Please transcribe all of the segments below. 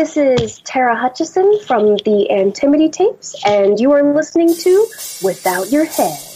This is Tara Hutchison from the Antimity Tapes, and you are listening to Without Your Head.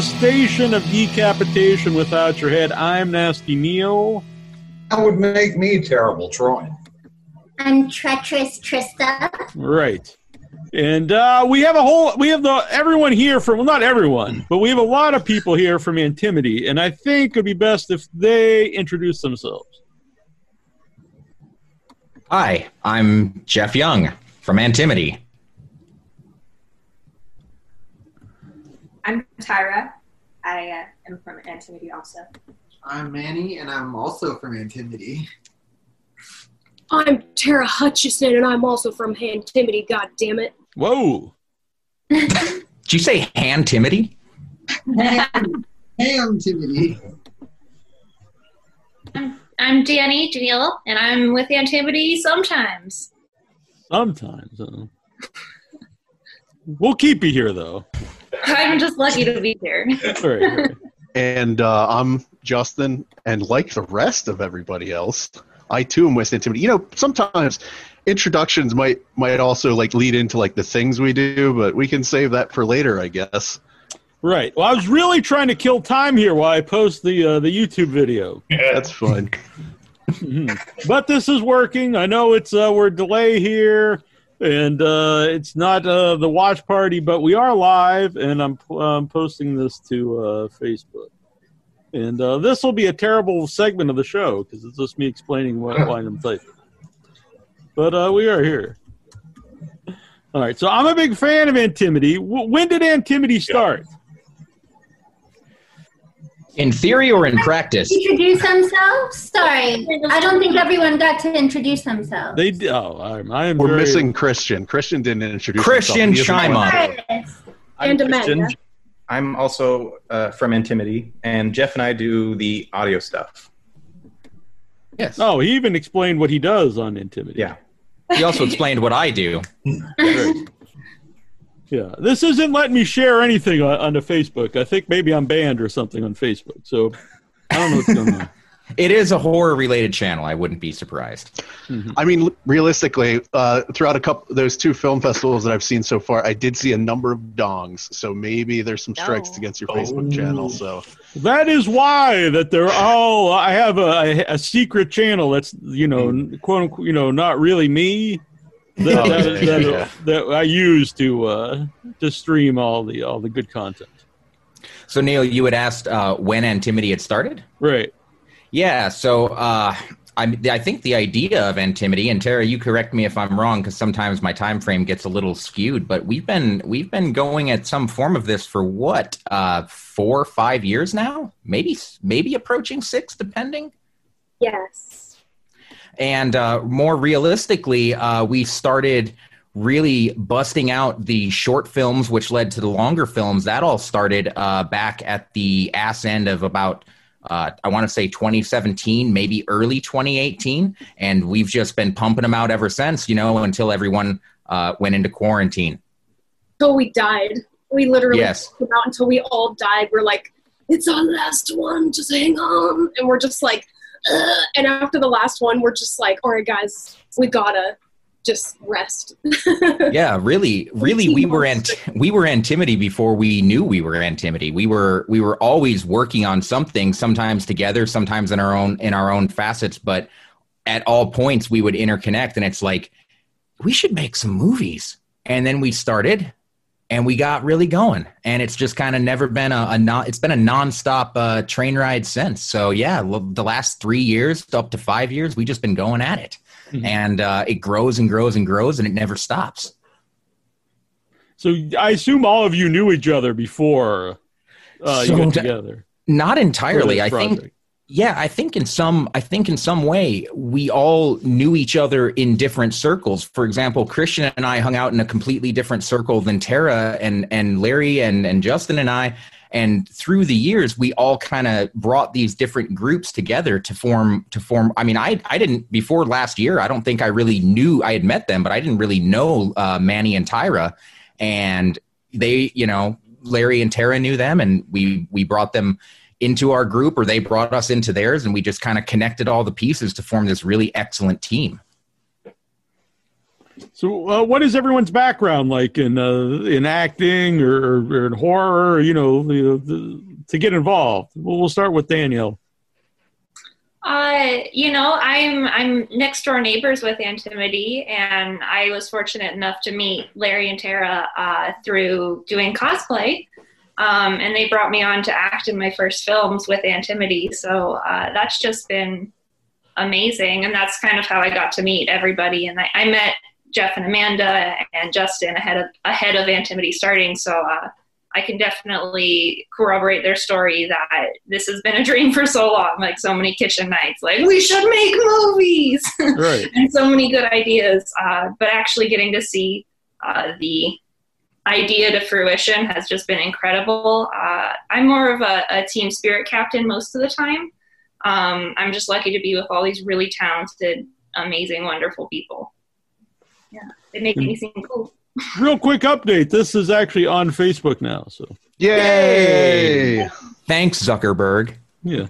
The station of decapitation without your head. I'm Nasty Neil. That would make me terrible, Troy. I'm treacherous Trista. Right. And uh, we have a whole we have the everyone here from well not everyone, but we have a lot of people here from Antimony, and I think it'd be best if they introduce themselves. Hi, I'm Jeff Young from Antimony. I'm Tyra. I uh, am from Antimony also. I'm Manny, and I'm also from Antimony. I'm Tara Hutchison, and I'm also from Antimony. God damn it! Whoa. Did you say Antimony? Antimony. I'm Danny Janelle, and I'm with Antimony sometimes. Sometimes. Uh, we'll keep you here though. I'm just lucky to be here. All right, all right. And uh, I'm Justin, and like the rest of everybody else, I too am with Antimity. You know, sometimes introductions might might also like lead into like the things we do, but we can save that for later, I guess. Right. Well, I was really trying to kill time here while I post the uh, the YouTube video. Yeah, That's fun. Mhm. but this is working. I know it's uh, we're delay here, and uh, it's not uh, the watch party, but we are live, and I'm um, posting this to uh, Facebook. And uh, this will be a terrible segment of the show because it's just me explaining what line I'm typing. But uh, we are here. All right, so I'm a big fan of Antimity. W- when did Antimity start? In theory or in practice? Introduce themselves? Sorry, I don't think everyone got to introduce themselves. They do. oh, I'm, I am We're very- missing Christian. Christian didn't introduce Christian himself. He isn't Scheinman. one of Yes. And I'm Amanda. Christian. I'm also uh, from Antimity, and Jeff and I do the audio stuff. Yes. Oh, he even explained what he does on Antimity. Yeah. He also explained what I do. Yeah. This isn't letting me share anything on, on the Facebook. I think maybe I'm banned or something on Facebook. So I don't know what's going on. It is a horror related channel. I wouldn't be surprised. I mean, realistically, uh, throughout a couple those two film festivals that I've seen so far, I did see a number of dongs. So maybe there's some strikes against your Facebook channel. So That is why that they're all. I have a, a secret channel that's you know quote unquote you know not really me. That, that, yeah, that, yeah. that I use to uh, to stream all the all the good content. So, Neil, you had asked uh, when Antimity had started? Right. Yeah, so uh, I, I think the idea of Antimity, and Tara, you correct me if I'm wrong, because sometimes my time frame gets a little skewed. But we've been we've been going at some form of this for what uh, four or five years now, maybe maybe approaching six, depending. Yes. And uh, more realistically, uh, we started really busting out the short films, which led to the longer films. That all started uh, back at the ass end of about, uh, I want to say 2017, maybe early 2018. And we've just been pumping them out ever since, you know, until everyone uh, went into quarantine. Until we died. We literally Yes. came out until we all died. We're like, it's our last one. Just hang on. And we're just like, And after the last one, we're just like, all right, guys, we gotta just rest. yeah, really, really, we were ant- we were Antimity before we knew we were Antimity. We were we were always working on something, sometimes together, sometimes in our own in our own facets, but at all points we would interconnect, and it's like we should make some movies, and then we started. And we got really going, and it's just kind of never been a, a non, it's been a nonstop uh, train ride since. So yeah, the last three years up to five years, we just been going at it, and uh, it grows and grows and grows, and it never stops. So I assume all of you knew each other before uh, So you got together. Not entirely. I think. Yeah, I think in some. I think in some way we all knew each other in different circles. For example, Christian and I hung out in a completely different circle than Tara and and Larry and and Justin and I. And through the years, we all kind of brought these different groups together to form to form. I mean, I I didn't before last year. I don't think I really knew I had met them, but I didn't really know uh, Manny and Tyra. And they, you know, Larry and Tara knew them, and we we brought them into our group, or they brought us into theirs, and we just kind of connected all the pieces to form this really excellent team. So, uh, what is everyone's background like in uh, in acting or, or in horror? You know, the, the, to get involved. Well, we'll start with Danielle. Uh, you know, I'm I'm next door neighbors with Antimity, and I was fortunate enough to meet Larry and Tara uh, through doing cosplay, um, and they brought me on to act in my first films with Antimity. So uh, that's just been amazing, and that's kind of how I got to meet everybody. And I, I met Jeff and Amanda and Justin ahead of ahead of Antimity starting. So uh, I can definitely corroborate their story that this has been a dream for so long, like so many kitchen nights, like we should make movies, Right. and so many good ideas. Uh, but actually getting to see uh, the idea to fruition has just been incredible. Uh, I'm more of a, a team spirit captain most of the time. Um, I'm just lucky to be with all these really talented, amazing, wonderful people. Yeah, they make me seem cool. Real quick update. This is actually on Facebook now. So Yay! Thanks, Zuckerberg. Yeah.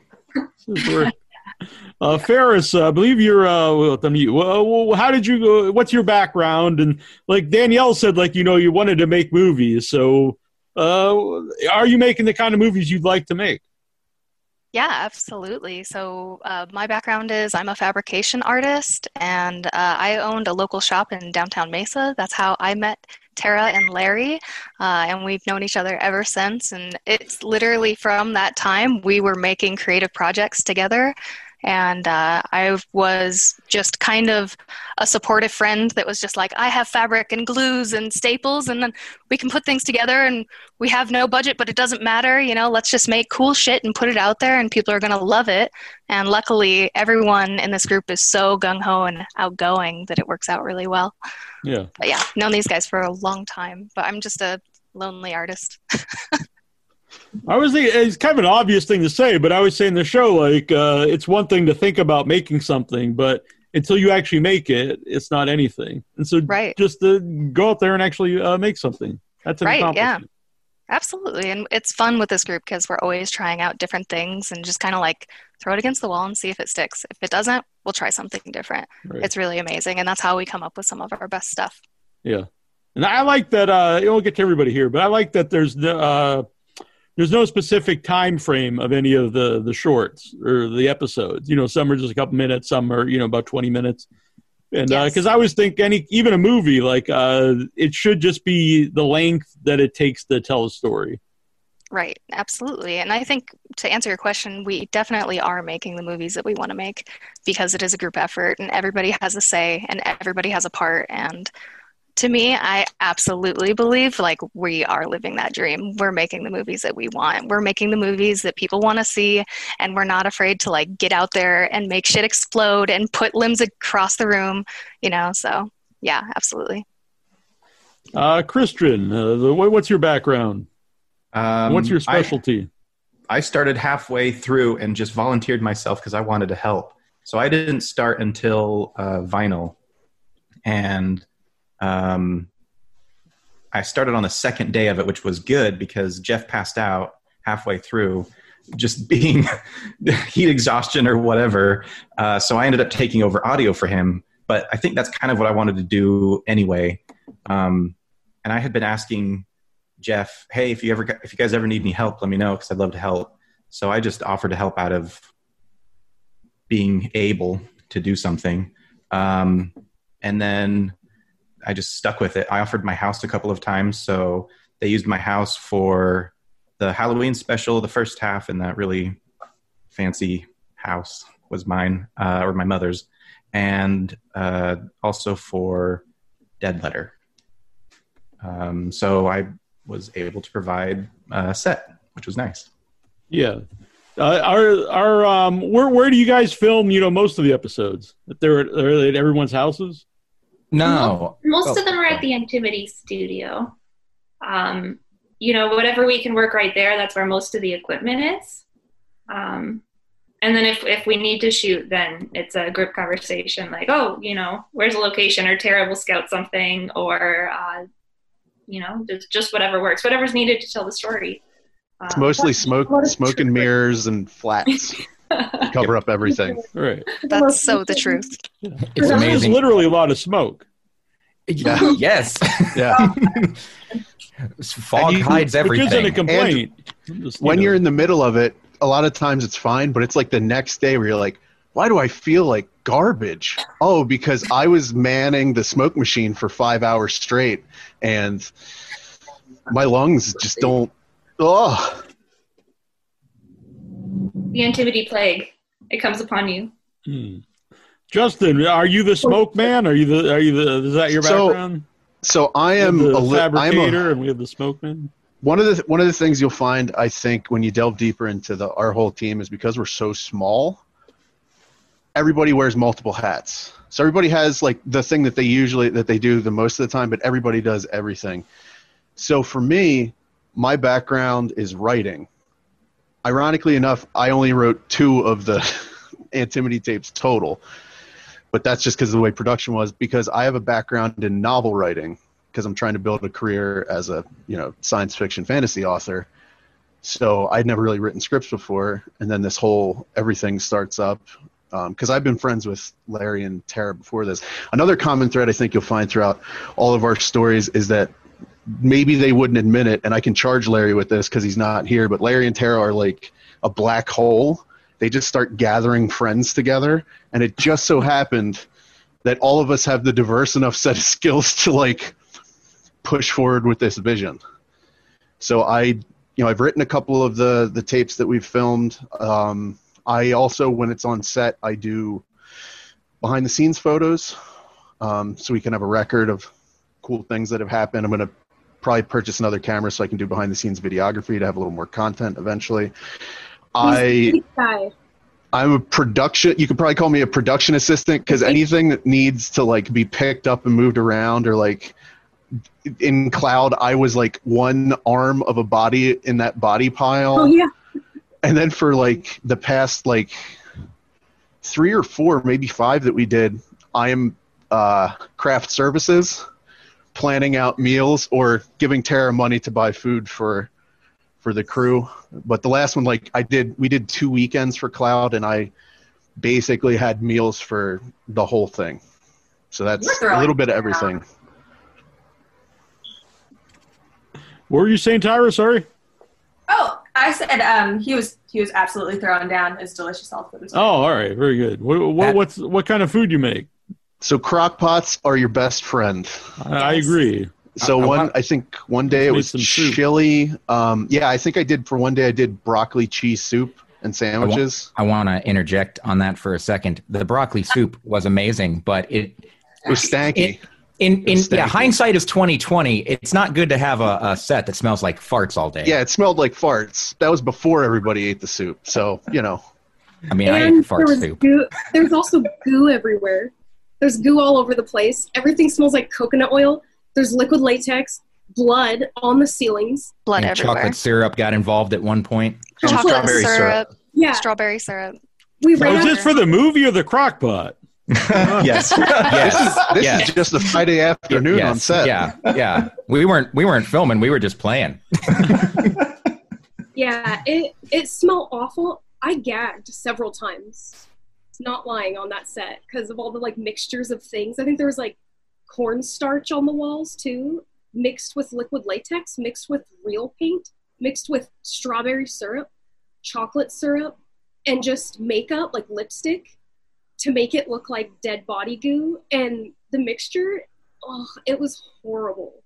Uh, Ferris, uh, I believe you're. Uh, let me- well, how did you? what's your background? And like Danielle said, like you know, you wanted to make movies. So, uh, are you making the kind of movies you'd like to make? Yeah, absolutely. So, uh, my background is I'm a fabrication artist, and uh, I owned a local shop in downtown Mesa. That's how I met Tara and Larry, uh, and we've known each other ever since. And it's literally from that time we were making creative projects together. And uh, I was just kind of a supportive friend that was just like, I have fabric and glues and staples, and then we can put things together and we have no budget, but it doesn't matter. You know, let's just make cool shit and put it out there, and people are going to love it. And luckily, everyone in this group is so gung ho and outgoing that it works out really well. Yeah. But yeah, known these guys for a long time, but I'm just a lonely artist. I was thinking it's kind of an obvious thing to say, but I was saying the show like uh, it's one thing to think about making something, but until you actually make it, it's not anything. And so, Right. just to go out there and actually uh, make something. That's an right, yeah. Absolutely. And it's fun with this group because we're always trying out different things and just kind of like throw it against the wall and see if it sticks. If it doesn't, we'll try something different. Right. It's really amazing. And that's how we come up with some of our best stuff. Yeah, and I like that. Uh, we'll get to everybody here, but I like that there's uh, there's no specific time frame of any of the the shorts or the episodes. You know, some are just a couple minutes, some are you know about twenty minutes. And because I always think any even a movie like uh, it should just be the length that it takes to tell a story. Right, absolutely. And I think to answer your question, we definitely are making the movies that we want to make because it is a group effort and everybody has a say and everybody has a part. And to me, I absolutely believe like we are living that dream. We're making the movies that we want. We're making the movies that people want to see and we're not afraid to like get out there and make shit explode and put limbs across the room, you know? So, yeah, absolutely. Uh, Christian, uh, the, what's your background? Um, what's your I- specialty? I started halfway through and just volunteered myself because I wanted to help. So I didn't start until uh, vinyl, and um, I started on the second day of it, which was good because Jeff passed out halfway through, just being heat exhaustion or whatever. Uh, so I ended up taking over audio for him. But I think that's kind of what I wanted to do anyway. Um, and I had been asking Jeff, "Hey, if you ever if you guys ever need any help, let me know because I'd love to help." So I just offered to help out of being able to do something, um, and then I just stuck with it. I offered my house a couple of times, so they used my house for the Halloween special, the first half, and that really fancy house was mine uh, or my mother's, and uh, also for Dead Letter. Um, so I was able to provide a set, which was nice. Yeah. Uh, are are um where where do you guys film? You know, most of the episodes. They're, are at everyone's houses? No. Most Oh. of them are at the Antimity studio. Um, you know, whatever we can work right there, that's where most of the equipment is. Um, and then if, if we need to shoot, then it's a group conversation like, oh, you know, where's the location? Or Tara will scout something, or, uh, you know, just, just whatever works, whatever's needed to tell the story. It's Uh, mostly smoke, smoke and mirrors and flats. Cover up everything. Right. That's so the truth. It's There's amazing. literally a lot of smoke. Yeah. yes. Yeah. Fog you- hides Which everything. isn't a complaint. Just, you when know. you're in the middle of it, a lot of times it's fine, but it's like the next day where you're like, why do I feel like garbage? Oh, because I was manning the smoke machine for five hours straight and my lungs just don't. Oh, the Antimity plague, it comes upon you. Hmm. Justin, are you the smoke man? Are you the are you the is that your So, background? so I am the a li- I'm fabricator a, and we have the smoke man. one of the one of the things you'll find I think when you delve deeper into the our whole team is because we're so small everybody wears multiple hats so everybody has like the thing that they usually that they do the most of the time but everybody does everything so for me my background is writing ironically enough I only wrote two of the Antimity tapes total but that's just because of the way production was because I have a background in novel writing because I'm trying to build a career as a you know science fiction fantasy author. So I'd never really written scripts before, and then this whole everything starts up um, because I've been friends with Larry and Tara before this. Another common thread I think you'll find throughout all of our stories is that maybe they wouldn't admit it, and I can charge Larry with this because he's not here. But Larry and Tara are like a black hole. They just start gathering friends together, and it just so happened that all of us have the diverse enough set of skills to like push forward with this vision. So I, you know, I've written a couple of the the tapes that we've filmed. Um, I also, when it's on set, I do behind the scenes photos, um, so we can have a record of cool things that have happened. I'm going to probably purchase another camera so I can do behind the scenes videography to have a little more content eventually. I guy. I'm a production. You could probably call me a production assistant because anything that needs to like be picked up and moved around, or like in cloud, I was like one arm of a body in that body pile. Oh yeah. And then for like the past like three or four, maybe five that we did, I am uh, craft services, planning out meals or giving Tara money to buy food for for the crew. But the last one, like I did, we did two weekends for Cloud, and I basically had meals for the whole thing. So that's a little bit of it everything. What were you saying, Tyra? Sorry. Oh, I said um, he was he was absolutely throwing down his delicious health food. Oh, all right, very good. What, what what's what kind of food you make? So crock pots are your best friend. I, I agree. So I- I one, want- I think one day it was some chili. Um, yeah, I think I did for one day. I did broccoli cheese soup and sandwiches. I want to interject on that for a second. The broccoli soup was amazing, but it It was stanky. in in was yeah, hindsight is twenty twenty. It's not good to have a, a set that smells like farts all day. yeah, it smelled like farts. That was before everybody ate the soup. So you know, I mean, I and ate there was soup. goo. There's also goo everywhere. There's goo all over the place. Everything smells like coconut oil. There's liquid latex, blood on the ceilings. Blood And everywhere. chocolate syrup got involved at one point. Chocolate strawberry syrup. Yeah, Strawberry syrup. we So ran is this for the movie or the crock pot? yes. Yes, this yes. is just a Friday afternoon yes, on set. Yeah, yeah. We weren't we weren't filming. We were just playing. Yeah, it it smelled awful. I gagged several times. Not lying on that set because of all the like mixtures of things. I think there was like cornstarch on the walls too, mixed with liquid latex, mixed with real paint, mixed with strawberry syrup, chocolate syrup, and just makeup like lipstick to make it look like dead body goo. And the mixture, oh, it was horrible.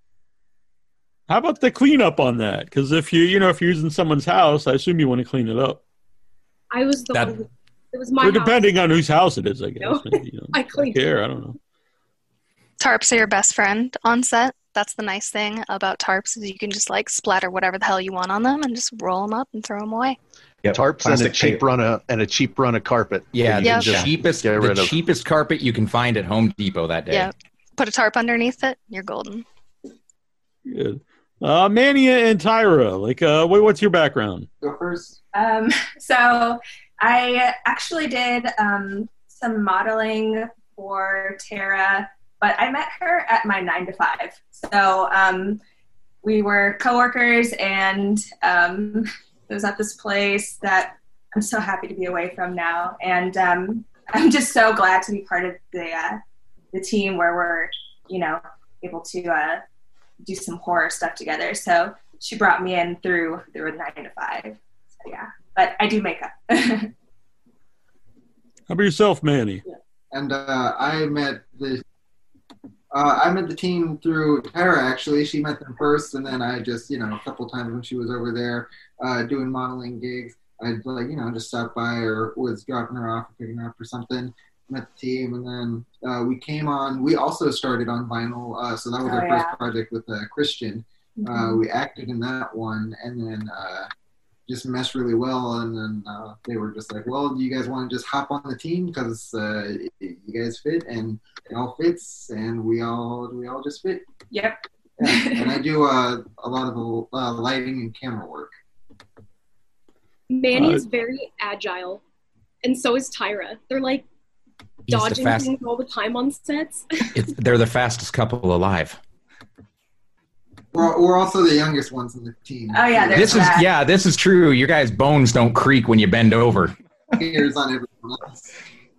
How about the cleanup on that? Because if you you know if you're using someone's house, I assume you want to clean it up. I was the That- one. Who, it was my or house. depending on whose house it is, I guess. No. Maybe, you know, I I cleaned care. I don't know. Tarps are your best friend on set. That's the nice thing about tarps is you can just like splatter whatever the hell you want on them and just roll them up and throw them away. Yeah, Tarps and a cheap tape. run of and a cheap run of carpet. Yeah, that the can Yeah. cheapest the of. cheapest carpet you can find at Home Depot that day. Yeah. Put a tarp underneath it, you're golden. Good. Uh, Manny and Tyra, like, uh, what, what's your background? Go first. Um, so I actually did um, some modeling for Tara, but I met her at my nine to five. So um, we were coworkers, and um, it was at this place that I'm so happy to be away from now. And um, I'm just so glad to be part of the uh, the team where we're, you know, able to uh, do some horror stuff together. So she brought me in through through nine to five. So yeah, but I do makeup. How about yourself, Manny? And uh, I met the uh, I met the team through Tara. Actually, she met them first, and then I just you know a couple times when she was over there uh, doing modeling gigs, I'd like you know just stop by or was dropping her off or picking her up or something. Met the team, and then uh, we came on. We also started on vinyl, uh, so that was Oh, our yeah. first project with uh, Christian. Uh, we acted in that one, and then uh, just meshed really well. And then uh, they were just like, "Well, do you guys want to just hop on the team because uh, you guys fit and it all fits, and we all we all just fit." Yep. Yeah. and I do uh, a lot of the uh, lighting and camera work. Manny Uh, is very agile, and so is Tyra. They're like He's the dodging fast- things all the time on sets. It's, they're the fastest couple alive. We're, we're also the youngest ones in the team. Oh, yeah, This is yeah, this is true. Your guys' bones don't creak when you bend over. Hairs on everyone else.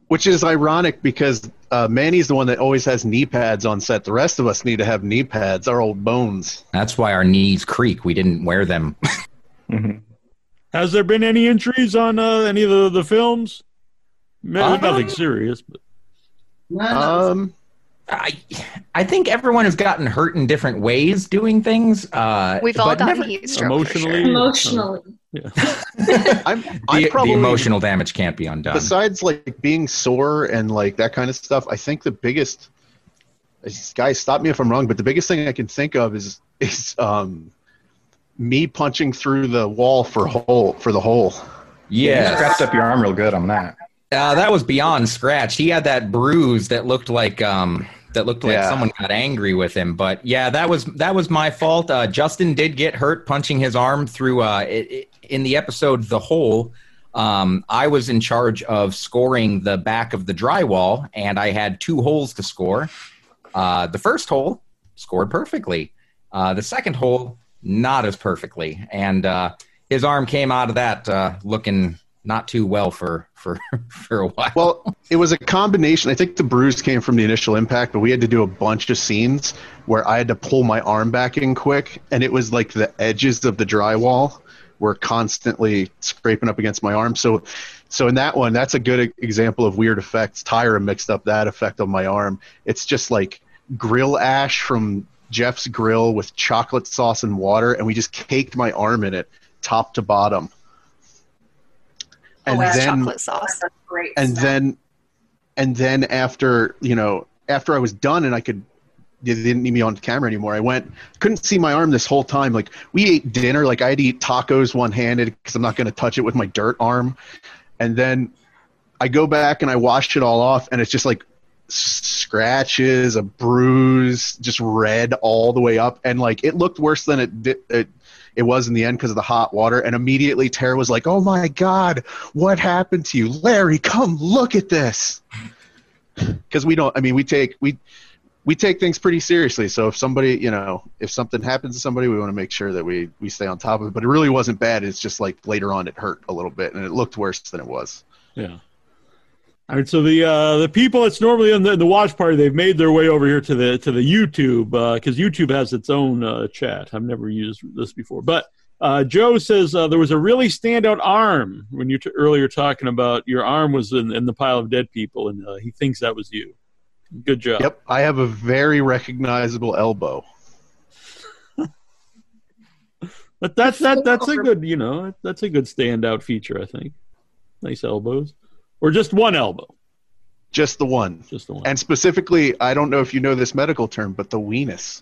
Which is ironic because uh, Manny's the one that always has knee pads on set. The rest of us need to have knee pads, our old bones. That's why our knees creak. We didn't wear them. Mhm. Has there been any injuries on uh, any of the, the films? Ma- Um, Nothing serious, but Um, I I think everyone has gotten hurt in different ways doing things. Uh, We've all gotten never- heat stroke emotionally. sure. Emotionally. I'm, The, I'm the probably, emotional damage can't be undone. Besides, like being sore and like that kind of stuff, I think the biggest guys stop me if I'm wrong, but the biggest thing I can think of is is um, me punching through the wall for hole for the hole. Yeah, you yeah, scratched up your arm real good on that. Uh, that was beyond scratch. He had that bruise that looked like um, that looked like Yeah. someone got angry with him. But yeah, that was that was my fault. Uh, Justin did get hurt punching his arm through. Uh, it, it- in the episode "The Hole," um, I was in charge of scoring the back of the drywall, and I had two holes to score. Uh, the first hole scored perfectly. Uh, the second hole not as perfectly, and uh, his arm came out of that uh, looking not too well for for for a while. Well, it was a combination. I think the bruise came from the initial impact, but we had to do a bunch of scenes where I had to pull my arm back in quick, and it was like the edges of the drywall were constantly scraping up against my arm. So, so in that one, that's a good example of weird effects. Tyra mixed up that effect on my arm. It's just like grill ash from Jeff's grill with chocolate sauce and water, and we just caked my arm in it, top to bottom. Oh, and oh, then chocolate sauce. Great. and then and then after you know after i was done and i could they didn't need me on camera anymore i went couldn't see my arm this whole time like we ate dinner like i had to eat tacos one-handed because i'm not going to touch it with my dirt arm and then i go back and i wash it all off and it's just like scratches a bruise just red all the way up and like it looked worse than it did it, it was in the end because of the hot water and immediately tara was like oh my god what happened to you? Larry come look at this. Because we don't i mean we take we we take things pretty seriously. So if somebody you know if something happens to somebody we want to make sure that we we stay on top of it. But it really wasn't bad. It's just like later on it hurt a little bit and it looked worse than it was. Yeah. All right, so the uh, the people that's normally in the, in the watch party, they've made their way over here to the to the YouTube because YouTube has its own uh, chat. I've never used this before, but uh, Joe says uh, there was a really standout arm when you t- earlier talking about your arm was in, in the pile of dead people, and uh, he thinks that was you. Good job. yep i have a very recognizable elbow But that's that that's a good you know that's a good standout feature. I think. Nice elbows, or just one elbow. just the one Just the one. and specifically i don't know if you know this medical term but the weenus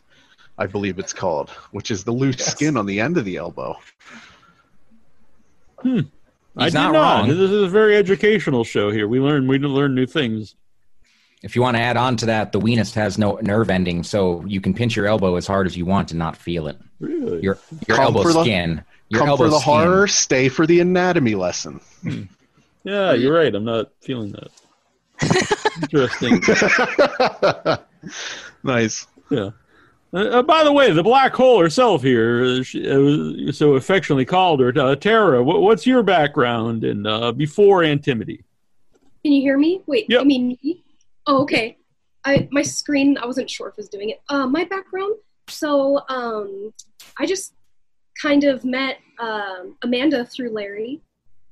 i believe it's called which is the loose skin on the end of the elbow hmm. I He's did not not. wrong. This is a very educational show here. We learn we learn new things. If you want to add on to that, the weenus has no nerve ending, so you can pinch your elbow as hard as you want and not feel it. Really? Your your Come elbow for the- skin. Your come elbow for the skin. horror stay for the anatomy lesson hmm. Yeah, you're right. I'm not feeling that. Interesting. nice Yeah. Uh, uh, by the way, the black hole herself here, uh, she, uh, was so affectionately called her, uh, Tara. What, what's your background and uh, before Antimity? Can you hear me? Wait, Yep. I mean me? Oh, okay. I my screen, I wasn't sure if it was doing it. Uh, my background. So, um, I just kind of met um, Amanda through Larry,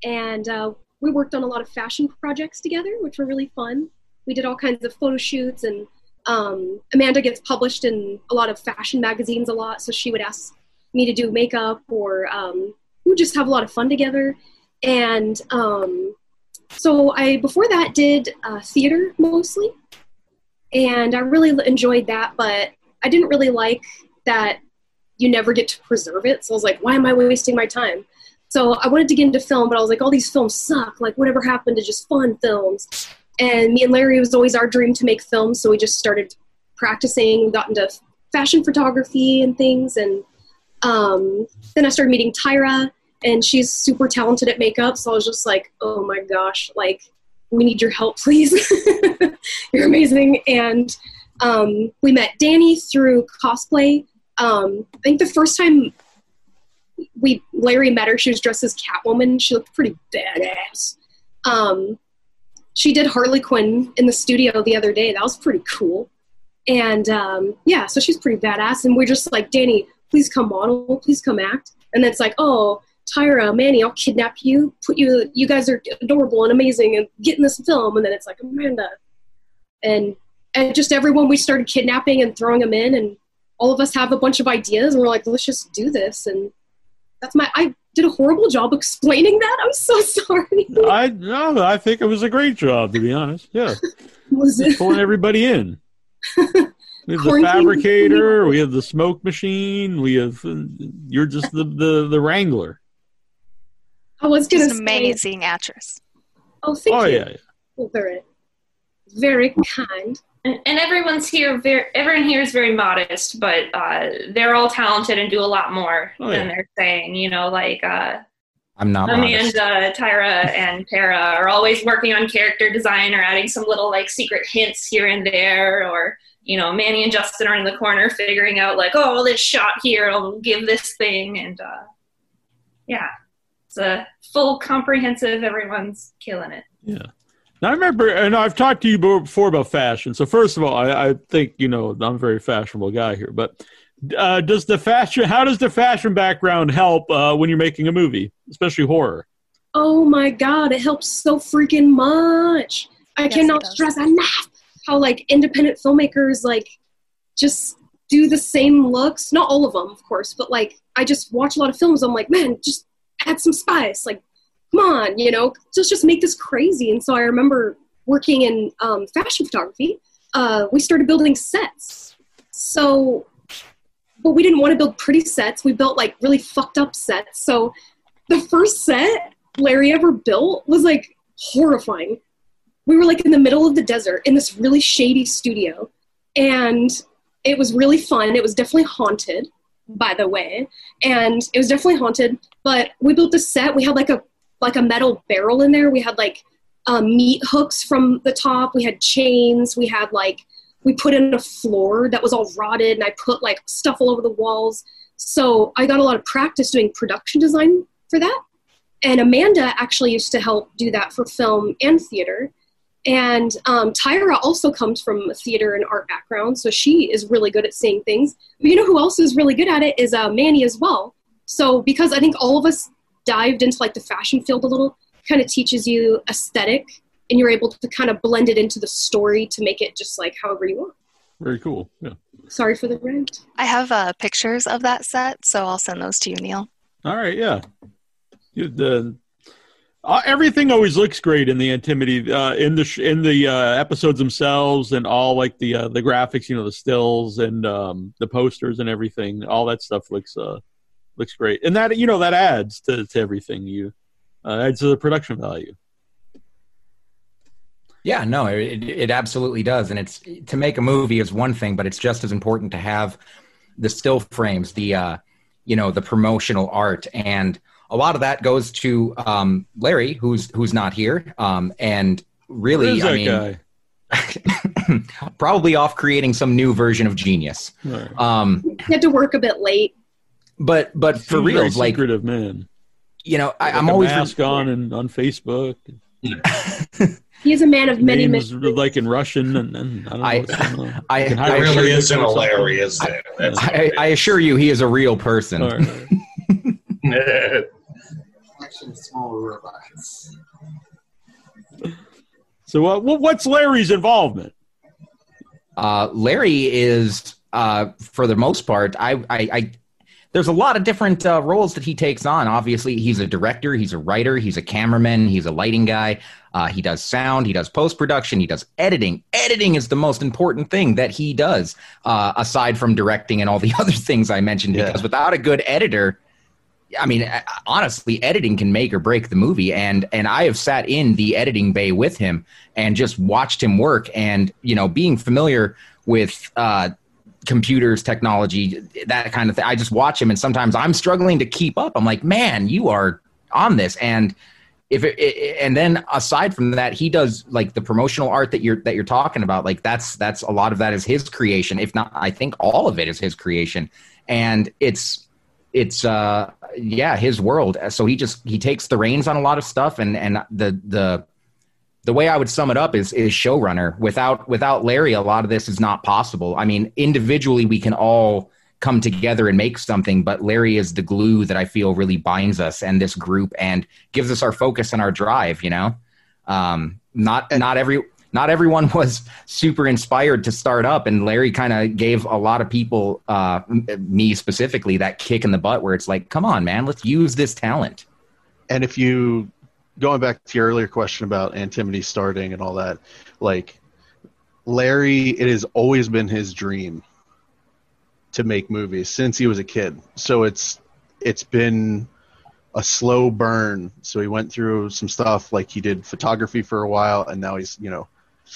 and uh, we worked on a lot of fashion projects together, which were really fun. We did all kinds of photo shoots, and um, Amanda gets published in a lot of fashion magazines a lot, so she would ask me to do makeup, or um, we just have a lot of fun together. And um, so I before that did uh, theater mostly, and I really enjoyed that. But I didn't really like that you never get to preserve it. So I was like, why am I wasting my time? So I wanted to get into film, but I was like, all these films suck. Like, whatever happened to just fun films? And me and Larry was always our dream to make films, so we just started practicing, We got into fashion photography and things, and um, then I started meeting Tyra, and she's super talented at makeup. So I was just like, oh my gosh, like we need your help, please. You're amazing. And um, we met Danny through cosplay. Um, I think the first time we Larry met her, she was dressed as Catwoman. She looked pretty badass. Um, she did Harley Quinn in the studio the other day. That was pretty cool. And um, yeah, so she's pretty badass. And we're just like, Danny, please come model, please come act. And it's like, oh, Tyra, Manny, I'll kidnap you, put you, you guys are adorable and amazing, and get in this film. And then it's like, Amanda. And, and just everyone we started kidnapping and throwing them in, and all of us have a bunch of ideas, and we're like, let's just do this. And that's my, I did a horrible job explaining that. I'm so sorry. I no, I think it was a great job to be honest. Yeah, Was Just it? pulling everybody in. We have the fabricator. We have the smoke machine. We have you're just the the, the wrangler. I was gonna an amazing actress. oh, thank Oh you. yeah, yeah. Very, very kind. And, and everyone's here. Very, everyone here is very modest, but uh, they're all talented and do a lot more Oh, than they're saying. You know, like uh, I'm not modest. Amanda, Tyra, and Tara are always working on character design or adding some little like secret hints here and there, or you know, Manny and Justin are in the corner figuring out like, oh, this shot here will give this thing, and uh, yeah, it's a full comprehensive. Everyone's killing it. Yeah. Now I remember, and I've talked to you before about fashion. So first of all, I, I think you know I'm a very fashionable guy here, but uh, does the fashion? How does the fashion background help uh, when you're making a movie, especially horror? Oh my god, it helps so freaking much. I Yes, cannot stress enough how like independent filmmakers like just do the same looks. Not all of them, of course, but like I just watch a lot of films. I'm like, man, just add some spice. Like, come on, you know, just just make this crazy. And so I remember working in um, fashion photography. Uh, we started building sets. So, but we didn't want to build pretty sets. We built like really fucked up sets. So, the first set Larry ever built was like horrifying. We were like in the middle of the desert in this really shady studio, and it was really fun. It was definitely haunted, by the way, and it was definitely haunted. But we built this set. We had like a like a metal barrel in there. We had like um, meat hooks from the top. We had chains. We had like we put in a floor that was all rotted, and I put like stuff all over the walls. So I got a lot of practice doing production design for that. And Amanda actually used to help do that for film and theater. And um, Tyra also comes from a theater and art background, so she is really good at seeing things. But you know who else is really good at it is uh, Manny as well. So because I think all of us dived into like the fashion field a little, kind of teaches you aesthetic, and you're able to kind of blend it into the story to make it just like however you want. Very cool. Yeah. Sorry for the rant. I have uh, pictures of that set, so I'll send those to you, Neil. All right. Yeah. You- The uh, everything always looks great in the antimity uh, in the sh- in the uh, episodes themselves and all like the uh, the graphics, you know, the stills and um, the posters and everything. All that stuff looks uh, looks great, and that you know that adds to, to everything. You uh, adds to the production value. Yeah, no, it, it absolutely does. And it's to make a movie is one thing, but it's just as important to have the still frames, the uh, you know, the promotional art, and a lot of that goes to um, Larry, who's who's not here, um, and really, Where is I that mean, probably off creating some new version of Genius. Right. Um, He had to work a bit late. But but for real, very like secretive man. you know, I, Like I'm a always mask on and on Facebook. He is a man of many Names mysteries. like in Russian, and, and I don't know I- what's. I, I, hide It it really isn't a something. Larry, is I, I assure you, he is a real person. All right. Collection of small robots. So, uh, what's Larry's involvement? Uh, Larry is, uh, for the most part, I, I, I there's a lot of different uh, roles that he takes on. Obviously, he's a director, he's a writer, he's a cameraman, he's a lighting guy. Uh, he does sound, he does post production, he does editing. Editing is the most important thing that he does, uh, aside from directing and all the other things I mentioned. Yeah. Because without a good editor, I mean, uh, honestly, editing can make or break the movie, and and I have sat in the editing bay with him and just watched him work, and you know, being familiar with uh, computers, technology, that kind of thing. I just watch him, and sometimes I'm struggling to keep up. I'm like, man, you are on this, and if it, it, and then aside from that, he does like the promotional art that you're that you're talking about. Like that's that's a lot of that is his creation. If not, I think all of it is his creation, and it's it's uh yeah his world so he just he takes the reins on a lot of stuff and and the the the way i would sum it up is is showrunner. Without without larry a lot of this is not possible. I mean individually we can all come together and make something but larry is the glue that i feel really binds us and this group and gives us our focus and our drive you know? Um not not every not everyone was super inspired to start up and larry kind of gave a lot of people uh me specifically that kick in the butt where it's like come on man let's use this talent. And if you going back to your earlier question about antimity starting and all that like larry it has always been his dream to make movies since he was a kid. So it's it's been a slow burn. So he went through some stuff like he did photography for a while and now he's you know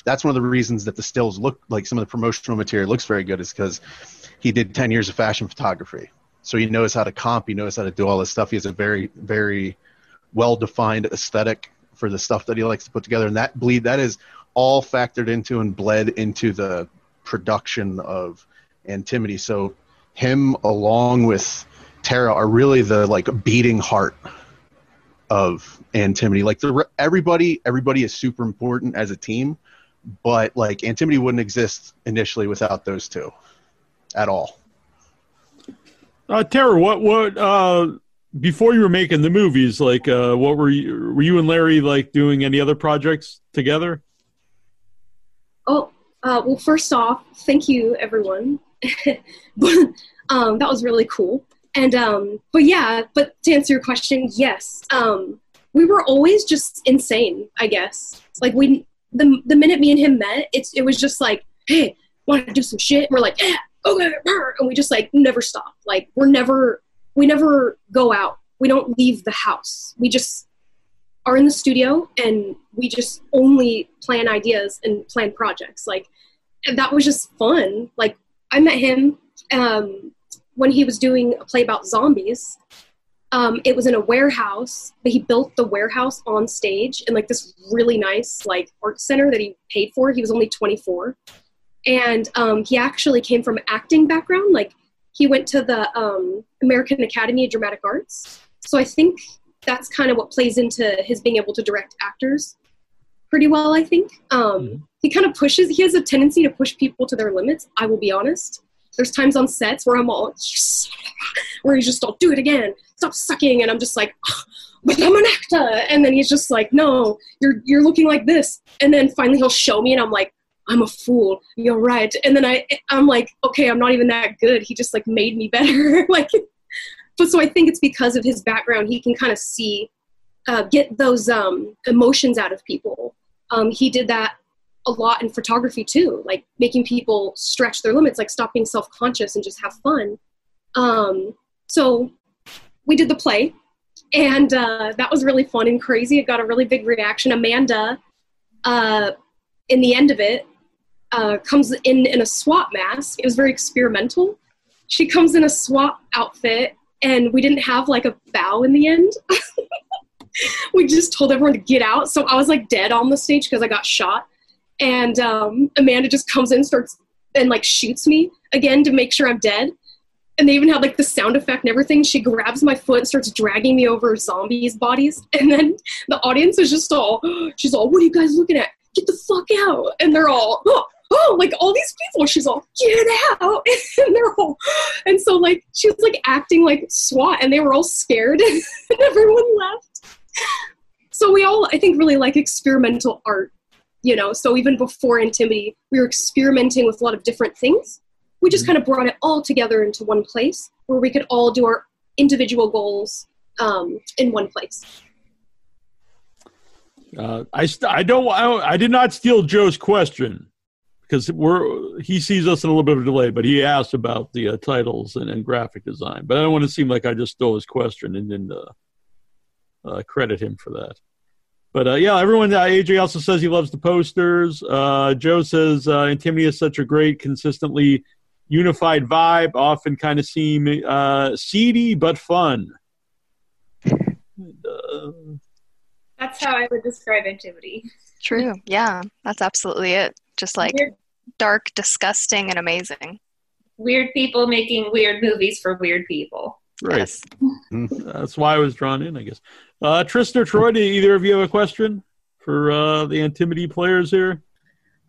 that's one of the reasons that the stills look like some of the promotional material looks very good is because he did 10 years of fashion photography. So he knows how to comp he knows how to do all this stuff. He has a very very well defined aesthetic for the stuff that he likes to put together. And that bleed that is all factored into and bled into the production of antimity. So him along with tara are really the like beating heart of antimity. Like the everybody everybody is super important as a team but like antimity wouldn't exist initially without those two at all. Uh, Tara, what what uh, before you were making the movies? Like, uh, what were you were you and Larry like doing any other projects together? Oh, uh, well, first off, thank you, everyone. um, that was really cool. And um, but yeah, but to answer your question, yes, um, we were always just insane. I guess like we the the minute me and him met, it's it was just like, hey, want to do some shit? we're like, yeah, okay, and we just like never stop. Like we're never we never go out. We don't leave the house. We just are in the studio and we just only plan ideas and plan projects. Like that was just fun. Like I met him um, when he was doing a play about zombies. Um, it was in a warehouse, but he built the warehouse on stage in like this really nice like art center that he paid for. He was only 24, and um, he actually came from acting background. Like he went to the um, American Academy of Dramatic Arts. So I think that's kind of what plays into his being able to direct actors pretty well. I think um, he kind of pushes. He has a tendency to push people to their limits. I will be honest. There's times on sets where I'm all, where he's just all, do it again, stop sucking, and I'm just like, but I'm an actor, and then he's just like, no, you're you're looking like this, and then finally he'll show me, and I'm like, I'm a fool. You're right, and then I I'm like, okay, I'm not even that good. He just like made me better, like. But so I think it's because of his background, he can kind of see, uh, get those um, emotions out of people. Um, he did that a lot in photography too, like making people stretch their limits, like stop being self conscious and just have fun. Um, so we did the play, and uh, that was really fun and crazy. It got a really big reaction. Amanda, uh, in the end of it, uh, comes in in a SWAT mask. It was very experimental. She comes in a SWAT outfit, and we didn't have like a bow in the end. we just told everyone to get out. So I was like dead on the stage because I got shot. And um, Amanda just comes in, starts and like shoots me again to make sure I'm dead. And they even had like the sound effect and everything. She grabs my foot and starts dragging me over zombies' bodies. And then the audience is just all, she's all, what are you guys looking at? Get the fuck out. And they're all, oh, oh, like all these people. She's all, get out. And they're all, and so like she was like acting like SWAT and they were all scared and everyone left. So we all, I think, really like experimental art, you know. So even before Antimity, we were experimenting with a lot of different things. We just kind of brought it all together into one place where we could all do our individual goals um, in one place. Uh, I st- I don't I, I did not steal Joe's question because we're he sees us in a little bit of a delay, but he asked about the uh, titles and, and graphic design. But I don't want to seem like I just stole his question and didn't uh, uh, credit him for that. But uh, yeah, everyone. Uh, AJ also says he loves the posters. Uh, Joe says uh, Antimity is such a great, consistently unified vibe. Often kind of seem uh, seedy but fun. Uh, That's how I would describe Antimity. True. Yeah, that's absolutely it. Just like Weird. dark, disgusting, and amazing. Weird people making weird movies for weird people. Right. That's why I was drawn in, I guess. Uh, Trista or Troy, do either of you have a question for uh, the Antimity players here?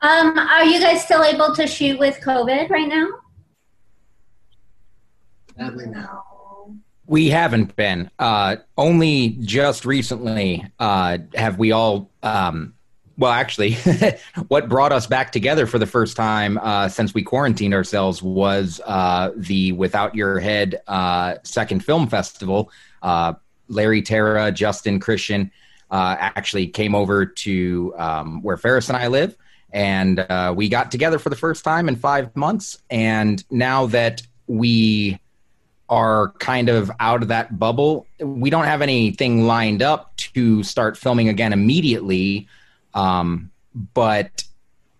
Um, are you guys still able to shoot with COVID right now? Sadly, no. We haven't been. Uh, only just recently uh, have we all. Um, well, actually, what brought us back together for the first time uh, since we quarantined ourselves was uh, the Without Your Head uh, second film festival. Uh, Larry, Tara, Justin, Christian uh, actually came over to um, where Ferris and I live, and uh, we got together for the first time in five months. And now that we are kind of out of that bubble. We don't have anything lined up to start filming again immediately, um, but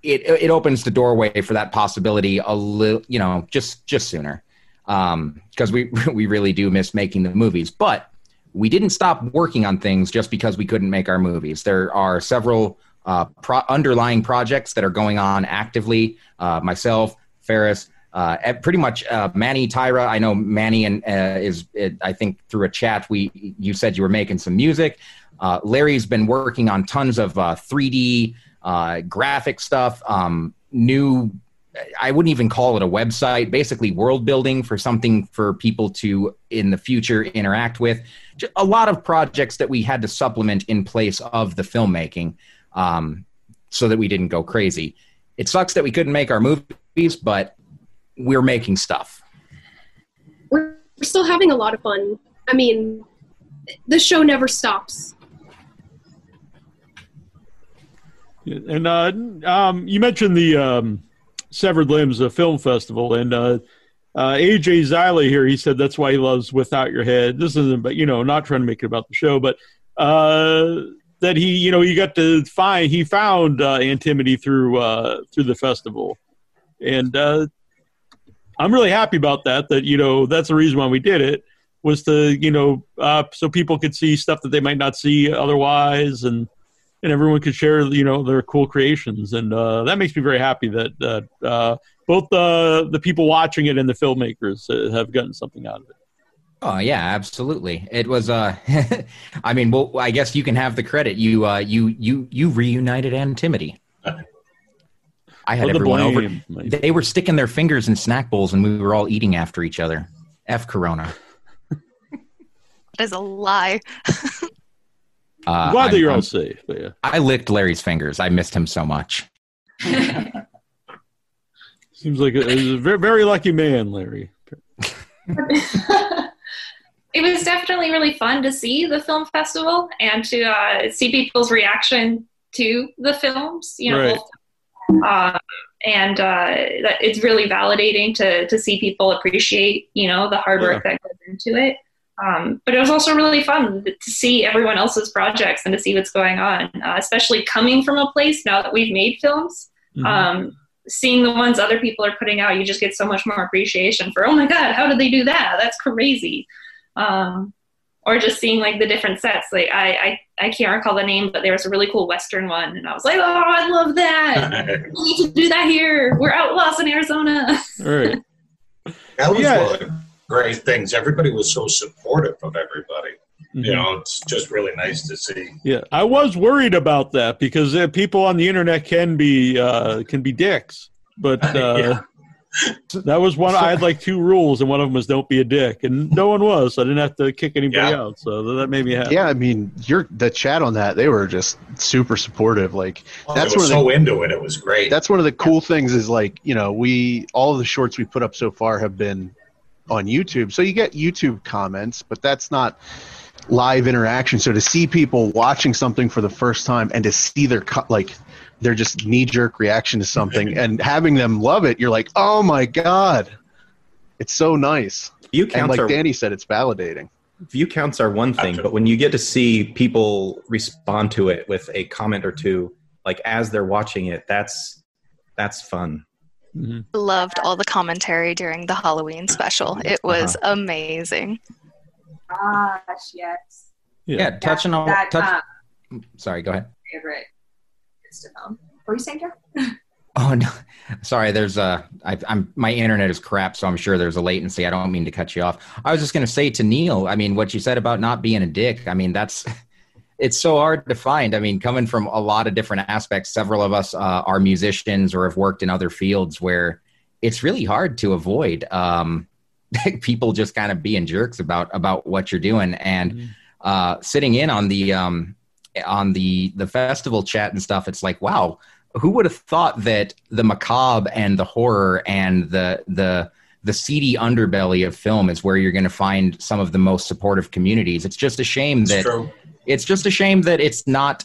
it it opens the doorway for that possibility a little, you know, just just sooner, because we we really do miss making the movies, but. We didn't stop working on things just because we couldn't make our movies. There are several uh, pro- underlying projects that are going on actively. Uh, myself, Ferris, uh, pretty much uh, Manny, Tyra. I know Manny and uh, is it, I think through a chat we you said you were making some music. Uh, Larry's been working on tons of uh, 3D uh, graphic stuff. Um, new, I wouldn't even call it a website. Basically, world building for something for people to in the future interact with. A lot of projects that we had to supplement in place of the filmmaking, um, so that we didn't go crazy. It sucks that we couldn't make our movies, but we're making stuff. We're still having a lot of fun. I mean, the show never stops. And uh, um, you mentioned the um, Severed Limbs uh, Film Festival, and uh, uh, AJ Xyla here. He said that's why he loves Without Your Head. This isn't, but you know, not trying to make it about the show, but uh, that he, you know, he got to find he found uh, Antimity through uh, through the festival, and uh, I'm really happy about that. That you know, that's the reason why we did it was to you know uh, so people could see stuff that they might not see otherwise, and and everyone could share you know their cool creations, and uh, that makes me very happy that that uh, both the the people watching it and the filmmakers uh, have gotten something out of it. Oh yeah, absolutely. It was. Uh, I mean, well, I guess you can have the credit. You, uh, you, you, you reunited Antimity. I had Well, the everyone over. blame, like- They were sticking their fingers in snack bowls, and we were all eating after each other. F Corona. That is a lie. Uh, I'm glad that you're all safe. Yeah. I licked Larry's fingers. I missed him so much. Seems like a, a very, very lucky man, Larry. it was definitely really fun to see the film festival and to uh, see people's reaction to the films. You know, Right. both, uh, and uh, it's really validating to to see people appreciate you know the hard work that goes into it. Um, but it was also really fun to see everyone else's projects and to see what's going on, uh, especially coming from a place now that we've made films. Mm-hmm. Um, seeing the ones other people are putting out, you just get so much more appreciation for, oh my God, how did they do that? That's crazy. Um, or just seeing like the different sets. Like I, I, I can't recall the name, but there was a really cool Western one. And I was like, oh, I love that. we need to do that here. We're outlaws in Arizona. All right. That was Yeah. one of the great things. Everybody was so supportive of everybody. Mhm. You know, it's just really nice to see. Yeah, I was worried about that because uh, people on the internet can be uh, can be dicks, but uh, that was one. I had like two rules, and one of them was don't be a dick, and no one was. So I didn't have to kick anybody out, so that made me happy. Yeah, I mean, your the chat on that they were just super supportive. Like oh, that's they were one so the, into it. It was great. That's one of the cool things is like you know we all of the shorts we put up so far have been on YouTube, so you get YouTube comments, but that's not live interaction. So to see people watching something for the first time and to see their co- like their just knee jerk reaction to something and having them love it, you're like, oh my god, it's so nice. View and counts like are- Danny said, it's validating. view counts are one thing, but when you get to see people respond to it with a comment or two, like as they're watching it, that's that's fun. Loved all the commentary during the Halloween special. It was amazing. Gosh, yes. Yeah, touching on that, touch. um, Sorry, go ahead. favorite is film. What were you saying, Jeff? Oh no, sorry. There's a. I, I'm my internet is crap, so I'm sure there's a latency. I don't mean to cut you off. I was just going to say to Neil. I mean, what you said about not being a dick. I mean, that's. It's so hard to find. I mean, coming from a lot of different aspects, several of us uh, are musicians or have worked in other fields where it's really hard to avoid um, people just kind of being jerks about about what you're doing and uh, sitting in on the um, on the the festival chat and stuff. It's like, wow, who would have thought that the macabre and the horror and the the the seedy underbelly of film is where you're going to find some of the most supportive communities. It's just a shame that true. it's just a shame that it's not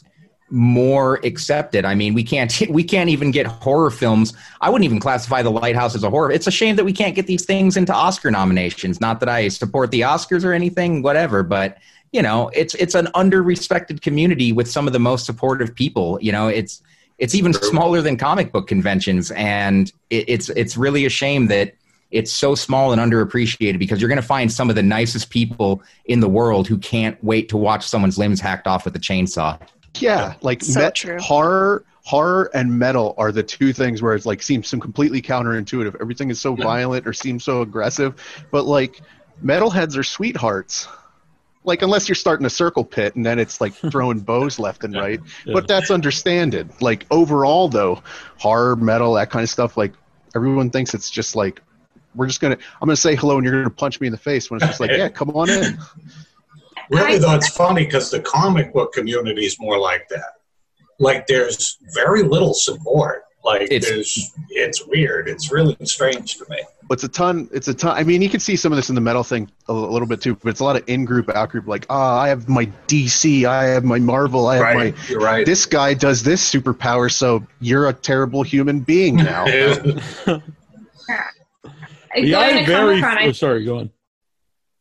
more accepted. I mean, we can't we can't even get horror films. I wouldn't even classify The Lighthouse as a horror. It's a shame that we can't get these things into Oscar nominations. Not that I support the Oscars or anything, whatever, but you know, it's it's an under-respected community with some of the most supportive people. You know, it's it's even smaller than comic book conventions, and it, it's it's really a shame that it's so small and underappreciated because you're going to find some of the nicest people in the world who can't wait to watch someone's limbs hacked off with a chainsaw. Yeah, like So met- true. horror, horror and metal are the two things where it's like seems some completely counterintuitive. Everything is so violent or seems so aggressive, but like metalheads are sweethearts. Like unless you're starting a circle pit and then it's like throwing bows left and right, but that's understanded. Like overall though, horror, metal, that kind of stuff, like everyone thinks it's just like we're just gonna I'm gonna say hello and you're gonna punch me in the face when it's just like yeah, come on in. Really, though, it's funny because the comic book community is more like that. Like, there's very little support. Like, It's- there's, it's weird. It's really strange to me. it's a ton. It's a ton. I mean, you can see some of this in the metal thing a, li- little bit too, but it's a lot of in group, out group. Like, ah, I have my DC, I have my Marvel, I have Right, my. you're right. This guy does this superpower, so you're a terrible human being now. Yeah, going I to very. Comic-Con, I oh, sorry, go on.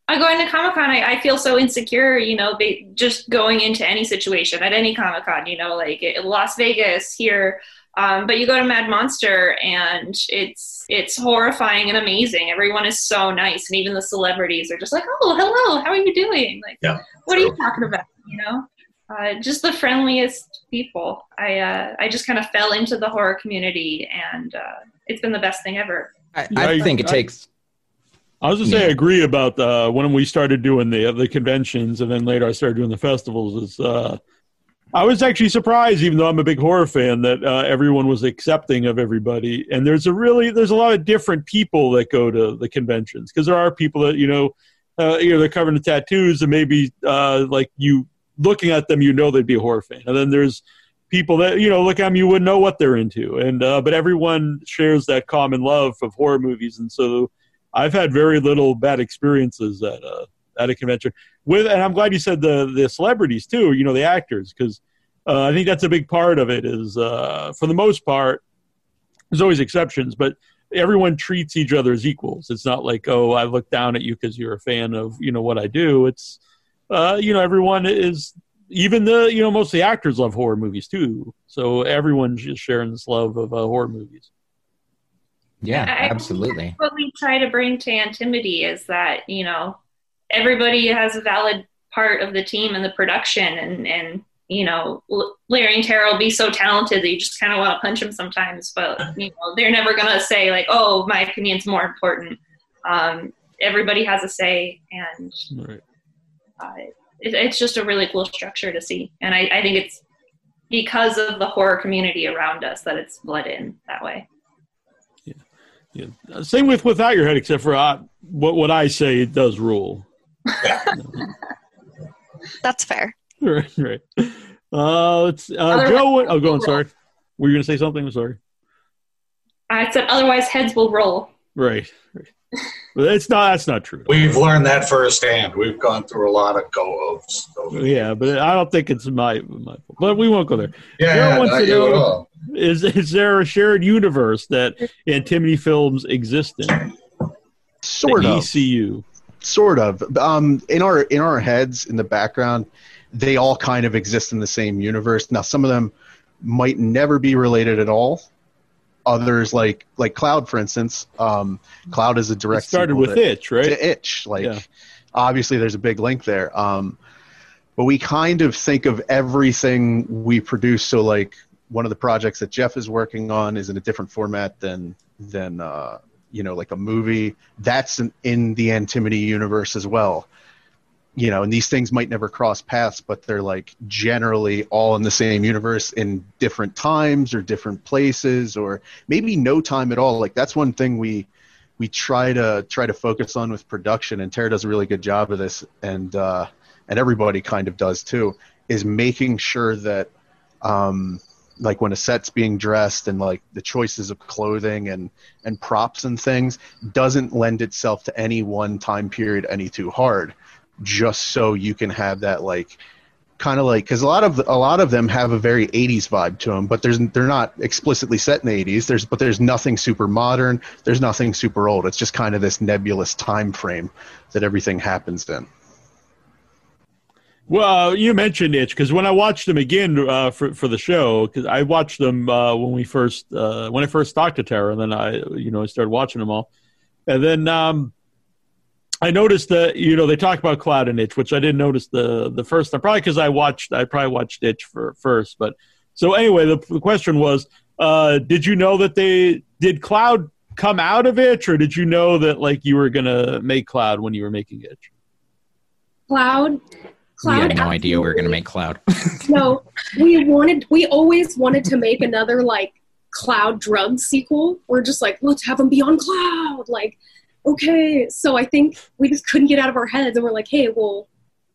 I going to Comic Con, I, I feel so insecure, you know, they, just going into any situation at any Comic Con, you know, like it, Las Vegas here. Um, but you go to Mad Monster and it's it's horrifying and amazing. Everyone is so nice, and even the celebrities are just like, "Oh, hello, how are you doing?" Like, Yeah, what are you talking about? You know, uh, just the friendliest people. I uh, I just kind of fell into the horror community, and uh, it's been the best thing ever. I, I think it takes. I was just saying, I agree about uh, when we started doing the the conventions, and then later I started doing the festivals. Is uh, I was actually surprised, even though I'm a big horror fan, that uh, everyone was accepting of everybody. And there's a really there's a lot of different people that go to the conventions because there are people that you know, uh, you know, they're covered in tattoos, and maybe uh, like you looking at them, you know they'd be a horror fan. And then there's people that you know look at them, you wouldn't know what they're into. And uh, but everyone shares that common love of horror movies, and so. I've had very little bad experiences at a at a convention with, and I'm glad you said the the celebrities too. You know, the actors because uh, I think that's a big part of it. Is uh, for the most part, there's always exceptions, but everyone treats each other as equals. It's not like oh, I look down at you because you're a fan of you know what I do. It's uh, you know everyone is even the you know most of the actors love horror movies too. So everyone's just sharing this love of uh, horror movies. Yeah, I- absolutely. what we try to bring to Antimity is that you know everybody has a valid part of the team and the production, and and you know Larry and Tara will be so talented that you just kind of want to punch them sometimes, but you know they're never gonna say like, oh, my opinion's more important. Um, everybody has a say, and Right. uh, it, it's just a really cool structure to see, and I, I think it's because of the horror community around us that it's bled in that way. Yeah. Uh, Same with without your head, except for uh, what what I say it does rule. That's fair. right, right. Uh, let's, uh, Joe. what- Oh, go on. Sorry. Were you going to say something? I'm sorry. I said otherwise heads will roll. Right. right. It's not. That's not true. We've learned that firsthand. We've gone through a lot of go-ovs. Yeah, but I don't think it's my my fault. But we won't go there. Yeah, Joe yeah, wants not to you at all. Is is there a shared universe that Antimity films exist in? Sort the of. ECU. Sort of. Um in our in our heads in the background they all kind of exist in the same universe. Now some of them might never be related at all. Others like like cloud for instance um cloud is a direct It started with to- Itch, right? to itch like Yeah. obviously there's a big link there. Um but we kind of think of everything we produce. So like one of the projects that jeff is working on is in a different format than than uh you know like a movie that's in, in the antimity universe as well. You know and these things might never cross paths but they're like generally all in the same universe in different times or different places or maybe no time at all. Like that's one thing we we try to try to focus on with production and Tara does a really good job of this and uh and everybody kind of does too is making sure that um like when a set's being dressed and like the choices of clothing and and props and things doesn't lend itself to any one time period any too hard. Just so you can have that like kind of like because a lot of a lot of them have a very 80s vibe to them but there's they're not explicitly set in the 80s there's but there's nothing super modern. There's nothing super old. It's just kind of this nebulous time frame that everything happens in Well, you mentioned Itch because when I watched them again uh, for for the show, because I watched them uh, when we first uh, when I first talked to Tara, and then I you know I started watching them all, and then um, I noticed that you know they talk about Cloud and Itch, which I didn't notice the the first time, probably because I watched I probably watched Itch for first, but so anyway, the, the question was, uh, did you know that they did Cloud come out of Itch, or did you know that like you were gonna make Cloud when you were making Itch? Cloud. We had no idea we were going to make cloud no, we wanted. We always wanted to make another like Cloud drug sequel. We're just like, let's have them be on Cloud. Like, okay. So I think we just couldn't get out of our heads, and we're like, hey, well,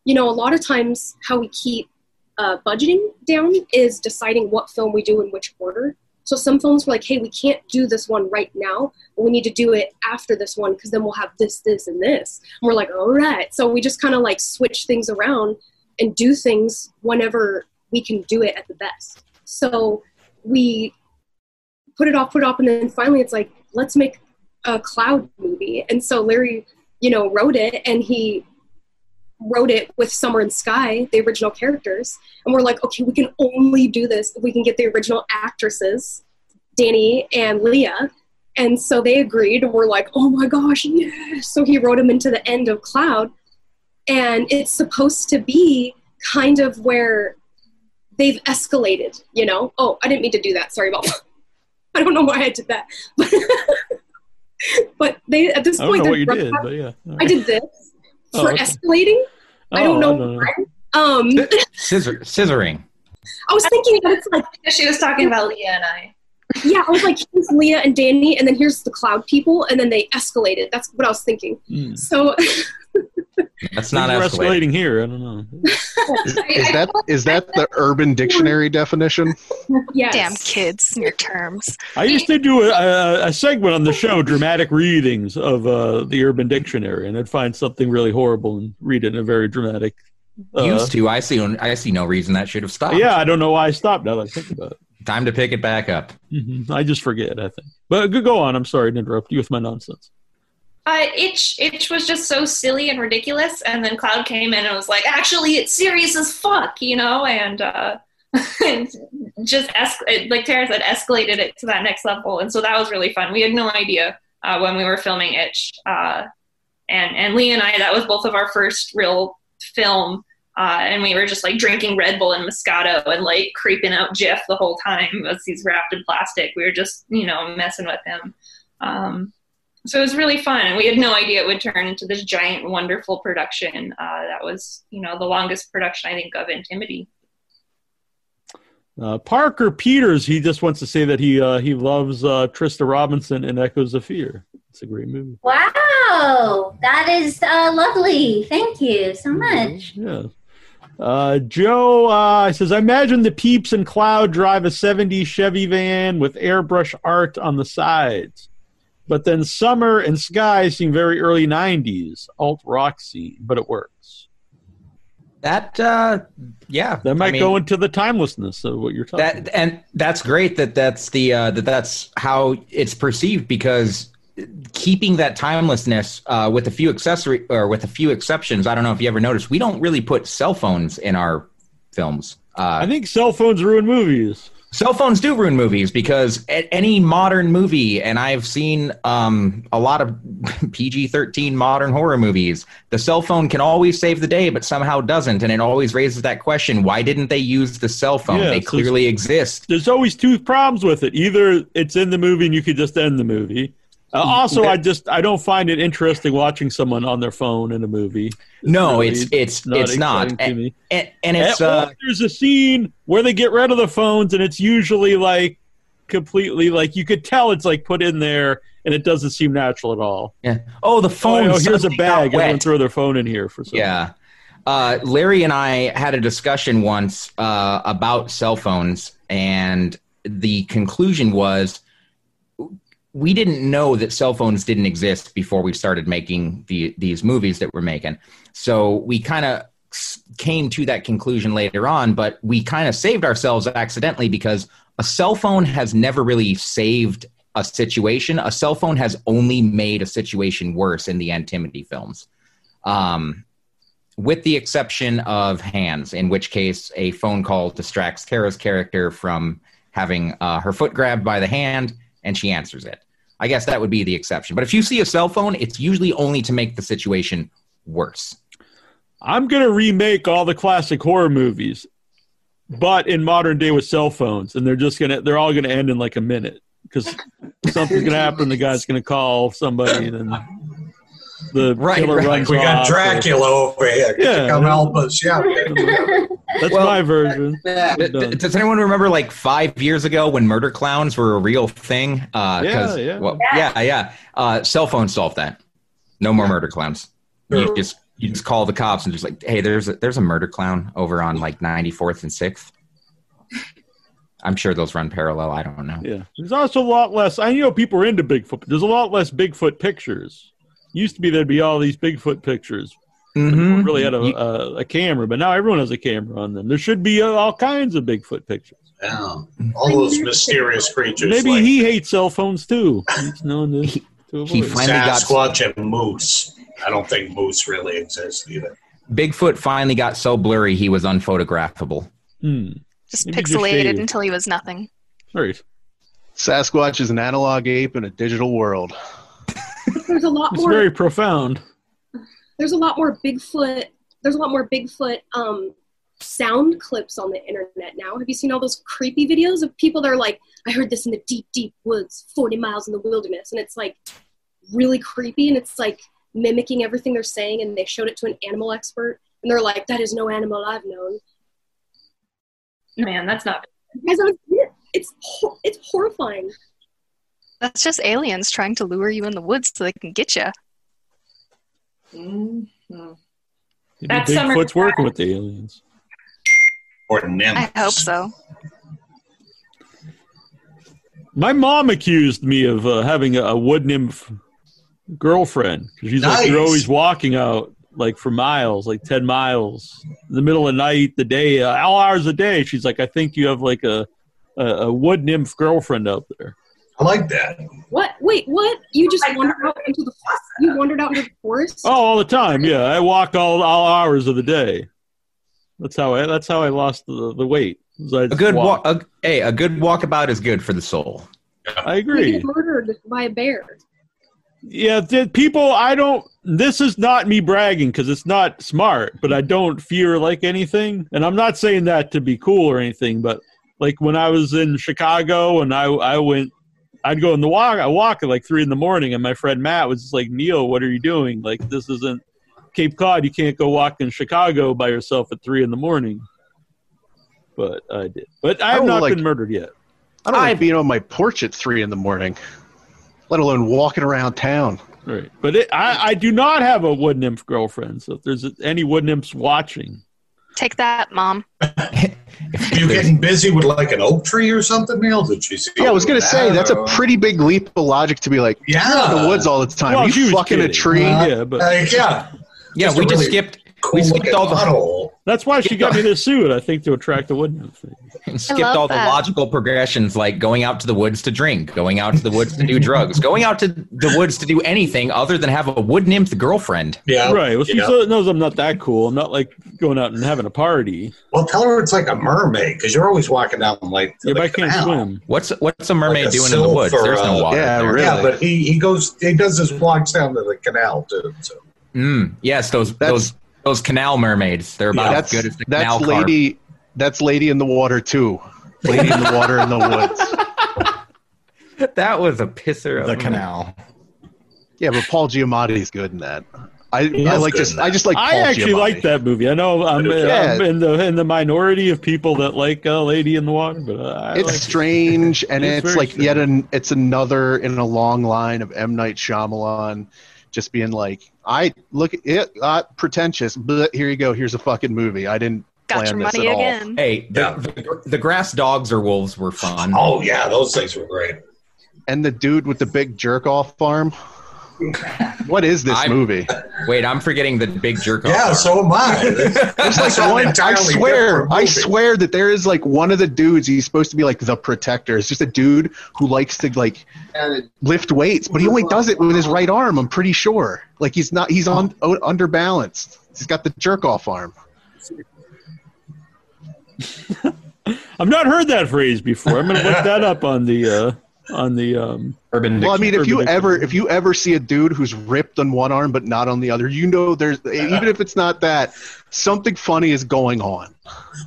you know, a lot of times how we keep uh, budgeting down is deciding what film we do in which order. So some films were like, hey, we can't do this one right now, but we need to do it after this one because then we'll have this, this, and this. And we're like, all right. So we just kind of like switch things around and do things whenever we can do it at the best. So we put it off, put it off, and then finally it's like, let's make a cloud movie. And so Larry, you know, wrote it and he wrote it with Summer and Sky, the original characters. And we're like, okay, we can only do this if we can get the original actresses, Danny and Leah. And so they agreed, and we're like, oh my gosh, yes. So he wrote them into the end of Cloud. And it's supposed to be kind of where they've escalated, you know? Oh, I didn't mean to do that. Sorry about that. I don't know why I did that. but they at this point know what you did, but yeah. I did this Oh, for okay. escalating. I don't Oh, know. I don't why. Um, Scissor, scissoring. I was thinking that it's like she was talking about Leah and I. yeah, I was like, here's Leah and Danny, and then here's the cloud people, and then they escalated. That's what I was thinking. Hmm. So That's not escalating. escalating here. I don't know. Is that is that the Urban Dictionary definition? yes. Damn kids and your terms. I used to do a, a, a segment on the show, dramatic readings of uh, the Urban Dictionary, and I'd find something really horrible and read it in a very dramatic. Uh, Used to. I see. I see no reason that should have stopped. Yeah, I don't know why I stopped. Now that I think about it, Time to pick it back up. Mhm. I just forget. I think. But go- go on. I'm sorry to interrupt you with my nonsense. Uh, Itch, Itch was just so silly and ridiculous, and then Cloud came in and was like, "Actually, it's serious as fuck," you know, and uh, just es- like Tara said, escalated it to that next level, and so that was really fun. We had no idea uh, when we were filming Itch, uh, and and Lee and I, that was both of our first real film, uh, and we were just like drinking Red Bull and Moscato and like creeping out Jeff the whole time as he's wrapped in plastic. We were just you know messing with him. Um, so it was really fun and we had no idea it would turn into this giant wonderful production uh, that was you know the longest production i think of antimity Uh, Parker Peters, he just wants to say that he uh, he loves uh, Trista Robinson and Echoes of Fear. It's a great movie. Wow, that is uh, lovely. Thank you so much. Yeah. Uh, Joe uh, says, I imagine the peeps and Cloud drive a 70 Chevy van with airbrush art on the sides. But then Summer and Sky seem very early 90s, alt rock scene, but it works. That, uh, yeah. That might I mean- go into the timelessness of what you're talking that and that's great that that's the uh, that that's how it's perceived because keeping that timelessness uh, with a few accessory or with a few exceptions i don't know if you ever noticed we don't really put cell phones in our films uh, I think cell phones ruin movies. Cell phones do ruin movies because a- any modern movie, and I've seen um, a lot of PG 13 modern horror movies, the cell phone can always save the day, but somehow doesn't. And it always raises that question why didn't they use the cell phone? Yeah, they clearly exist. There's always two problems with it. Either it's in the movie and you could just end the movie. Uh, also, I just I don't find it interesting watching someone on their phone in a movie. No, really it's it's it's not. exciting to me. And, and it's And- uh, or there's a scene where they get rid of the phones, and it's usually like completely like you could tell it's like put in there, and it doesn't seem natural at all. yeah. Oh, the phone. Oh, here's a suddenly got bag. Everyone wet. throw their phone in here for some. Yeah. Uh, Larry and I had a discussion once uh, about cell phones, and the conclusion was we didn't know that cell phones didn't exist before we started making the, these movies that we're making. So we kind of came to that conclusion later on, but we kind of saved ourselves accidentally because a cell phone has never really saved a situation. A cell phone has only made a situation worse in the Antimity films. Um, with the exception of hands, in which case a phone call distracts Tara's character from having uh, her foot grabbed by the hand and she answers it. I guess that would be the exception. But if you see a cell phone, it's usually only to make the situation worse. I'm gonna remake all the classic horror movies, but in modern day with cell phones, and they're just gonna they're all gonna end in like a minute because something's gonna happen. The guy's gonna call somebody, and then the Right, killer right. runs We got off. Dracula over here. Yeah. Come help us. Yeah. That's Well- my version. Yeah. D- d- Does anyone remember like five years ago when murder clowns were a real thing? Uh, 'cause- Yeah, yeah. Well, yeah, yeah. Uh, cell phones solved that. No more murder clowns. You just you just call the cops and just like, hey, there's a, there's a murder clown over on like 94th and 6th. I'm sure those run parallel. I don't know. Yeah. There's also a lot less. I know people are into Bigfoot. But there's a lot less Bigfoot pictures. Used to be there'd be all these Bigfoot pictures. when people Mhm. Really had a, You- a, a camera, but now everyone has a camera on them. There should be uh, all kinds of Bigfoot pictures. Yeah. All those mysterious creatures. Maybe like he hates cell phones too. He's known to, to avoid. he finally got- Sasquatch and moose. I don't think moose really exists either. Bigfoot finally got so blurry he was unphotographable. Hmm. Just Maybe pixelated shaded. until he was nothing. Right. Sasquatch is an analog ape in a digital world. There's a lot It's more. very profound. there's a lot more Bigfoot. There's a lot more Bigfoot um, sound clips on the internet now. Have you seen all those creepy videos of people that are like, "I heard this in the deep, deep woods, 40 miles in the wilderness," and it's like really creepy, and it's like mimicking everything they're saying, and they showed it to an animal expert, and they're like, "That is no animal I've known." Man, that's not. Guys, It's it's horrifying. That's just aliens trying to lure you in the woods so they can get you. Maybe That's summer Bigfoot's working with the aliens. Or nymphs. I hope so. My mom accused me of uh, having a, a wood nymph girlfriend because she's like, you're always walking out like for miles, like ten miles, in the middle of the night, the day, uh, all hours a day. She's like, I think you have like a a, a wood nymph girlfriend out there. I like that. What? Wait, what? You just wandered out into the you wandered out into the forest? Oh, all the time. Yeah, I walk all all hours of the day. That's how I. That's how I lost the, the weight. was I A good walk. walk. A, hey, a good walkabout is good for the soul. I You agree. get murdered by a bear. Yeah, the people. I don't. This is not me bragging because it's not smart, but I don't fear like anything. And I'm not saying that to be cool or anything, but like when I was in Chicago and I I went, I'd go in the walk. I walk at like three in the morning, and my friend Matt was just like, "Neil, what are you doing? Like this isn't Cape Cod. You can't go walk in Chicago by yourself at three in the morning." But I did. But I have don't not like- been murdered yet. I don't like being on my porch at three in the morning, let alone walking around town. Right. But it, I, I do not have a wood nymph girlfriend. So if there's any wood nymphs watching, Take that, mom. Are you getting busy with like an oak tree or something, Neil? Did she see? Yeah, I was gonna with say that, that's a pretty big leap of logic to be like, Yeah. in the woods all the time. Well, Are you was fucking a tree? Uh, yeah, but Like, yeah. Yeah, Just we just really skipped. Cool we skipped all the pothole. that's why she got me this suit. I think to attract the wood nymph. skipped love all the logical progressions like going out to the woods to drink, going out to the woods to do drugs, going out to the woods to do anything other than have a wood nymph girlfriend. Yeah. Right. Well, she yeah. so- knows I'm not that cool. I'm not like going out and having a party. Well, tell her it's like a mermaid because you're always walking down like to Yeah, the but I can't canal. swim. What's what's a mermaid Like a doing in the woods? There's no water. Yeah, there. really. Yeah, but he, he goes he does his walks down to the canal too. So Mm, yes, those That's- those those canal mermaids. They're about that's as good as the that's canal carp. lady. That's lady in the water too. Lady in the water in the woods. That was a pisser. The a- canal. Yeah, but Paul Giamatti's good in that. I, I like just in I just like. I actually Giamatti. like that movie. I know I'm, Yeah. I'm in the in the minority of people that like uh, Lady in the Water, but uh, I It's like it. strange, and It's it's, like strange. yet an it's another in a long line of M Night Shyamalan, just being like, I look at it, uh, pretentious, but here you go, here's a fucking movie. I didn't Got plan your this money at all. again. Hey, the, Yeah. the, the grass dogs or wolves were fun. oh yeah, those things were great. And the dude with the big jerk off farm. What is this I- movie? Wait, I'm forgetting the big jerk off. Yeah, part. so am I. There's That's like an one. I swear, I swear that there is like one of the dudes. He's supposed to be like the protector. It's just a dude who likes to like lift weights, but he only does it with his right arm. I'm pretty sure. Like he's not. He's on o- underbalanced. He's got the jerk off arm. I've not heard that phrase before. I'm going to look that up on the uh, on the um. Urban Well, I mean, if you Urban ever if you ever see a dude who's ripped on one arm but not on the other, you know there's even if it's not that, something funny is going on.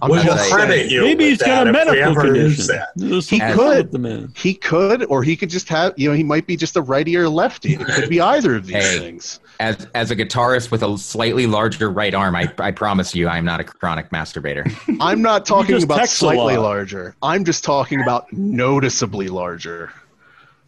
I'm We'll just saying. credit you. Maybe he's got a medical condition. that. He something could. the man. He could, or he could just have, you know, he might be just a righty or lefty. It could be either of these Hey. things. As as a guitarist with a slightly larger right arm, I I promise you, I'm not a chronic masturbator. I'm not talking about slightly larger. I'm just talking about noticeably larger.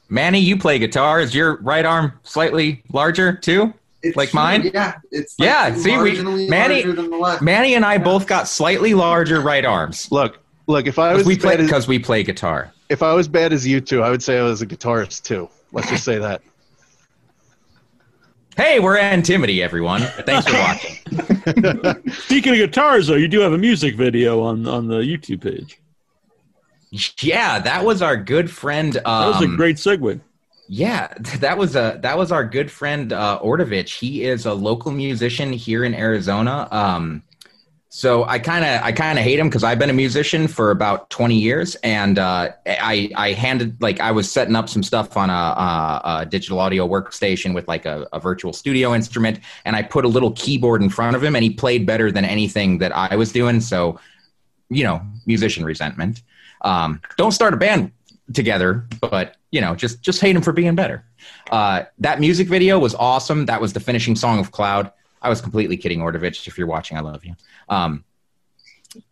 Manny, you play guitar. Is your right arm slightly larger too? It's Like true, mine? Yeah, it's like Yeah, see, we- Manny- than the left. Manny and I both got slightly larger right arms. Look, Look, if I was we as play because we play guitar. if I was bad as you two, I would say I was a guitarist too. Let's just say that. Hey, we're Antimity, everyone. Thanks for watching. Speaking of guitars, though, you do have a music video on on the YouTube page. Yeah, that was our good friend. Um, That was a great segue. Yeah, that was a that was our good friend uh, Ordovich. He is a local musician here in Arizona. Um, so I kind of I kind of hate him because I've been a musician for about twenty years, and uh, I I handed like I was setting up some stuff on a, a, a digital audio workstation with like a, a virtual studio instrument, and I put a little keyboard in front of him, and he played better than anything that I was doing. So, you know, musician resentment. Um, don't start a band together, but you know, just just hate him for being better. Uh, that music video was awesome. That was the finishing song of Cloud. I was completely kidding, Ordovich. If you're watching, I love you. Um,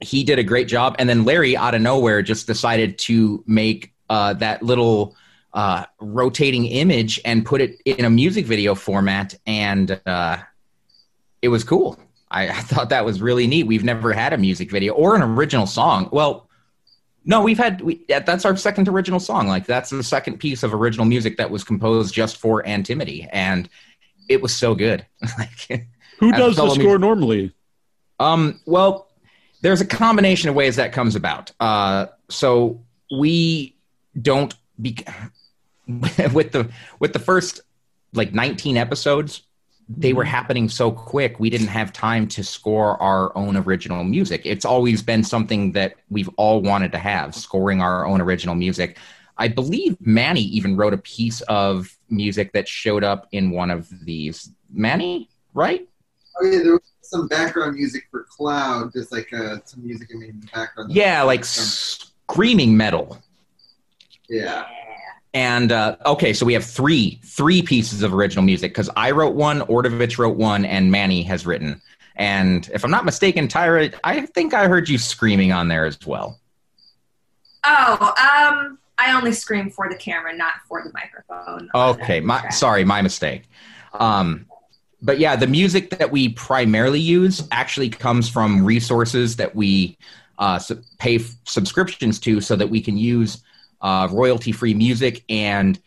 he did a great job, and then Larry, out of nowhere, just decided to make uh, that little uh, rotating image and put it in a music video format, and uh, it was cool. I, I thought that was really neat. We've never had a music video or an original song. Well, no, we've had we, that's our second original song. Like that's the second piece of original music that was composed just for Antimity, and it was so good. like, Who does the score normally? Um, well, there's a combination of ways that comes about. Uh, so we don't be with the with the first like 19 episodes they were happening so quick we didn't have time to score our own original music. It's always been something that we've all wanted to have scoring our own original music. I believe manny even wrote a piece of music that showed up in one of these. Manny right? Oh yeah, there was some background music for Cloud, just like uh, some music I made in the background. yeah like screaming metal. Yeah. And uh, okay, so we have three three pieces of original music because I wrote one, Ordovich wrote one, and Manny has written. And if I'm not mistaken, Tyra, I think I heard you screaming on there as well. Oh, um, I only scream for the camera, not for the microphone. Okay, my sorry, my mistake. Um, but yeah, the music that we primarily use actually comes from resources that we uh, pay f- subscriptions to, so that we can use uh, royalty-free music. And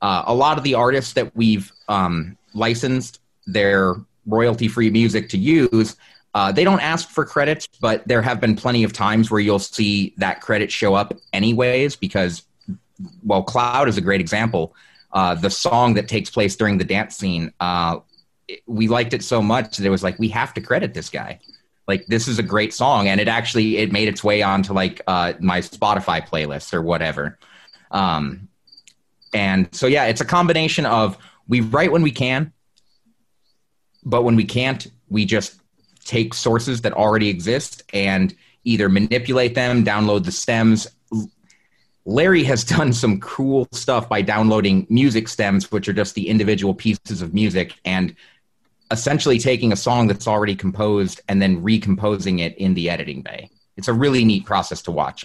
uh, a lot of the artists that we've um, licensed their royalty-free music to use, uh, they don't ask for credits, but there have been plenty of times where you'll see that credit show up anyways because well, Cloud is a great example. Uh, the song that takes place during the dance scene, uh, we liked it so much that it was like we have to credit this guy. Like this is a great song, and it actually it made its way onto like uh, my Spotify playlist or whatever. Um, and so yeah, it's a combination of we write when we can, but when we can't, we just take sources that already exist and either manipulate them, download the stems, Larry has done some cool stuff by downloading music stems, which are just the individual pieces of music, and essentially taking a song that's already composed and then recomposing it in the editing bay. It's a really neat process to watch.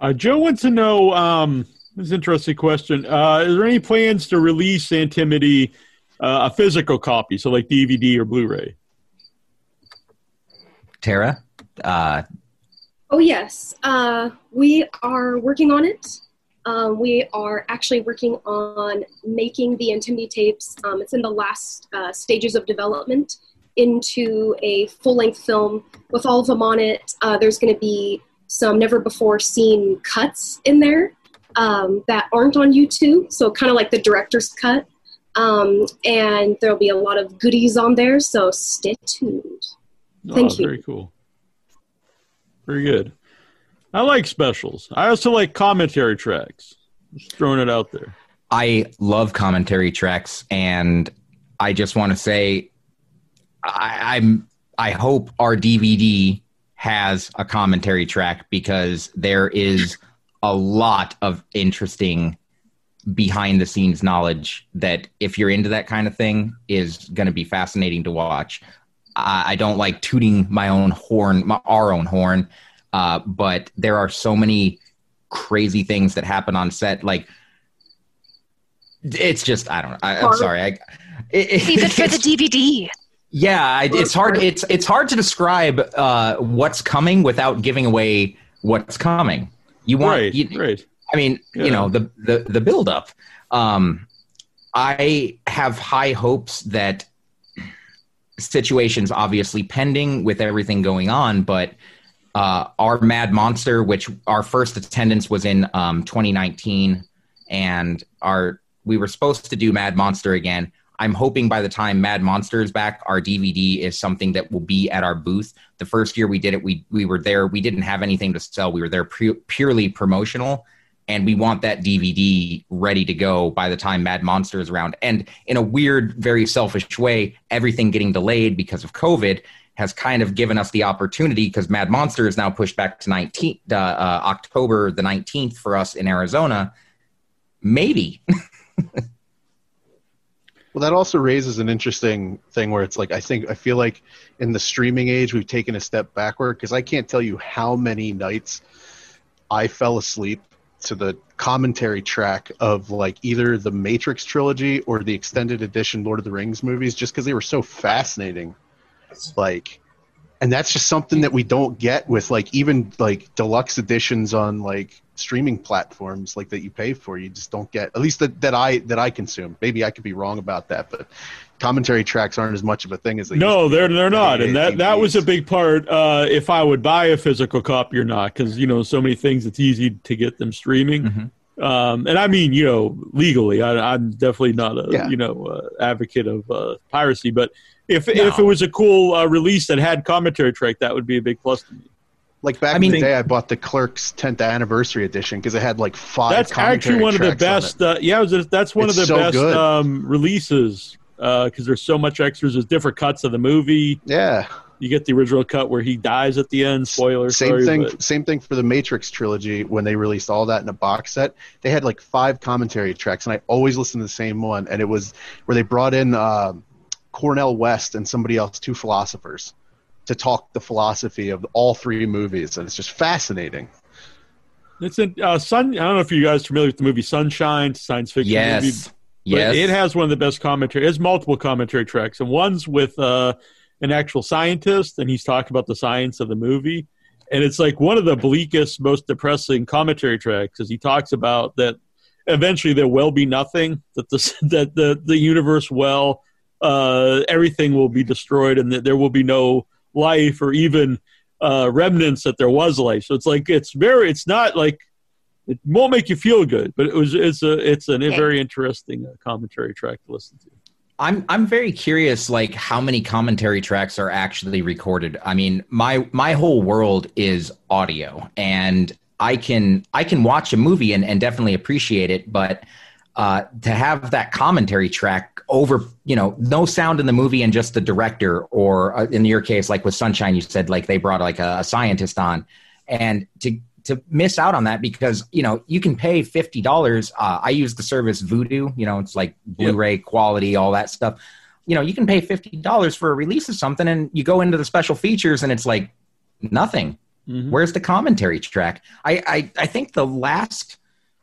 Uh, Joe wants to know. Um, this is an interesting question. Uh, is there any plans to release Antimity uh, a physical copy, so like DVD or Blu-ray? Tara, uh, Oh yes, uh, we are working on it. Um, we are actually working on making the Antimity tapes. Um, it's in the last uh, stages of development into a full-length film with all of them on it. Uh, there's going to be some never-before-seen cuts in there um, that aren't on YouTube, so kind of like the director's cut. Um, and there'll be a lot of goodies on there, so stay tuned. Thank oh, you. Very cool. Very good. I like specials. I also like commentary tracks. Just throwing it out there. I love commentary tracks, and I just want to say, I, I'm. I hope our DVD has a commentary track because there is a lot of interesting behind the scenes knowledge that if you're into that kind of thing is going to be fascinating to watch. I, I don't like tooting my own horn, my, our own horn, uh, but there are so many crazy things that happen on set. Like it's just I don't know. I, I'm sorry. I, it, Save it for the DVD. Yeah, I- it's hard. It's it's hard to describe uh, what's coming without giving away what's coming. You want, Right, you, right. I mean, Yeah. you know, the the the build up. Um, I have high hopes that situations obviously pending with everything going on, but uh, our Mad Monster, which our first attendance was in um, 2019, and our we were supposed to do Mad Monster again. I'm hoping by the time Mad Monster is back, our DVD is something that will be at our booth. The first year we did it, we we were there. We didn't have anything to sell. We were there pu- purely promotional, and we want that DVD ready to go by the time Mad Monster is around. And in a weird, very selfish way, everything getting delayed because of COVID has kind of given us the opportunity because Mad Monster is now pushed back to 19 uh, uh, October the 19th for us in Arizona. Maybe Well, that also raises an interesting thing where it's like I think I feel like in the streaming age we've taken a step backward because I can't tell you how many nights I fell asleep to the commentary track of like either the Matrix trilogy or the extended edition Lord of the Rings movies just because they were so fascinating. Like and that's just something that we don't get with like even like deluxe editions on like streaming platforms like that you pay for you just don't get at least that, that i that i consume maybe i could be wrong about that but commentary tracks aren't as much of a thing as they No, used to they're be. they're not, and that that was a big part. Uh, if I would buy a physical copy or not, because you know so many things, it's easy to get them streaming. Mm-hmm. Um, and I mean, you know, legally, I, I'm definitely not a Yeah. you know uh, advocate of uh, piracy, but if if it was a cool uh, release that had commentary track, that would be a big plus to me. like back I in mean- the day i bought the clerks 10th anniversary edition because it had like five That's actually one of the tracks on best. Uh, yeah, it was, that's one It's of the so best um, releases because there's so much extras. There's different cuts of the movie. Yeah, you get the original cut where he dies at the end. Spoiler. same sorry, thing but- same thing for the matrix trilogy when they released all that in a box set they had like five commentary tracks and i always listened to the same one and it was where they brought in um cornel west and somebody else two philosophers to talk the philosophy of all three movies and it's just fascinating It's a uh, Sun. I don't know if you guys are familiar with the movie Sunshine, science fiction Yes. movie. But Yes. it has one of the best commentary. It has multiple commentary tracks, and one's with uh, an actual scientist, and he's talking about the science of the movie. And it's like one of the bleakest, most depressing commentary tracks, as he talks about that eventually there will be nothing, that the that the the universe will, uh, everything will be destroyed, and that there will be no life or even uh, remnants that there was life. So it's like it's very, it's not like it won't make you feel good, but it was it's a it's a Yeah. very interesting uh, commentary track to listen to. I'm I'm very curious, like how many commentary tracks are actually recorded. I mean, my my whole world is audio, and I can I can watch a movie and, and definitely appreciate it, but uh, to have that commentary track over, you know, no sound in the movie and just the director, or uh, in your case, like with Sunshine, you said like they brought like a, a scientist on, and to to miss out on that because you know you can pay fifty dollars. Uh, I use the service Vudu. You know, it's like Blu-ray quality, all that stuff. You know, you can pay fifty dollars for a release of something, and you go into the special features, and it's like nothing. Where's the commentary track? I, I I think the last.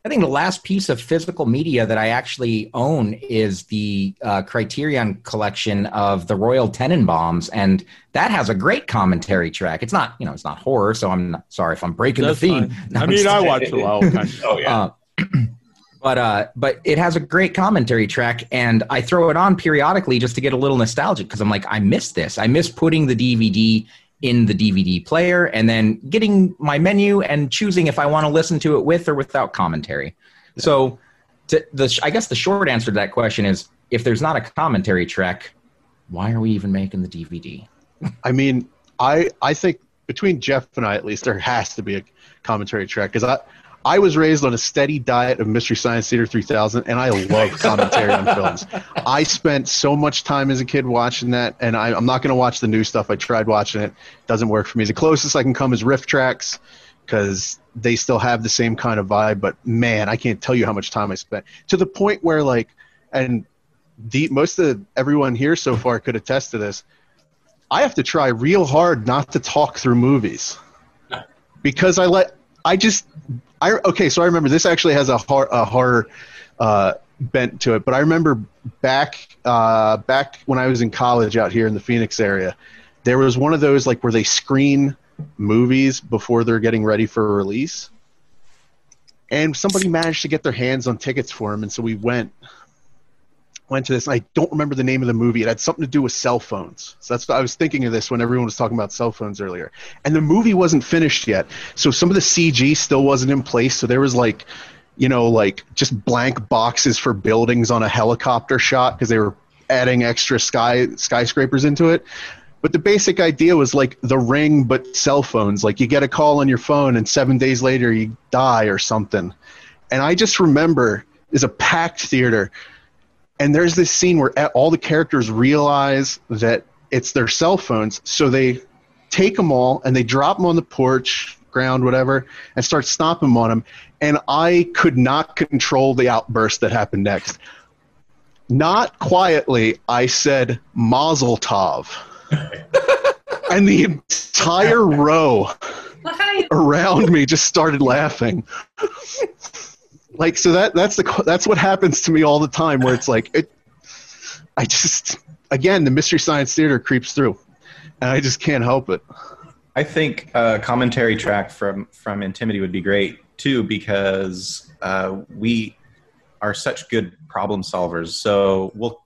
I think the last piece of physical media that I actually own is the uh, Criterion collection of the Royal Tenenbaums, and that has a great commentary track. It's not, you know, it's not horror, so I'm not, sorry if I'm breaking That's the theme. No, I mean, I watch a lot. Of- Oh yeah. uh, but uh, but it has a great commentary track, and I throw it on periodically just to get a little nostalgic because I'm like, I miss this. I miss putting the DVD in the DVD player and then getting my menu and choosing if I want to listen to it with or without commentary. So, to the I guess the short answer to that question is, if there's not a commentary track, why are we even making the DVD? I mean, I I think between Jeff and I, at least, there has to be a commentary track because I I was raised on a steady diet of Mystery Science Theater 3000, and I love commentary on films. I spent so much time as a kid watching that, and I, I'm not going to watch the new stuff. I tried watching it, doesn't work for me. The closest I can come is RiffTrax because they still have the same kind of vibe. But man, I can't tell you how much time I spent to the point where like, and the most of everyone here so far could attest to this. I have to try real hard not to talk through movies because I let I just I okay. So I remember this actually has a horror, a horror uh, bent to it. But I remember back uh, back when I was in college out here in the Phoenix area, there was one of those like where they screen movies before they're getting ready for release, and somebody managed to get their hands on tickets for them, and so we went went to this. And I don't remember the name of the movie. It had something to do with cell phones. So that's what I was thinking of this when everyone was talking about cell phones earlier. And the movie wasn't finished yet, so some of the CG still wasn't in place. So there was like, you know, like just blank boxes for buildings on a helicopter shot because they were adding extra sky skyscrapers into it. But the basic idea was like the ring, but cell phones. Like you get a call on your phone, and seven days later you die or something. And I just remember is a packed theater and there's this scene where all the characters realize that it's their cell phones so they take them all and they drop them on the porch ground whatever and start stomping on them and i could not control the outburst that happened next. Not quietly i said mazel tov. And the entire row around me just started laughing like so that that's the that's what happens to me all the time where it's like it i just again the mystery science theater creeps through and i just can't help it I think a commentary track from from Antimity would be great too because uh, we are such good problem solvers. So we'll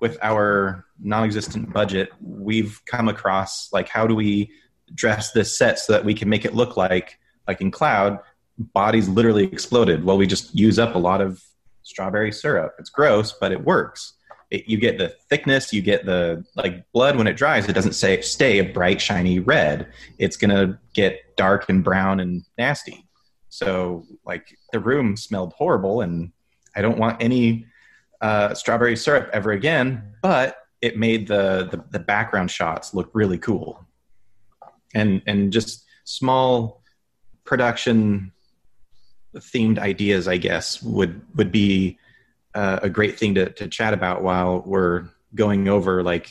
with our non-existent budget, we've come across like how do we dress this set so that we can make it look like like in Cloud, bodies literally exploded. Well, we just use up a lot of strawberry syrup. It's gross, but it works. It, you get the thickness, you get the like blood when it dries. It doesn't say stay a bright shiny red. It's gonna get dark and brown and nasty. So like the room smelled horrible, and I don't want any uh, strawberry syrup ever again. But it made the, the the background shots look really cool, and and just small production themed ideas, I guess, would would be uh, a great thing to, to chat about while we're going over like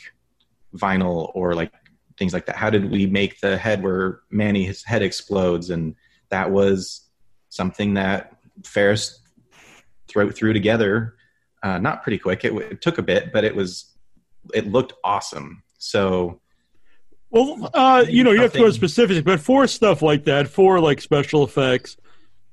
vinyl or like things like that. How did we make the head where Manny's head explodes? And that was something that Ferris threw threw together. Uh, not pretty quick. It, it took a bit, but it was it looked awesome. So Well, uh, you know, you have to go specific, but for stuff like that, for like special effects,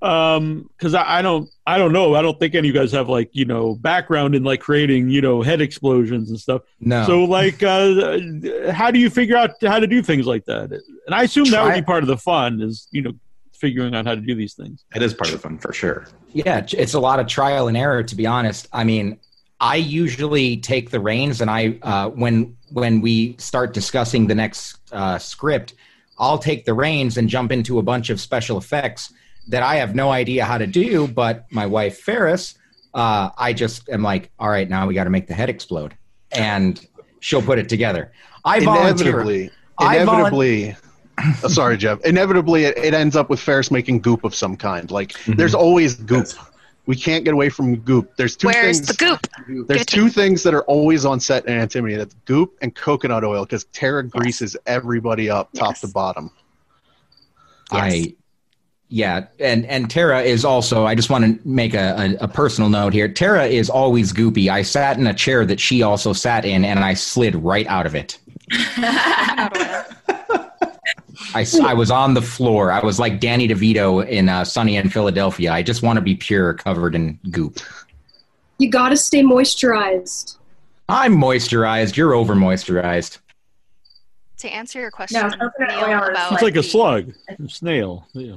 um, because I, I don't, I don't know, I don't think any of you guys have like you know background in like creating you know head explosions and stuff. No. So like, uh, how do you figure out how to do things like that? And I assume that would be part of the fun is you know figuring out how to do these things. it is part of the fun for sure. Yeah, it's a lot of trial and error, to be honest. I mean, I usually take the reins, and I uh, when when we start discussing the next uh, script, I'll take the reins and jump into a bunch of special effects that I have no idea how to do. But my wife Ferris, uh, I just am like, all right, now we got to make the head explode, and she'll put it together. I volunteer. inevitably I volun- inevitably oh, sorry jeff inevitably it, it ends up with ferris making goop of some kind like Mm-hmm. there's always goop we can't get away from goop there's two Where's things the goop? there's Give it to two things that are always on set in antimity that's goop and coconut oil because tara greases everybody up top to bottom I yeah, and and Tara is also. I just want to make a, a, a personal note here. Tara is always goopy. I sat in a chair that she also sat in, and I slid right out of it. I, I was on the floor. I was like Danny DeVito in uh, Sunny in Philadelphia. I just want to be pure, covered in goop. You gotta stay moisturized. I'm moisturized. You're over moisturized. To answer your question, No, Neil, about It's like a the- slug, a snail. Yeah.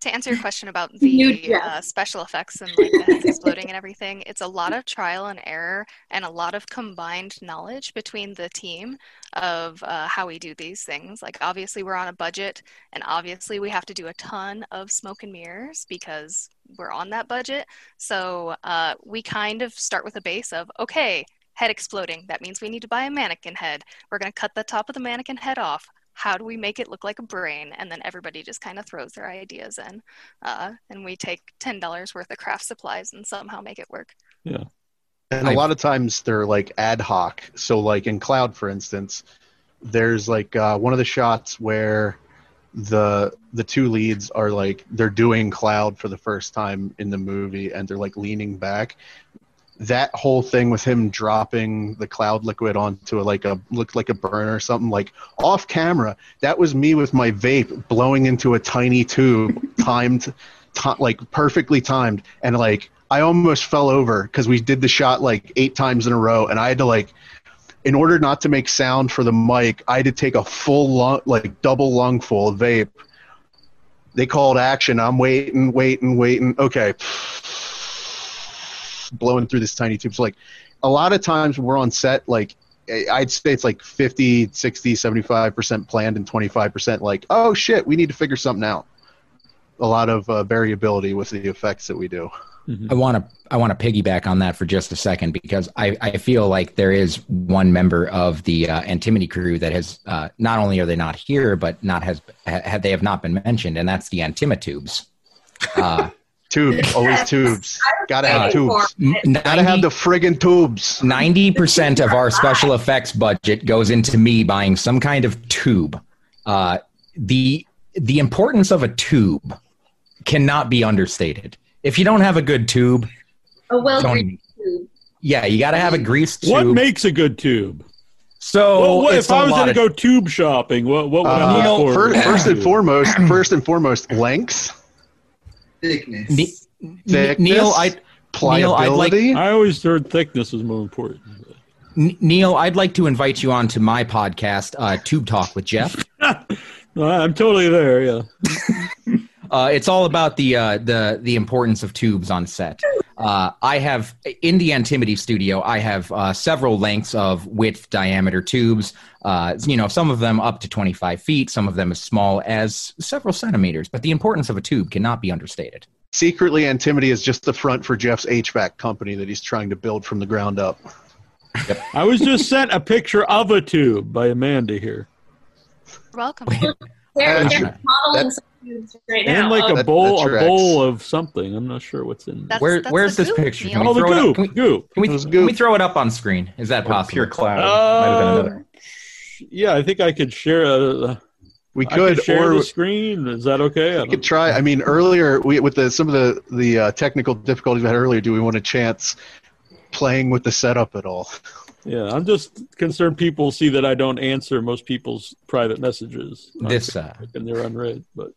To answer your question about the uh, special effects and like the heads exploding and everything, it's a lot of trial and error and a lot of combined knowledge between the team of uh, how we do these things. Like, obviously, we're on a budget, and obviously, we have to do a ton of smoke and mirrors because we're on that budget. So, uh, we kind of start with a base of okay, head exploding. That means we need to buy a mannequin head. We're going to cut the top of the mannequin head off how do we make it look like a brain and then everybody just kind of throws their ideas in uh, and we take $10 worth of craft supplies and somehow make it work Yeah. And a lot of times they're like ad hoc. So, like in Cloud, for instance, there's like uh, one of the shots where the the two leads are like they're doing cloud for the first time in the movie and they're like leaning back that whole thing with him dropping the cloud liquid onto a, like a looked like a burner or something like off camera that was me with my vape blowing into a tiny tube timed ti like perfectly timed and like i almost fell over because we did the shot like eight times in a row and i had to like in order not to make sound for the mic, I had to take a full lung, like double lungful of vape. They called action. I'm waiting, waiting, waiting. Okay, blowing through this tiny tube. So like, a lot of times when we're on set, like I- I'd say it's like 50, 60, 75% planned and 25% like, oh shit, we need to figure something out. A lot of uh, variability with the effects that we do. I want to I want to piggyback on that for just a second because I, I feel like there is one member of the uh, Antimity crew that has uh, not only are they not here but not has ha, they have not been mentioned and that's the Antimatubes. Uh, tubes, always tubes. Gotta have Uh, tubes. n- Gotta have the friggin' tubes. Ninety percent of our special effects budget goes into me buying some kind of tube. Uh, the the importance of a tube cannot be understated. If you don't have a good tube, A well greased tube. yeah, you got to have a greased tube. What makes a good tube? So Well, what, if I was going to go tube shopping, what, what would I Uh, look for? first, first and foremost, first and foremost, length, Thickness. Ne- thickness, Neil, I Neil, I'd like pliability. I always heard thickness was more important. N- Neil, I'd like to invite you on to my podcast, uh, Tube Talk with Jeff. I'm totally there. Yeah. Uh, it's all about the uh, the the importance of tubes on set. Uh, I have in the Antimity studio. I have uh, several lengths of width diameter tubes. Uh, you know, some of them up to twenty five feet, some of them as small as several centimeters. But the importance of a tube cannot be understated. Secretly, Antimity is just the front for Jeff's HVAC company that he's trying to build from the ground up. I was just sent a picture of a tube by Amanda here, Welcome. They're, they're modeling That- some tubes right now. and like Oh, a That- bowl, that a bowl of something. I'm not sure what's in. That's, Where, that's where's this goop, picture? Can we oh, the throw it up? goop, Can we, goop. can we, can goop. we throw it up on screen? Is that Or possible? pure cloud. Might have been Uh, yeah, I think I could share. A, We could, could share or the screen. Is that okay? I we could try. I mean, earlier we, with the some of the the uh, technical difficulties we had earlier. Do we want a chance playing with the setup at all? Yeah, I'm just concerned people see that I don't answer most people's private messages. This uh, and they're unread, but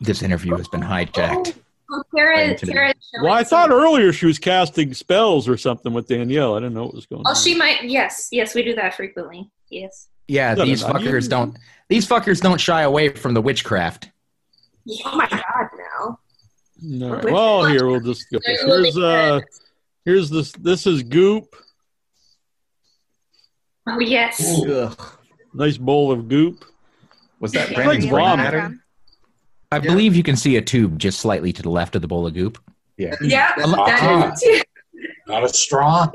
this interview has been hijacked. oh, Tara, Right. Tara well, I thought earlier she was casting spells or something with Danielle. I didn't know what was going Oh, on. she might. Yes, yes, we do that frequently. Yes. Yeah, No, no, these no, you- fuckers don't. These fuckers don't shy away from the witchcraft. Oh my god, no. No. Well, here we'll just go. There's a Here's uh, here's this. This is goop. Oh yes. Nice bowl of goop. Was that It's Brandon's like brain vomit. matter? I believe you can see a tube just slightly to the left of the bowl of goop. Yeah. Yeah, Ah. that is too. Not a straw.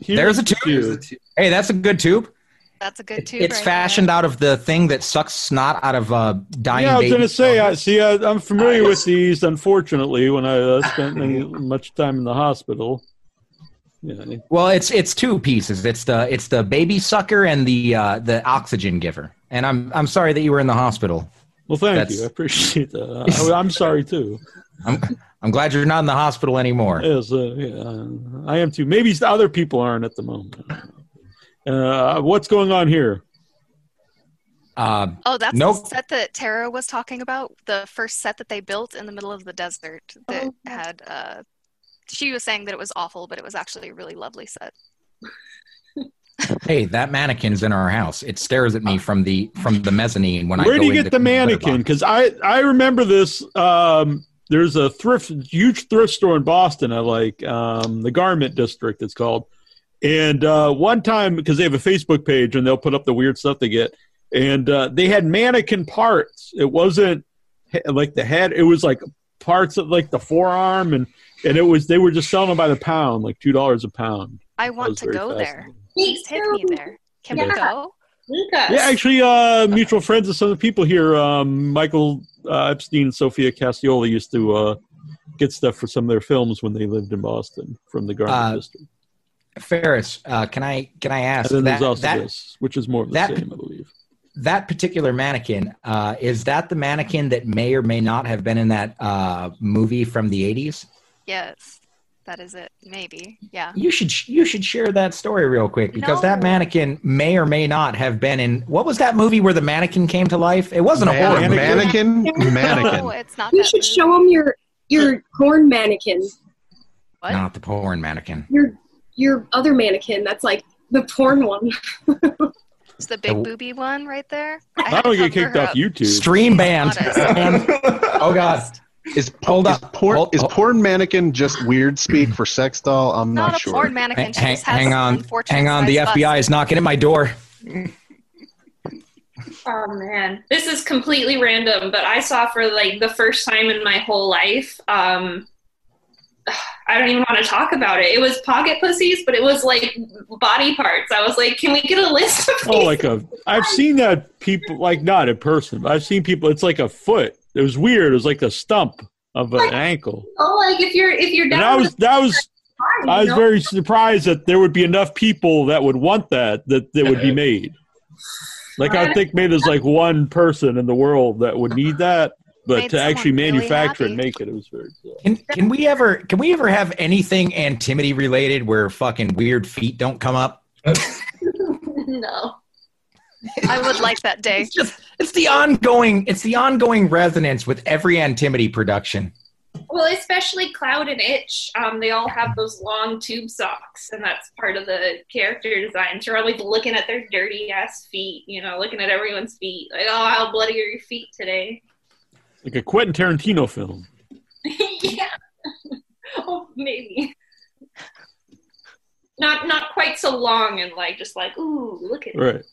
Here's There's a the tube. Hey, that's a good tube. That's a good tube. It's right fashioned out of the thing that sucks snot out of uh, dying Yeah, I was going to say. I see. I, I'm familiar with these. Unfortunately, when I uh, spent any, much time in the hospital. Yeah. Well, it's it's two pieces. It's the it's the baby sucker and the uh, the oxygen giver. And I'm I'm sorry that you were in the hospital. Well, thank That's- you. I appreciate that. I, I'm sorry too. I'm I'm glad you're not in the hospital anymore. Yes, uh, yeah, I am too. Maybe other people aren't at the moment. Uh, what's going on here? Uh, Oh, that's Nope. the set that Tara was talking about. The first set that they built in the middle of the desert that had. Uh, she was saying that it was awful, but it was actually a really lovely set. Hey, that mannequin's in our house. It stares at me from the from the mezzanine when I Where do you get the mannequin? Because I I remember this. Um, there's a thrift, huge thrift store in Boston. I like um, the Garment District. It's called. And uh, one time, because they have a Facebook page and they'll put up the weird stuff they get, and uh, they had mannequin parts. It wasn't like the head; it was like parts of like the forearm, and and it was they were just selling them by the pound, like two dollars a pound. I want to go there. Fascinating. Please take me there. Can we Yeah. go? Lucas. Yeah, actually, uh, mutual friends of some of the people here, um, Michael uh, Epstein and Sophia Castioli used to uh, get stuff for some of their films when they lived in Boston from the Garment Uh, District. Ferris, uh, can I can I ask And then that, there's also that this, which is more of the that- same, I believe. that particular mannequin uh, is that the mannequin that may or may not have been in that uh, movie from the '80s? Yes, that is it. Maybe. Yeah. You should you should share that story real quick because that mannequin may or may not have been in what was that movie where the mannequin came to life? It wasn't a Man- horror movie. mannequin? No, it's not. You should movie. show him your your corn mannequin. What? Not the porn mannequin. Your your other mannequin. That's like the porn one. It's the big oh. booby one right there. I I had don't to get kicked off up. YouTube. Stream banned. Oh God. Is, Hold is up. porn Hold- is porn mannequin just weird speak for sex doll? I'm Not, not, a sure. porn mannequin. Hang, hang, hang on. Hang on. The FBI bust. is knocking at my door. Oh man, this is completely random, but I saw for like the first time in my whole life. Um, I don't even want to talk about it. It was pocket pussies, but it was like body parts. I was like, can we get a list of Oh, like a. I've seen that people like not in person, but I've seen people. It's like a foot. It was weird. It was like the stump of an ankle. oh, like if you're if you're down. And I was that was fine, I was know? very surprised that there would be enough people that would want that that that would be made. Like I think maybe there's like one person in the world that would need that, but Made to actually someone really manufacture and make it, it was very cool. Can, can we ever can we ever have anything antimity related where fucking weird feet don't come up? no. I would like that day. It's just it's the ongoing it's the ongoing resonance with every antimity production. Well, especially Cloud and Itch, um, they all have those long tube socks, and that's part of the character design. So you're always looking at their dirty ass feet, you know, looking at everyone's feet. Like, oh, how bloody are your feet today? Like a Quentin Tarantino film. yeah. oh, maybe. Not not quite so long and like just like ooh, look at it.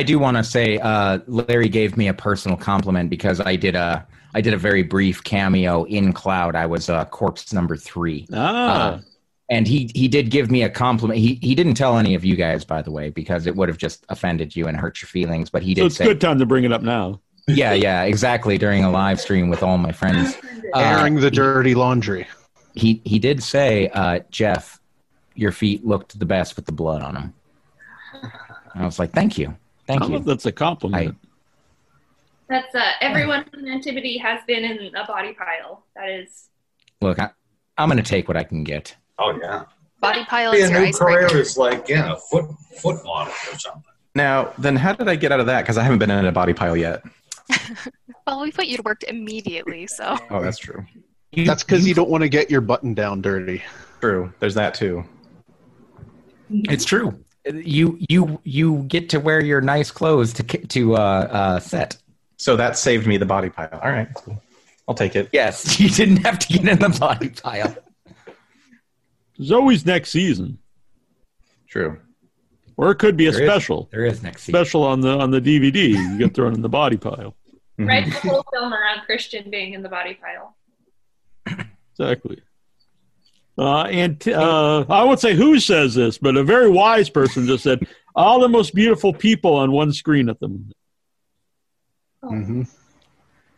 Right. I do want to say uh, Larry gave me a personal compliment because I did a I did a very brief cameo in Cloud. I was uh, corpse number three. Ah. Uh, and he he did give me a compliment. He he didn't tell any of you guys, by the way, because it would have just offended you and hurt your feelings. But he so did it's say, good time to bring it up now. yeah, yeah, exactly. During a live stream with all my friends, Uh, Airing the dirty laundry. he he did say, uh, Jeff, your feet looked the best with the blood on them. I was like, thank you, I thank don't know you. if that's a compliment. That's uh, everyone in Antimity has been in a body pile. That is Look, I, I'm going to take what I can get. Oh yeah. Body pile Be is a your new icebreaker. career is like yeah, a foot foot model or something. Now, then how did I get out of that? Because I haven't been in a body pile yet. Well, we put you to work immediately, so Oh, that's true. That's because you don't want to get your button down dirty. True. There's that too. It's true. You you you get to wear your nice clothes to to uh, uh, set. So that saved me the body pile. All right, cool. I'll take it. Yes, you didn't have to get in the body pile. Zoe's next season, True. or it could be a There is- special. there is next season. Special on the on the DVD. You get thrown in the body pile. write the whole film around Christian being in the body pile. Exactly. Uh, and uh, I won't say who says this, but a very wise person just said, "All the most beautiful people on one screen at the moment." Mm-hmm.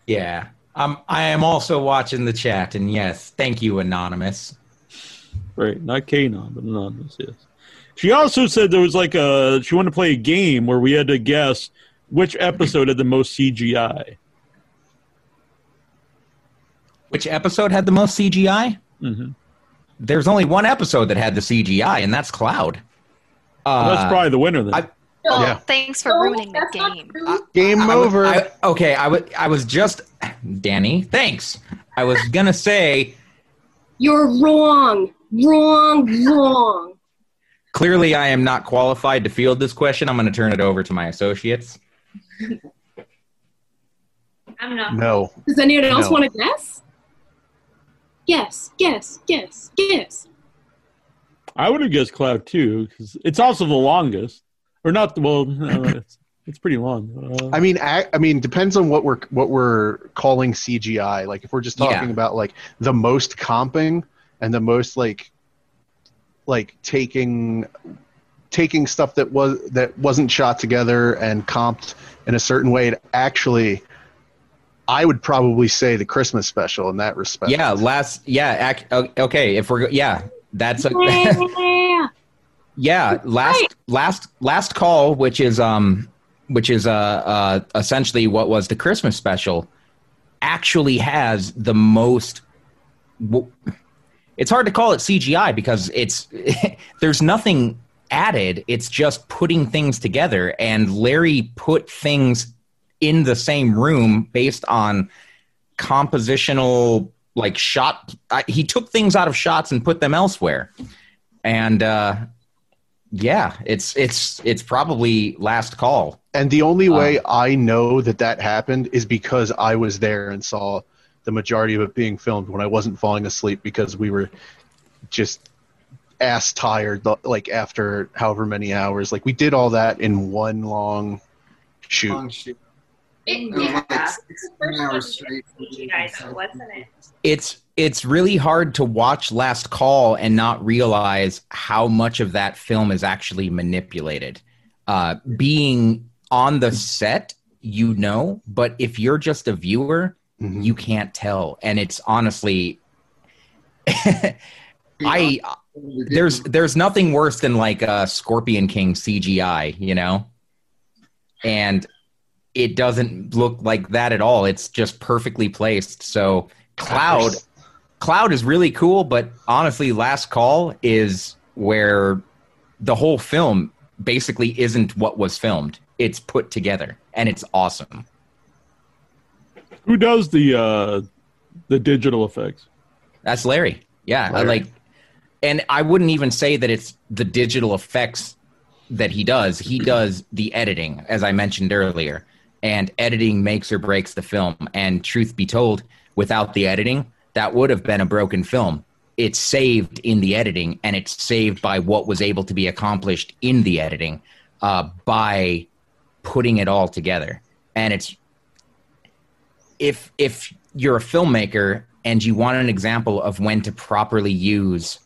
Yeah, um, I am also watching the chat, and yes, thank you, anonymous. Right, not Kanon, but anonymous. Yes. She also said there was like a she wanted to play a game where we had to guess which episode had the most CGI. Which episode had the most CGI? Mm-hmm. There's only one episode that had the CGI, and that's Cloud. Uh, that's probably the winner then. I, Oh, Yeah. thanks for ruining the game. Game I was- over. I- okay, I was I was just Danny. Thanks. I was gonna say You're wrong. Wrong. Wrong. clearly I am not qualified to field this question. I'm going to turn it over to my associates. I'm not. No. Does anyone else No. want to guess? Guess. Guess. Guess. Guess. I would have guessed Cloud too because it's also the longest, or not. the Well, no, it's, it's pretty long. Uh, I mean, I, I mean, depends on what we're what we're calling CGI. Like, if we're just talking Yeah. about like the most comping and the most like, like taking taking stuff that was that wasn't shot together and comped in a certain way to actually, I would probably say the Christmas special in that respect. Yeah, last yeah, okay, if we're yeah, that's a Yeah. last last last call which is um which is uh, uh, essentially what was the Christmas special, actually has the most. It's hard to call it CGI because it's there's nothing added. It's just putting things together, and Larry put things in the same room based on compositional like shot. I, he took things out of shots and put them elsewhere, and uh, yeah, it's it's it's probably last call. And the only way Um, I know that that happened is because I was there and saw the majority of it being filmed when I wasn't falling asleep because we were just ass tired like after however many hours. Like we did all that in one long shoot. Long shoot. It, It yeah, like 16 hours straight. CGI, wasn't it? it's it's really hard to watch last call and not realize how much of that film is actually manipulated. Uh, being on the set you know but if you're just a viewer you can't tell. And it's honestly i there's there's nothing worse than like a scorpion king cgi you know? And it doesn't look like that at all. It's just perfectly placed. So cloud cloud is really cool but honestly last call is where the whole film basically isn't what was filmed. It's put together and it's awesome. Who does the uh, the digital effects? That's Larry. Yeah, I like, and I wouldn't even say that it's the digital effects that he does. He does the editing, as I mentioned earlier, and editing makes or breaks the film. And truth be told, without the editing, that would have been a broken film. It's saved in the editing, and it's saved by what was able to be accomplished in the editing uh, by putting it all together. And it's if if you're a filmmaker and you want an example of when to properly use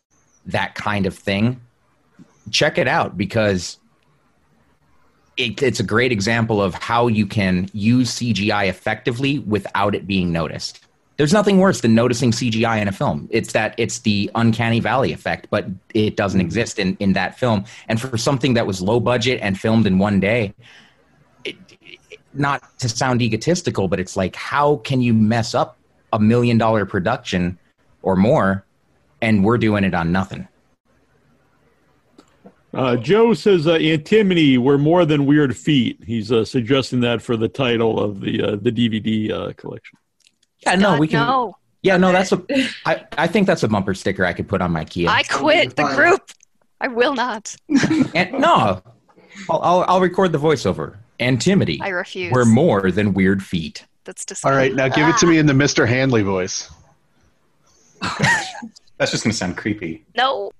that kind of thing, check it out because it, it's a great example of how you can use CGI effectively without it being noticed. There's nothing worse than noticing CGI in a film. It's that it's the uncanny valley effect, but it doesn't mm-hmm. exist in, in that film. And for something that was low budget and filmed in one day, not to sound egotistical, but it's like, how can you mess up a million dollar production or more and we're doing it on nothing? Uh, Joe says uh, antimity were more than weird feet. He's uh, suggesting that for the title of the uh, the DVD uh, collection. Yeah, no, we can. no. Yeah, no, that's a. I, I think that's a bumper sticker I could put on my Kia. I quit the group. I will not. and, no, I'll, I'll I'll record the voiceover. Antimity. I refuse. We're more than weird feet. That's disgusting. All right, now give it to me in the Mr. Handley voice. That's just going to sound creepy. No.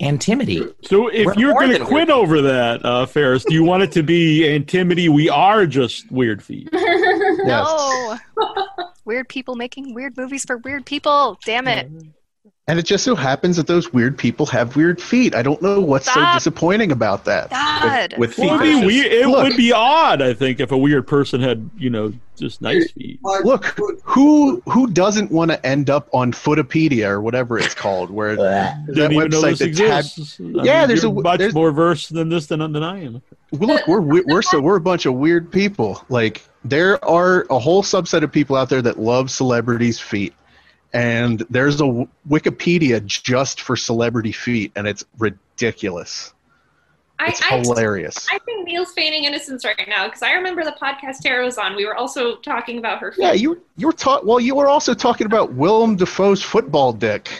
Antimity. So if We're you're going to than quit over that, uh, Ferris, do you want it to be antimity? We are just weird feet. No. weird people making weird movies for weird people. Damn it. And it just so happens that those weird people have weird feet. I don't know what's so disappointing about that. God. With Well, it'd feet be weird. It Look. would be odd, I think, if a weird person had, you know, just nice feet. Look, who who doesn't want to end up on Footopedia or whatever it's called, where that Didn't even know website this that's exists. had I yeah, mean, there's a much there's, more verse than this than, than I am. well, look, we're we're so we're a bunch of weird people. Like there are a whole subset of people out there that love celebrities' feet, and there's a w- Wikipedia just for celebrity feet, and it's ridiculous. It's I, hilarious. I think Neil's feigning innocence right now because I remember the podcast Tara was on. We were also talking about her. Yeah, you you were talking. Well, you were also talking about Willem Dafoe's football dick.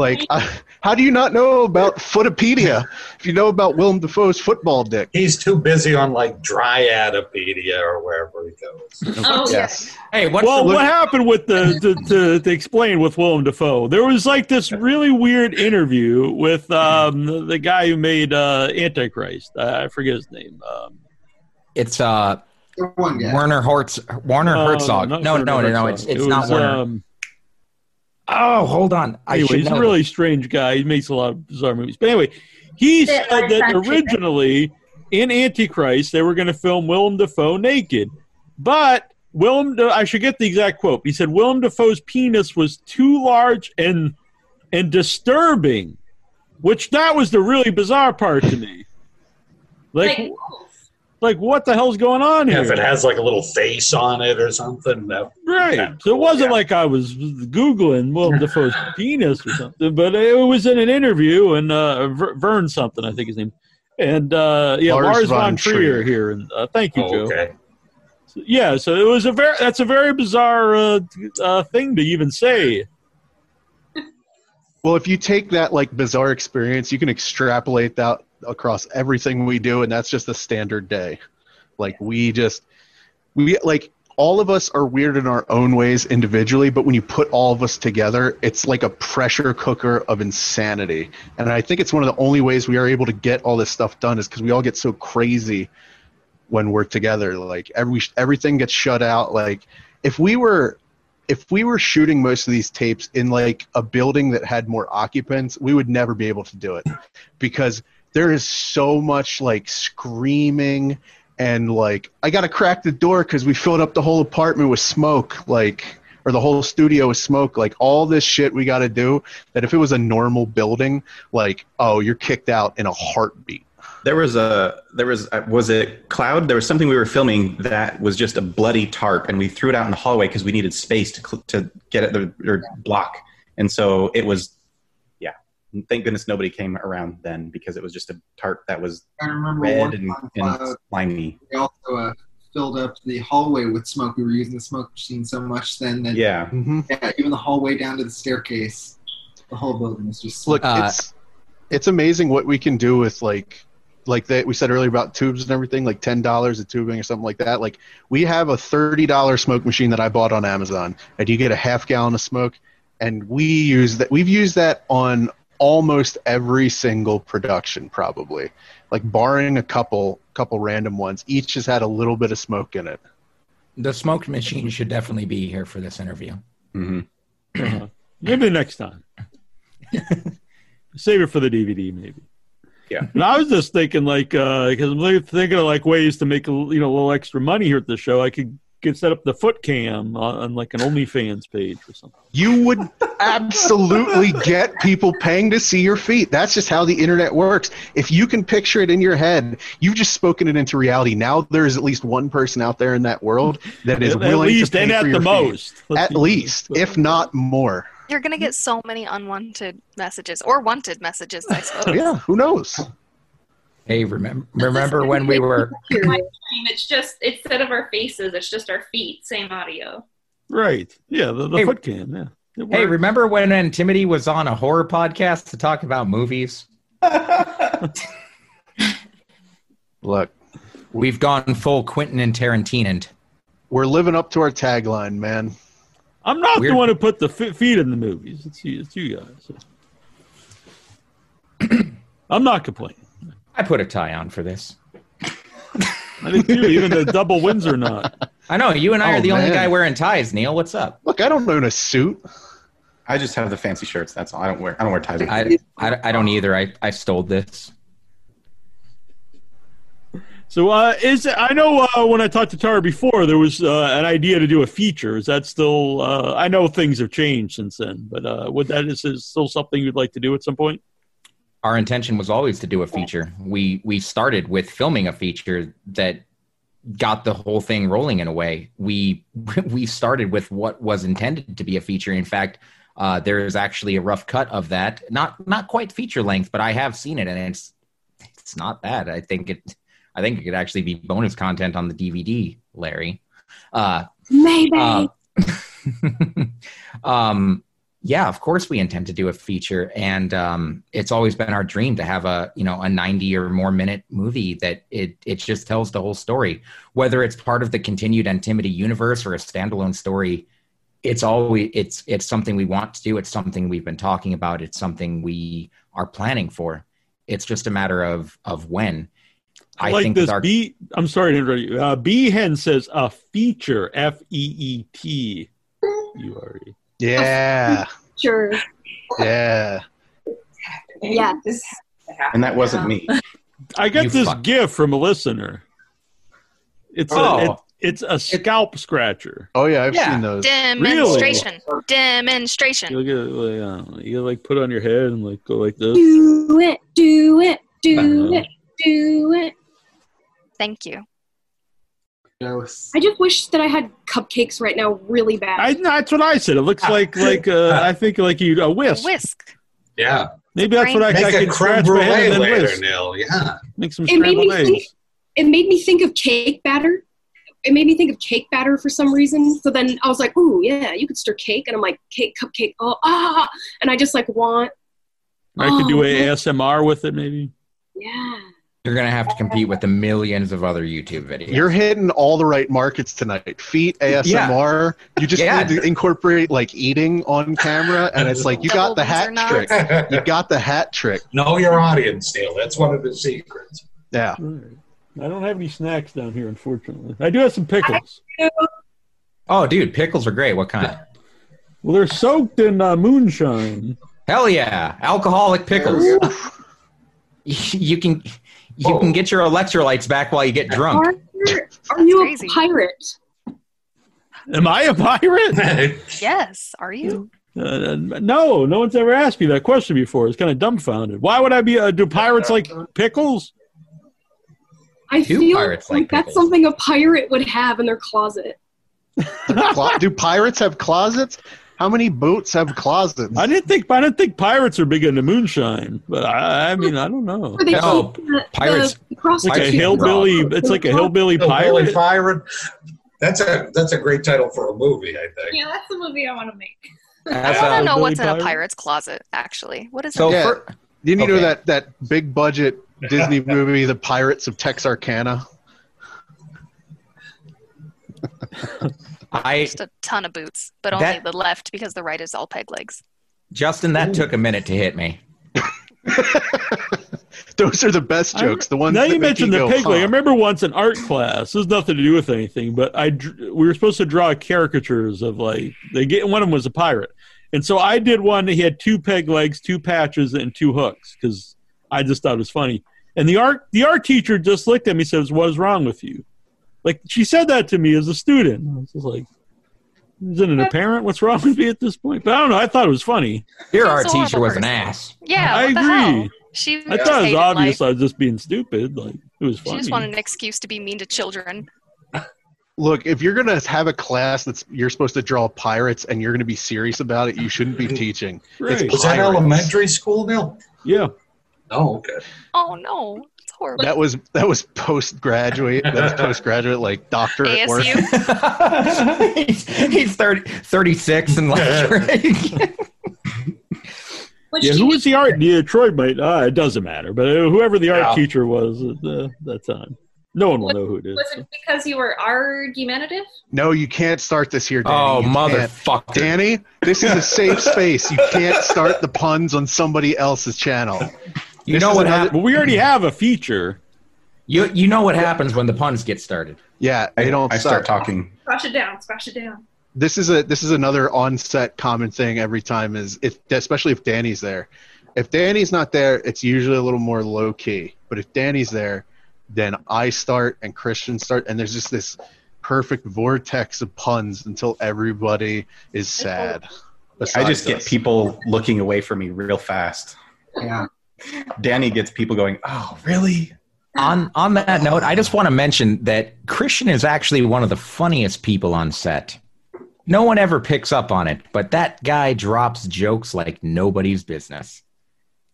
Like, uh, how do you not know about Footopedia if you know about Willem Dafoe's football dick? He's too busy on like Dryadopedia or wherever he goes. Oh, yes. Hey, what's well, the, what happened with the to, to, to explain with Willem Dafoe? There was like this really weird interview with um, the, the guy who made uh, Antichrist. I I forget his name. Um, It's uh one guy. Werner Hertz Warner no, Herzog. not No, no, no, no, it's it's It not Werner. um, oh, hold on. I anyway, should he's a really strange guy. He makes a lot of bizarre movies. But anyway, he Bit said that Patrick. originally in Antichrist they were going to film Willem Dafoe naked, but Willem, Da- I should get the exact quote. He said Willem Dafoe's penis was too large and and disturbing, which that was the really bizarre part to me. Like, Like, like what the hell's going on Yeah, here? if it has like a little face on it or something. That, Right. So it wasn't like I was googling Willem Dafoe's penis or something, but it was in an interview and uh, Ver- Vern something, I think his name, and uh, yeah, Lars Lars, von von Trier, Trier. here, and uh, thank you, Oh, Joe. okay. So, yeah, so it was a very that's a very bizarre uh, uh, thing to even say. Well, if you take that like bizarre experience, you can extrapolate that across everything we do, and that's just a standard day. Like we just we like all of us are weird in our own ways individually, but when you put all of us together, it's like a pressure cooker of insanity. And I think it's one of the only ways we are able to get all this stuff done is because we all get so crazy when we're together. Like every everything gets shut out. Like if we were if we were shooting most of these tapes in like a building that had more occupants, we would never be able to do it because there is so much like screaming and like I got to crack the door cuz we filled up the whole apartment with smoke like or the whole studio with smoke like all this shit we got to do that if it was a normal building like oh you're kicked out in a heartbeat. There was a there was a, was it cloud? There was something we were filming that was just a bloody tarp, and we threw it out in the hallway because we needed space to to get it the or block, and so it was. Thank goodness nobody came around then because it was just a tarp that was I remember red and, and uh, slimy. We also uh, filled up the hallway with smoke. We were using the smoke machine so much then that Yeah. yeah, even the hallway down to the staircase, the whole building was just Look, smoke. it's it's amazing what we can do with like like that we said earlier about tubes and everything, like ten dollars a tubing or something like that. Like we have a thirty dollar smoke machine that I bought on Amazon, and you get a half gallon of smoke, and we use that. We've used that on almost every single production, probably, like barring a couple couple random ones. Each has had a little bit of smoke in it. The smoke machine should definitely be here for this interview. Mm-hmm. Maybe next time. Save it for the DVD, maybe. Yeah. And I was just thinking, like, uh because I'm thinking of like ways to make a l- you know a little extra money here at the show. I could get set up the foot cam on, on like an OnlyFans page or something. You would absolutely get people paying to see your feet. That's just how the internet works. If you can picture it in your head, you've just spoken it into reality. Now there is at least one person out there in that world that is At- at willing least to pay and for at your the feet. most. Let's At be- least, if not more. You're gonna get so many unwanted messages or wanted messages, I suppose. Yeah, who knows? Hey, remember remember when we were My stream, it's just instead of our faces, it's just our feet. Same audio. Right. Yeah, the, the Hey, foot cam. Yeah. Hey, remember when Antimity was on a horror podcast to talk about movies? Look, We've gone full Quentin and Tarantino. we're living up to our tagline, man. I'm not Weird. the one who put the f- feet in the movies. It's you, it's you guys. I'm not complaining. I put a tie on for this. I think you, even the double wins or not. I know you and I Oh, are the only guy wearing ties. Neil, what's up? Look, I don't own a suit. I just have the fancy shirts. That's all. I don't wear. I don't wear ties. I, I, I don't either. I, I stole this. So, uh, is I know uh, when I talked to Tara before, there was uh, an idea to do a feature. Is that still? Uh, I know things have changed since then, but uh, would that is, is still something you'd like to do at some point? Our intention was always to do a feature. We we started with filming a feature that got the whole thing rolling in a way. We we started with what was intended to be a feature. In fact, uh, there is actually a rough cut of that. Not not quite feature length, but I have seen it, and it's it's not bad. I think it I think it could actually be bonus content on the DVD, Larry. Uh, Maybe. uh, um, yeah, of course we intend to do a feature, and um, it's always been our dream to have a you know a ninety or more minute movie that it it just tells the whole story, whether it's part of the continued Antimity universe or a standalone story. It's always it's it's something we want to do. It's something we've been talking about. It's something we are planning for. It's just a matter of of when. I, I like think this. our B. I'm sorry to interrupt you. Uh, B. Hen says a feature. F e e t. U r e. Yeah, Sure. yeah. Yeah. and that wasn't me. I got You this fuck. gift from a listener. It's Oh. a it, it's a scalp scratcher. Oh yeah, I've Yeah. seen those. Demonstration. Demonstration. You get like, uh, you like put on your head and like go like this. Do it. Do it. Do Uh-huh. it. Do it. Thank you. Dose. I just wish that I had cupcakes right now, really bad. I, that's what I said. It looks like like uh, I think like you a whisk. Whisk. Yeah. Maybe that's what I, Make I a can creme scratch my head brulee and then later, whisk. Neil. Yeah. Make some it made me eggs. think. It made me think of cake batter. It made me think of cake batter for some reason. So then I was like, "Ooh, yeah, you could stir cake," and I'm like, "Cake, cupcake, oh ah!" And I just like want, I could do Oh, a ASMR with it, maybe. yeah. You're gonna have to compete with the millions of other YouTube videos. You're hitting all the right markets tonight. Feet, ASMR. You just Yeah. need to incorporate like eating on camera, and it's like you got the hat trick. You got the hat trick. Know your audience, Neil. That's one of the secrets. Yeah. I don't have any snacks down here, unfortunately. I do have some pickles. Oh, dude, pickles are great. What kind? Well, they're soaked in uh, moonshine. Hell yeah, alcoholic pickles. you can you can get your electrolytes back while you get drunk. Are, are you a pirate? Am I a pirate? Yes. Are you? Uh, no, no one's ever asked me that question before. It's kind of dumbfounded. Why would I be? Uh, do pirates like pickles? I Do feel like, like that's something a pirate would have in their closet. Clo- do pirates have closets? How many boats have closets? I didn't think I didn't think pirates are big into moonshine, but I, I mean I don't know. Where they keep the, pirates- the It's like a prostitutes. hillbilly. It's like a hillbilly pirate. pirate. That's a that's a great title for a movie, I think. Yeah, that's the movie I want to make. I want to know what's in a pirate's closet, actually. What is So it? yeah, you need to know okay. that that big budget Disney movie, The Pirates of Texarkana. I Just a ton of boots, but That- only the left because the right is all peg legs. Justin, that took a minute to hit me. Those are the best jokes. The ones now that you make mentioned the go, pig leg. I remember once in art class. This has nothing to do with anything, but I we were supposed to draw caricatures of like they get one of them was a pirate, and so I did one. that He had two peg legs, two patches, and two hooks because I just thought it was funny. And the art the art teacher just looked at me and says, "What is wrong with you?" Like she said that to me as a student. I was just like, "Isn't it apparent what's wrong with me at this point?" But I don't know. I thought it was funny. Your She's art a horrible teacher was an ass. Yeah, I agree. hell? She I thought it was obvious life. I was just being stupid. Like it was funny. She just wanted an excuse to be mean to children. Look, if you're gonna have a class that's you're supposed to draw pirates and you're gonna be serious about it, you shouldn't be teaching. Right. It's Was that elementary school, Neil? Yeah. Oh, okay. Oh no, it's horrible. That was that was postgraduate. That was postgraduate, like doctorate work. He's, he's 30, 36 and like Which yeah, who was the art? Yeah, Troy might. Uh, it doesn't matter, but uh, whoever the art Yeah. teacher was at the, that time, no one will know who it is. Was it because you were argumentative? No, you can't start this here, Danny. Oh, You can't. motherfucker. Danny, this is a safe space. You can't start the puns on somebody else's channel. You This know what another- happened? But we already have a feature. You you know what happens when the puns get started. Yeah, they don't I start stop. talking. Squash it down. Squash it down. This is a this is another on-set common thing every time is if especially if Danny's there. If Danny's not there, it's usually a little more low key. But if Danny's there, then I start and Christian start, and there's just this perfect vortex of puns until everybody is sad. I besides just get us. people looking away from me real fast. Yeah. Danny gets people going, "Oh, really?" On on that note, I just want to mention that Christian is actually one of the funniest people on set. No one ever picks up on it, but that guy drops jokes like nobody's business.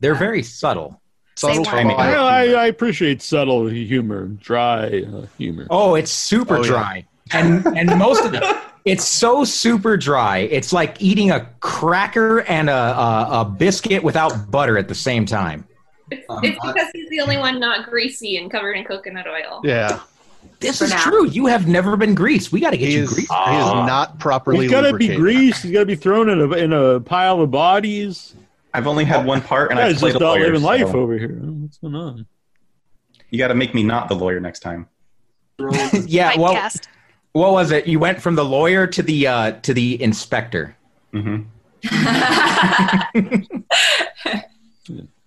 They're very subtle. subtle Say one. fire. I, I, I appreciate subtle humor, dry uh, humor. Oh, it's super Oh, yeah. dry. And and most of it it's so super dry. It's like eating a cracker and a, a, a biscuit without butter at the same time. It's, Um, it's because he's the only one not greasy and covered in coconut oil. Yeah, This For is now. true. You have never been greased. We got to get he you is, he greased. is not properly. He's got to be lubricated. greased. He's got to be thrown in a in a pile of bodies. I've only had one part, and I Guys played just a not lawyer. living life over here. What's going on? You got to make me not the lawyer next time. yeah. Well, Typecast. What was it? You went from the lawyer to the uh, to the inspector. hmm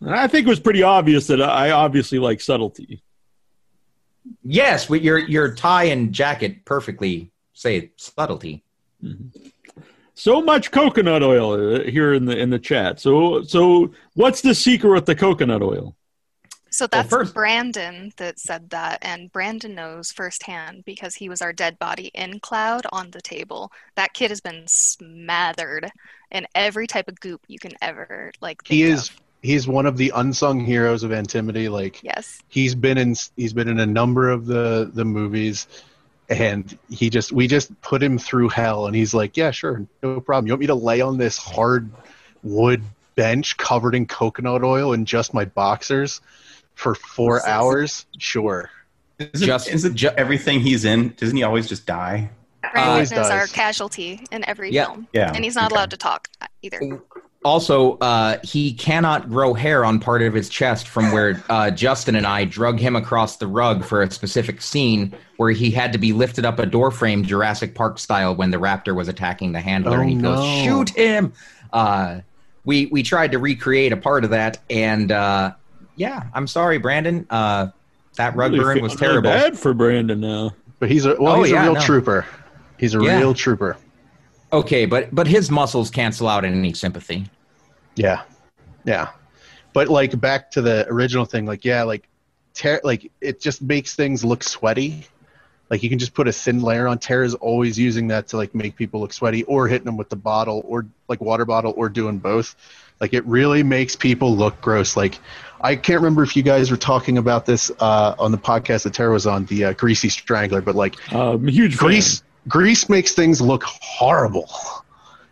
I think it was pretty obvious that I obviously like subtlety. Yes, with your your tie and jacket perfectly say subtlety. So much coconut oil uh, here in the in the chat. So so what's the secret with the coconut oil? So that's Brandon that said that, and Brandon knows firsthand because he was our dead body in Cloud on the table. That kid has been smothered in every type of goop you can ever like. He is he's one of the unsung heroes of Antimity. Like Yes. he's been in he's been in a number of the the movies, and he just we just put him through hell, and he's like, yeah, sure, no problem. You want me to lay on this hard wood bench covered in coconut oil and just my boxers for four hours? Sure. Isn't, just, isn't everything he's in? Doesn't he always just die? Brandon is our casualty in every Yeah. film. Yeah. And he's not allowed to talk either. Also, uh, he cannot grow hair on part of his chest from where uh, Justin and I drug him across the rug for a specific scene where he had to be lifted up a door frame Jurassic Park style when the raptor was attacking the handler, Oh, and he goes, no. "Shoot him!" Uh, we we tried to recreate a part of that, and uh, yeah, I'm sorry, Brandon. Uh, that rug Really burn was feeling really terrible. bad for Brandon now. But he's a well, Oh, he's yeah, a real no. trooper. He's a Yeah. real trooper. Okay, but but his muscles cancel out any sympathy. Yeah, yeah. But like back to the original thing, like yeah, like tear, like it just makes things look sweaty. Like you can just put a thin layer on. Tara's always using that to like make people look sweaty, or hitting them with the bottle, or like water bottle, or doing both. Like it really makes people look gross. Like I can't remember if you guys were talking about this uh, on the podcast that Tara was on, the uh, greasy strangler, but like um, huge grease. Grease makes things look horrible.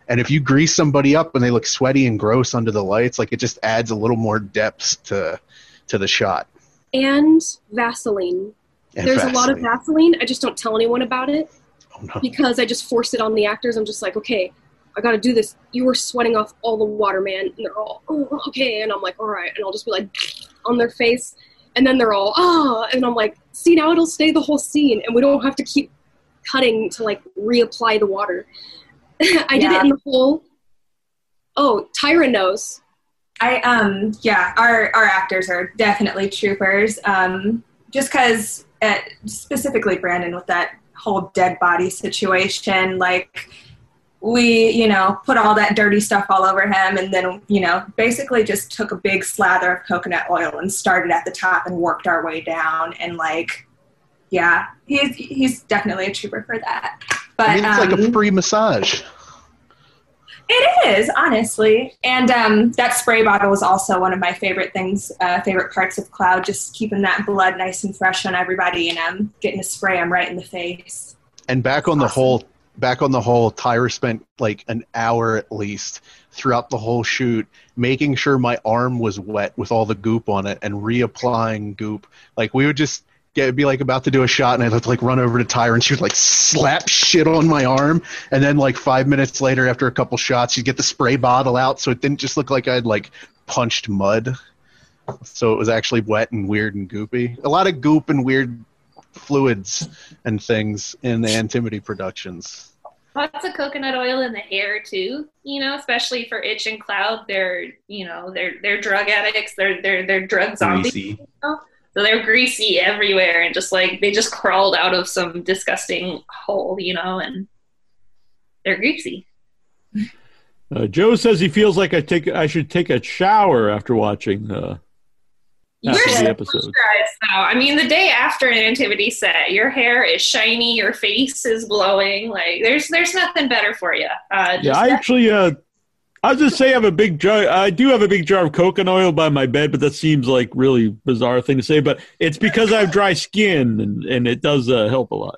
And if you grease somebody up and they look sweaty and gross under the lights, like it just adds a little more depth to to the shot. And Vaseline. And There's a lot of Vaseline. I just don't tell anyone about it Oh, because I just force it on the actors. I'm just like, okay, I got to do this. You were sweating off all the water, man. And they're all, oh, okay. And I'm like, all right. And I'll just be like, on their face. And then they're all, ah. And I'm like, see, now it'll stay the whole scene. And we don't have to keep cutting to like reapply the water. I did it in the whole. Oh, Tyra knows. I um yeah, our our actors are definitely troopers. Um, just because specifically Brandon with that whole dead body situation, like we you know put all that dirty stuff all over him, and then you know basically just took a big slather of coconut oil and started at the top and worked our way down, and like yeah, he's he's definitely a trooper for that. But I mean, it's like a um, free massage. it is, honestly. And um, that spray bottle is also one of my favorite things, uh, favorite parts of Cloud, just keeping that blood nice and fresh on everybody and um, getting to spray them right in the face. And back on the whole, back on the whole, Tyra spent like an hour at least throughout the whole shoot making sure my arm was wet with all the goop on it and reapplying goop. Like we would just get be like about to do a shot and I'd have to like run over to Tyra and she would like slap shit on my arm and then like five minutes later after a couple shots she'd get the spray bottle out so it didn't just look like I'd like punched mud. So it was actually wet and weird and goopy. A lot of goop and weird fluids and things in the Antimity productions. Lots of coconut oil in the hair too, you know, especially for Itch and Cloud. They're, you know, they're they're drug addicts. They're they're they're drug zombies. You know? So they're greasy everywhere and just like they just crawled out of some disgusting hole, you know, and they're greasy. Uh, Joe says he feels like I take I should take a shower after watching uh, You're after so the episode. moisturized, though. I mean, the day after an activity set, your hair is shiny, your face is glowing. Like there's there's nothing better for you. Uh, just Yeah, I actually uh, I'll just say I have a big jar. I do have a big jar of coconut oil by my bed, but that seems like really bizarre thing to say. But it's because I have dry skin, and and it does uh, help a lot.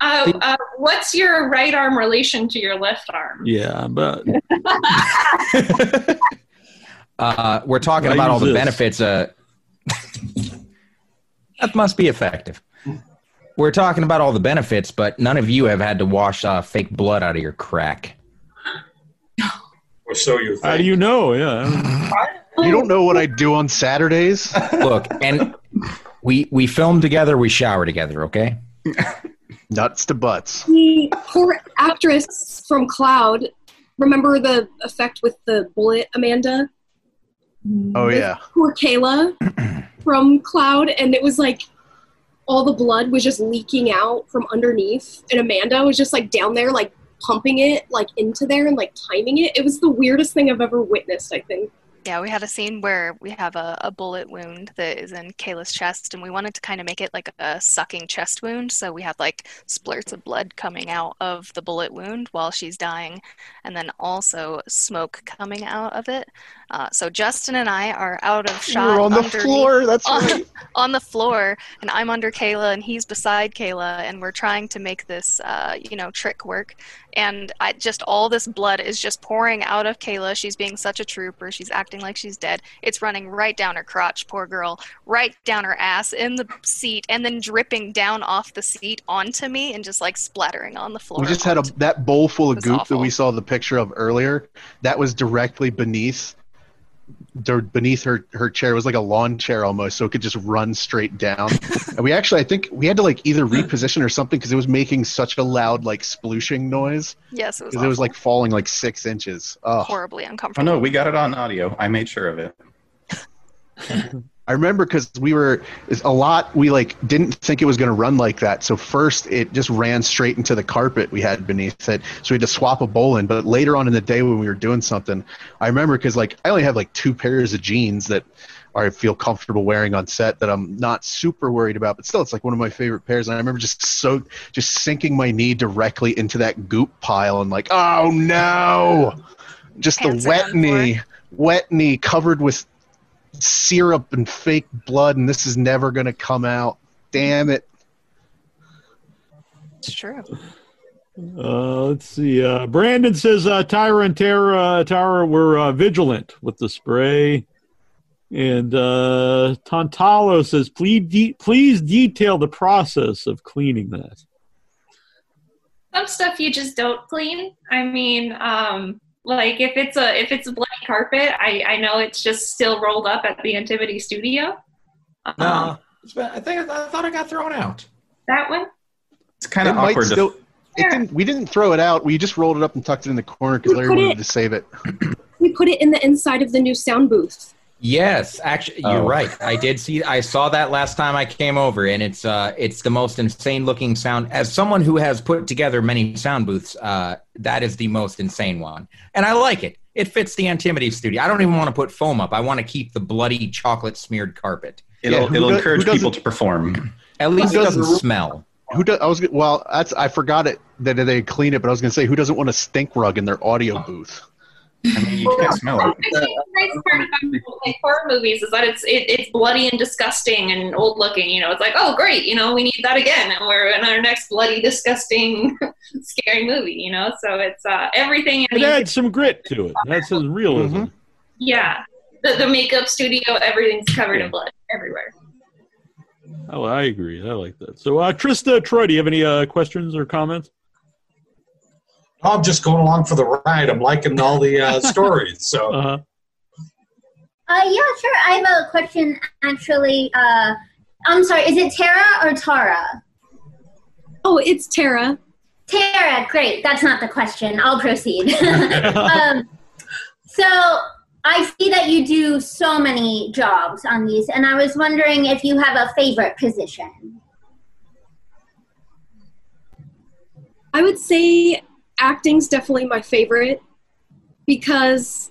Uh, uh, what's your right arm relation to your left arm? Yeah, but Uh, we're talking I about all the this. benefits. Uh, that must be effective. We're talking about all the benefits, but none of you have had to wash uh, fake blood out of your crack. Or so you think. how do you know? Yeah, You don't know what I do on Saturdays? Look, and we we film together, we shower together. Okay. Nuts to butts. The poor actress from Cloud. Remember the effect with the bullet, Amanda? Mm-hmm. Oh yeah. Poor Kayla from Cloud, and it was like all the blood was just leaking out from underneath, and Amanda was just like down there, like pumping it like into there and like timing it. It was the weirdest thing I've ever witnessed. I think. Yeah, we had a scene where we have a, a bullet wound that is in Kayla's chest, and we wanted to kind of make it like a sucking chest wound. So we have like splurts of blood coming out of the bullet wound while she's dying, and then also smoke coming out of it. Uh, so Justin and I are out of shot. We're on the floor. That's on, right. on the floor, and I'm under Kayla, and he's beside Kayla, and we're trying to make this, uh, you know, trick work. And I just all this blood is just pouring out of Kayla. She's being such a trooper. She's acting like she's dead. It's running right down her crotch, poor girl, right down her ass in the seat, and then dripping down off the seat onto me, and just like splattering on the floor. We just had a that bowl full of was goop that we saw the picture of earlier. That was directly beneath, der- beneath her her chair. It was like a lawn chair almost, so it could just run straight down. and we actually, I think, we had to like either reposition or something because it was making such a loud like splooshing noise. Yes, it was. Because it was like falling like six inches. Oh. horribly Oh uncomfortable. no, we got it on audio. I made sure of it. I remember because we were a lot. We like didn't think it was going to run like that. So first, it just ran straight into the carpet we had beneath it. So we had to swap a bowl in. But later on in the day when we were doing something, I remember because like I only have like two pairs of jeans that I feel comfortable wearing on set that I'm not super worried about. But still, it's like one of my favorite pairs. And I remember just so just sinking my knee directly into that goop pile and like, oh no, just Pants the wet knee, wet knee covered with syrup and fake blood, and this is never going to come out. Damn it. It's true. Uh, let's see. Uh, Brandon says uh, Tyra and Tara, Tara were uh, vigilant with the spray. And uh, Tantalo says, please, de- please detail the process of cleaning that. some stuff you just don't clean. I mean, um, like if it's a if it's a bloody carpet, I I know it's just still rolled up at the Antimity Studio. Um, No, it's been, I think I thought it got thrown out. That one. It's kind of might awkward. to- it didn't, we didn't throw it out. We just rolled it up and tucked it in the corner because Larry wanted it- to save it. We put it in the inside of the new sound booth. Yes, actually, you're Oh. right. I did see. I saw that last time I came over, and it's uh, it's the most insane looking sound. As someone who has put together many sound booths, uh, that is the most insane one, and I like it. It fits the Antimity studio. I don't even want to put foam up. I want to keep the bloody chocolate smeared carpet. it'll Yeah, it'll does- encourage who doesn't- people to perform. At least it doesn't- doesn't smell. Who does? I was well, that's I forgot it that they clean it, but I was going to say who doesn't want a stink rug in their audio booth? I mean, you can't smell it. Actually, the nice part about like horror movies is that it's it, it's bloody and disgusting and old looking. You know, it's like, oh great, you know, we need that again, and we're in our next bloody, disgusting, scary movie. You know, so it's uh, everything. It the- adds some grit to it. That's some realism. yeah, the, the makeup studio, everything's covered in blood everywhere. Oh, I agree. I like that. So, uh, Trista, Troy, do you have any uh, questions or comments? I'm just going along for the ride. I'm liking all the uh, stories. So Uh-huh. Uh, yeah, sure. I have a question, actually. Uh, I'm sorry, is it Tara or Tara? Oh, it's Tara. Tara, great. That's not the question. I'll proceed. um, so I see that you do so many jobs on these, and I was wondering if you have a favorite position. I would say acting's definitely my favorite because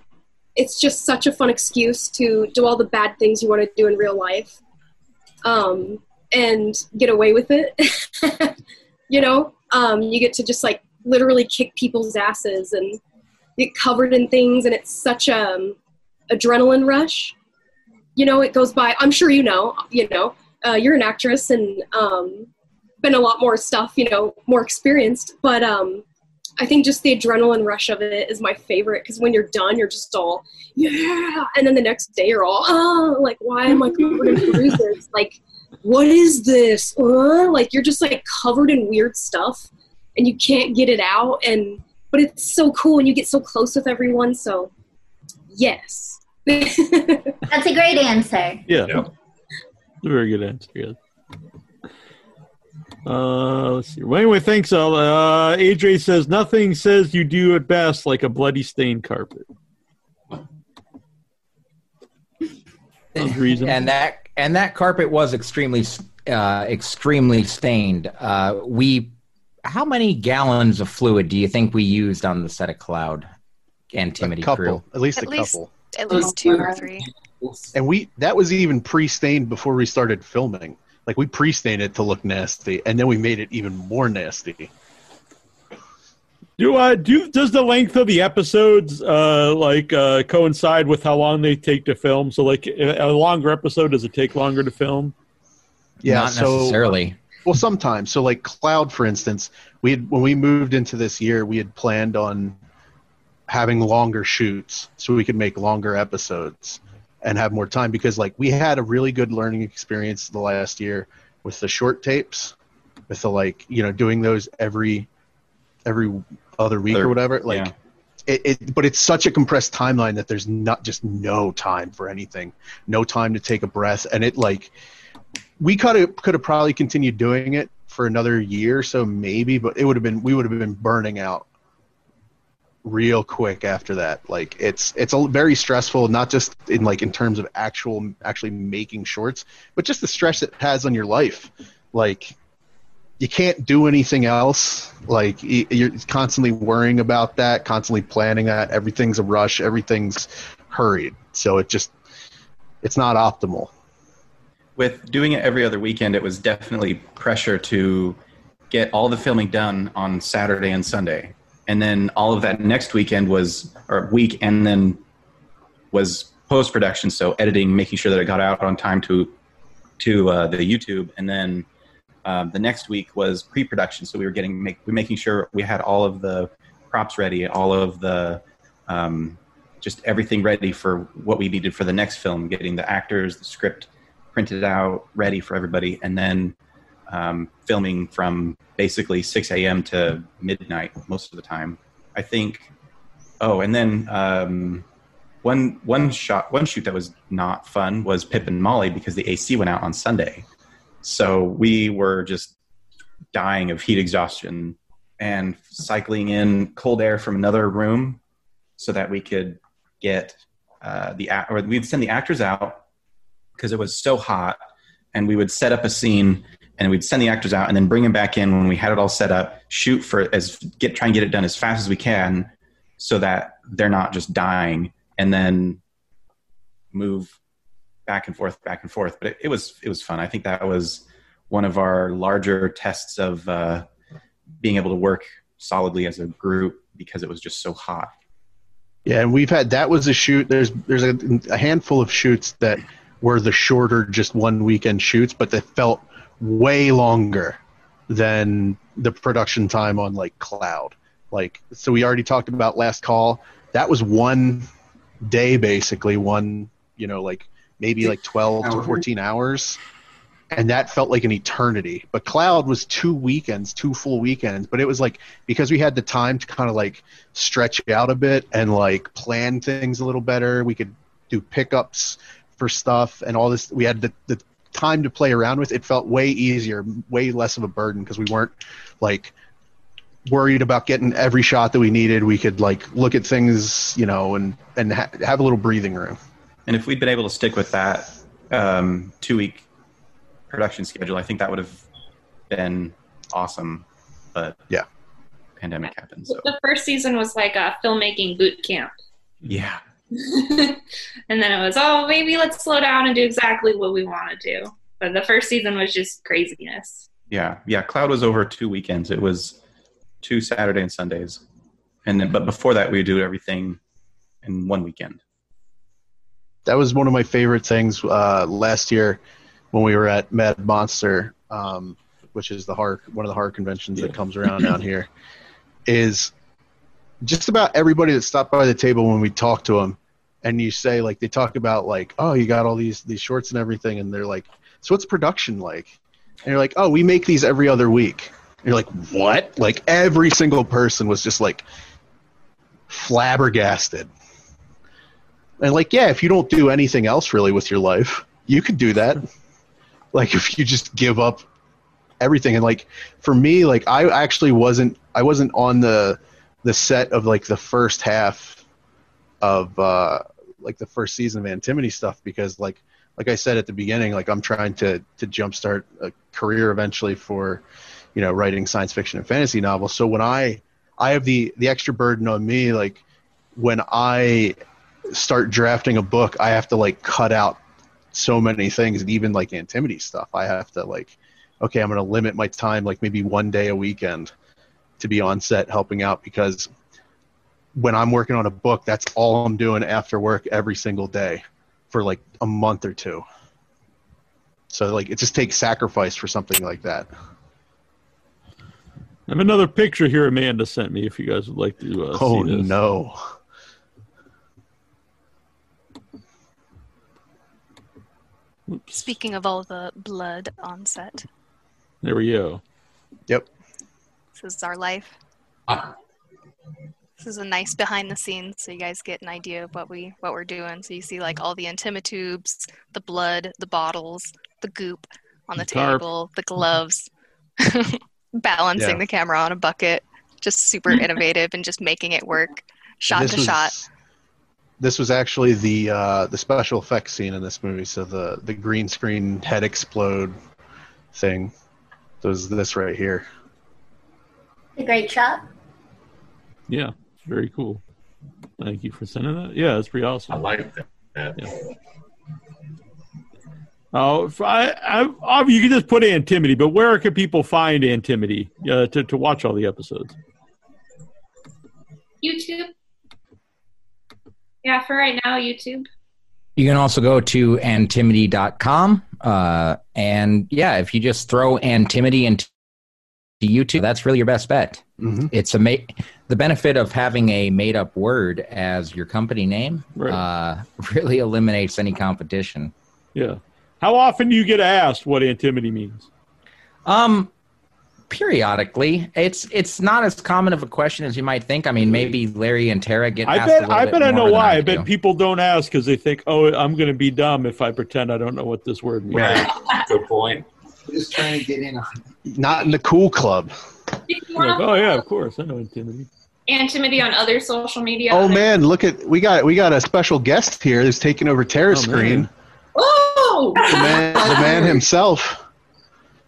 it's just such a fun excuse to do all the bad things you want to do in real life um, and get away with it. you know, um, you get to just like literally kick people's asses and get covered in things, and it's such a um, adrenaline rush. You know, it goes by. I'm sure you know. You know, uh, you're an actress and um, been a lot more stuff. You know, more experienced, but um, I think just the adrenaline rush of it is my favorite because when you're done, you're just all yeah, and then the next day you're all oh, like why am I covered in bruises? Like, what is this? Uh, like you're just like covered in weird stuff, and you can't get it out. And but it's so cool, and you get so close with everyone. So yes, That's a great answer. Yeah. Very good answer. Yeah. Uh, let's see. Well, anyway, thanks. Al. Uh, AJ says nothing says you do it best like a bloody stained carpet. And that and that carpet was extremely uh, extremely stained. Uh, we how many gallons of fluid do you think we used on the set of Cloud and Timothy couple, Crew? at least At a least couple. At least two or three. And we that was even pre-stained before we started filming. Like we pre-stained it to look nasty, and then we made it even more nasty. Do uh do does the length of the episodes uh like uh coincide with how long they take to film? So like a a longer episode does it take longer to film? Yeah, Not so, necessarily. Well, sometimes. So, like Cloud, for instance, we had when we moved into this year, we had planned on having longer shoots so we could make longer episodes and have more time because, like, we had a really good learning experience the last year with the short tapes, with the like, you know, doing those every every other week Other- or whatever. Like, yeah. it, it, but it's such a compressed timeline that there's not just no time for anything, no time to take a breath, and it like we could have could have probably continued doing it for another year or so maybe, but it would have been we would have been burning out real quick after that. Like it's it's a very stressful, not just in like in terms of actual actually making shorts, but just the stress it has on your life. Like you can't do anything else. Like you're constantly worrying about that, constantly planning that. Everything's a rush. Everything's hurried. So it just it's not optimal. with doing it every other weekend, it was definitely pressure to get all the filming done on Saturday and Sunday, and then all of that next weekend was or week, and then was post production, so editing, making sure that it got out on time to to uh, the YouTube, and then um, the next week was pre production, so we were getting make, making sure we had all of the props ready, all of the um, just everything ready for what we needed for the next film, getting the actors, the script printed out, ready for everybody, and then um, filming from basically 6 a.m. to midnight most of the time. I think. Oh, and then um, one one shot, one shoot that was not fun was Pip and Molly because the AC went out on Sunday, so we were just dying of heat exhaustion and cycling in cold air from another room so that we could get uh, the or we'd send the actors out because it was so hot, and we would set up a scene and we'd send the actors out and then bring them back in when we had it all set up. Shoot for as get try and get it done as fast as we can, so that they're not just dying, and then move back and forth, back and forth. But it, it was it was fun. I think that was one of our larger tests of uh, being able to work solidly as a group because it was just so hot. Yeah, and we've had that was a shoot. There's there's a, a handful of shoots that were the shorter, just one weekend shoots, but they felt way longer than the production time on like Cloud. Like, so we already talked about Last Call. That was one day, basically one, you know, like maybe like twelve to fourteen hours, and that felt like an eternity. But Cloud was two weekends, two full weekends. But it was like because we had the time to kind of like stretch out a bit and like plan things a little better. We could do pickups for stuff and all this. We had the, the time to play around with. It felt way easier, way less of a burden because we weren't like worried about getting every shot that we needed. We could like look at things, you know, and and ha- have a little breathing room. And if we'd been able to stick with that um, two week production schedule, I think that would have been awesome. But yeah, pandemic happened. So The first season was like a filmmaking boot camp. yeah, and then it was, oh, maybe let's slow down and do exactly what we want to do. But the first season was just craziness. yeah, yeah. Cloud was over two weekends. It was two Saturday and Sundays, and then but before that we would do everything in one weekend. that was one of my favorite things uh, last year when we were at Mad Monster, um, which is the horror one of the horror conventions that comes around down here. Is just about everybody that stopped by the table when we talked to them, and you say like they talk about like oh you got all these these shorts and everything, and they're like so what's production like? And you're like oh we make these every other week. And you're like what? Like every single person was just like flabbergasted. And like, yeah, if you don't do anything else really with your life, you could do that. like if you just give up everything. And like for me, like I actually wasn't I wasn't on the the set of like the first half of uh like the first season of Antimity stuff because like like I said at the beginning, like I'm trying to to jumpstart a career eventually for, you know, writing science fiction and fantasy novels. So when I I have the the extra burden on me, like when I start drafting a book, I have to like cut out so many things, and even like antimity stuff. I have to like, okay, I'm going to limit my time, like maybe one day a weekend, to be on set helping out because when I'm working on a book, that's all I'm doing after work every single day for like a month or two. So like it just takes sacrifice for something like that. I have another picture here Amanda sent me if you guys would like to uh, oh see this. no. Speaking of all the blood on set, There we go. Yep. this is our life. This is a nice behind the scenes, so you guys get an idea of what we what we're doing. So you see like all the intimatubes, the blood, the bottles, the goop on the The tarp. table, the gloves, balancing Yeah. the camera on a bucket. Just super innovative and just making it work shot This to was- shot. This was actually the uh, the special effects scene in this movie. So the the green screen head explode thing. So was this right here. A great shot. Yeah, very cool. Thank you for sending that. Yeah, that's pretty awesome. I like that. Oh, if I, I, I, you can just put Antimity, but where can people find Antimity uh, to, to watch all the episodes? YouTube. Yeah, for right now, YouTube. You can also go to antimity.com. Uh, and yeah, if you just throw antimony into YouTube, that's really your best bet. It's a ma- the benefit of having a made up word as your company name uh, really eliminates any competition. Yeah. How often do you get asked what Antimity means? Um, periodically, it's it's not as common of a question as you might think. I mean, maybe Larry and Tara get. I asked bet. little I bet I know why. I do. bet people don't ask because they think, "Oh, I'm going to be dumb if I pretend I don't know what this word means." Good point. Just trying to get in on Not in the cool club. Like, oh yeah, of course, I know Antimity. Antimity on other social media. Oh man, look at we got we got a special guest here who's taking over Tara's Oh, man. screen. Oh! The man, the man himself.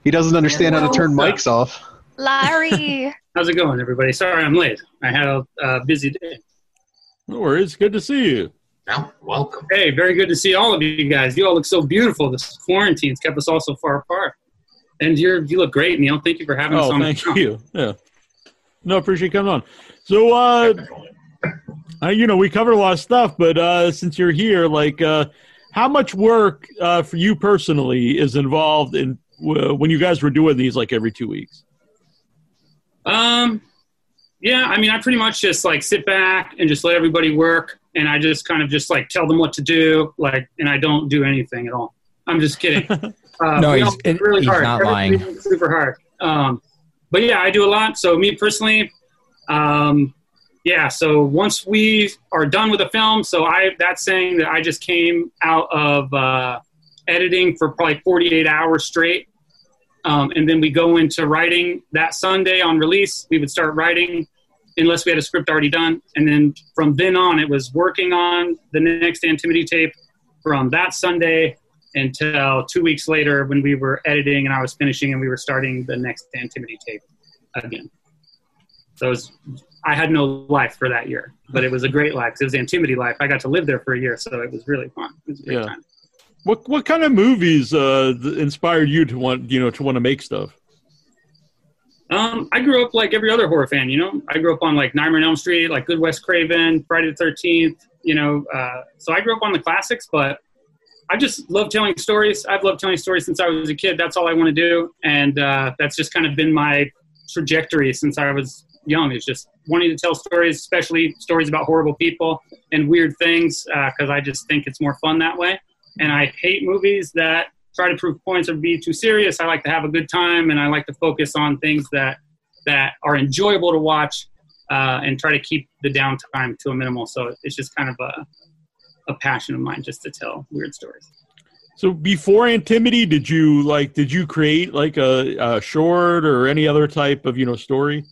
He doesn't understand how to turn mics off. Larry. How's it going, everybody? Sorry I'm late. I had a uh, busy day. No worries. Good to see you. Yeah, welcome. Hey, very good to see all of you guys. You all look so beautiful. This quarantine's kept us all so far apart. And you're you look great, Neil. Thank you for having us Oh, on. thank show. you. Yeah. No, appreciate you coming on. So, uh, uh, you know, we covered a lot of stuff, but uh, since you're here, like, uh, how much work uh, for you personally is involved in uh, when you guys were doing these like every two weeks? Um, yeah, I mean, I pretty much just like sit back and just let everybody work, and I just kind of just like tell them what to do, like, and I don't do anything at all. I'm just kidding. Uh, No, we he's- all work really he's hard. not Everybody lying. Super hard. Um, but yeah, I do a lot. So me personally, um, yeah. So once we are done with the film, so I that's saying that I just came out of uh, editing for probably 48 hours straight. Um, and then we go into writing that Sunday on release. We would start writing unless we had a script already done. And then from then on, it was working on the next Antimity tape from that Sunday until two weeks later when we were editing and I was finishing and we were starting the next Antimity tape again. So it was, I had no life for that year, but it was a great life. it was Antimity life. I got to live there for a year, so it was really fun. It was a great Yeah. time. What what kind of movies uh, inspired you to want you know to want to make stuff? Um, I grew up like every other horror fan. You know, I grew up on like Nightmare on Elm Street, like Good Wes Craven, Friday the Thirteenth. You know, uh, so I grew up on the classics, but I just love telling stories. I've loved telling stories since I was a kid. That's all I want to do, and uh, that's just kind of been my trajectory since I was young. Is just wanting to tell stories, especially stories about horrible people and weird things, because I just think it's more fun that way. And I hate movies that try to prove points or be too serious. I like to have a good time, and I like to focus on things that that are enjoyable to watch, uh, and try to keep the downtime to a minimal. So it's just kind of a a passion of mine just to tell weird stories. So before Antimity, did you like did you create like a, a short or any other type of you know story?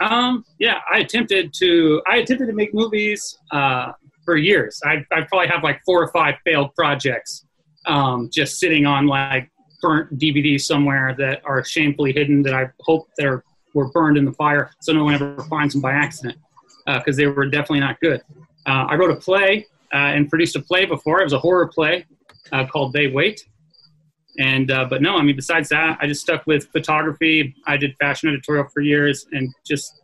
Um, yeah, I attempted to I attempted to make movies uh, for years. I I probably have like four or five failed projects, um, just sitting on like burnt DVDs somewhere that are shamefully hidden that I hope they're were burned in the fire so no one ever finds them by accident because they were definitely not good. Uh, I wrote a play uh, and produced a play before. It was a horror play uh, called They Wait. And uh, but no, I mean, besides that, I just stuck with photography. I did fashion editorial for years, and just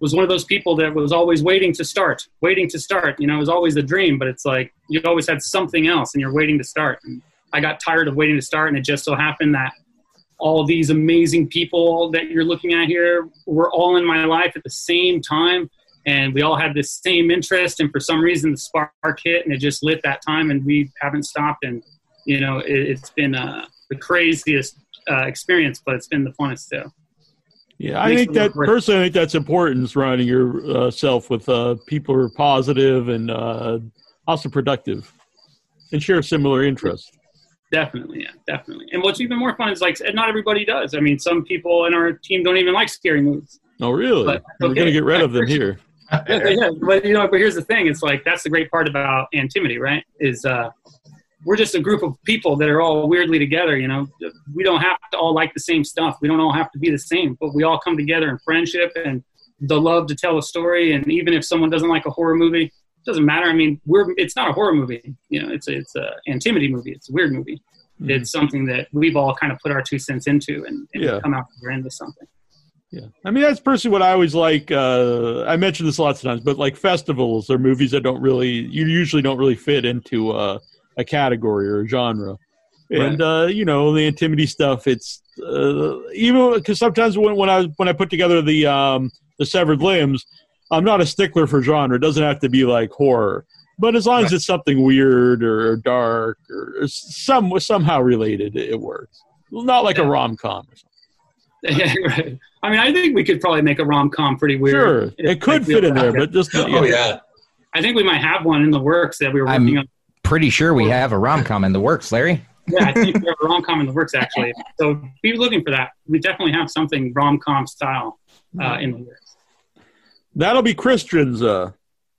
was one of those people that was always waiting to start, waiting to start. You know, it was always a dream, but it's like you always had something else, and you're waiting to start. And I got tired of waiting to start, and it just so happened that all these amazing people that you're looking at here were all in my life at the same time and we all had this same interest and for some reason the spark hit and it just lit that time and we haven't stopped and you know it, it's been uh, the craziest uh, experience but it's been the funnest too Yeah, I think that personally, I think that's important. Surrounding yourself with uh, people who are positive and uh, also productive, and share similar interests. definitely yeah definitely and what's even more fun is like not everybody does i mean some people in our team don't even like scary movies Oh, really? But- We're okay. going to get rid of them here. yeah, yeah, but you know, but here's the thing: it's like that's the great part about Antimity, right? Is uh, we're just a group of people that are all weirdly together. You know, we don't have to all like the same stuff. We don't all have to be the same, but we all come together in friendship and the love to tell a story. And even if someone doesn't like a horror movie, it doesn't matter. I mean, we're it's not a horror movie. You know, it's a, it's a Antimity movie. It's a weird movie. It's something that we've all kind of put our two cents into and, and Yeah. come out the end with something. Yeah, I mean that's personally what I always like. Uh, I mentioned this lots of times, but like festivals or movies that don't really, you usually don't really fit into uh, a category or a genre. And uh, you know the Antimity stuff. It's uh, even because sometimes when, when I when I put together the um, the severed limbs, I'm not a stickler for genre. It doesn't have to be like horror, but as long as it's something weird or dark or some somehow related, it works. Not like a rom com. Yeah, right. I mean, I think we could probably make a rom com pretty weird. Sure, it could fit in there, but just oh yeah. I think we might have one in the works that we were working on. Pretty sure we have a rom com in the works, Larry. Yeah, I think we have a rom com in the works actually. So be looking for that. We definitely have something rom com style uh, in the works. That'll be Christian's uh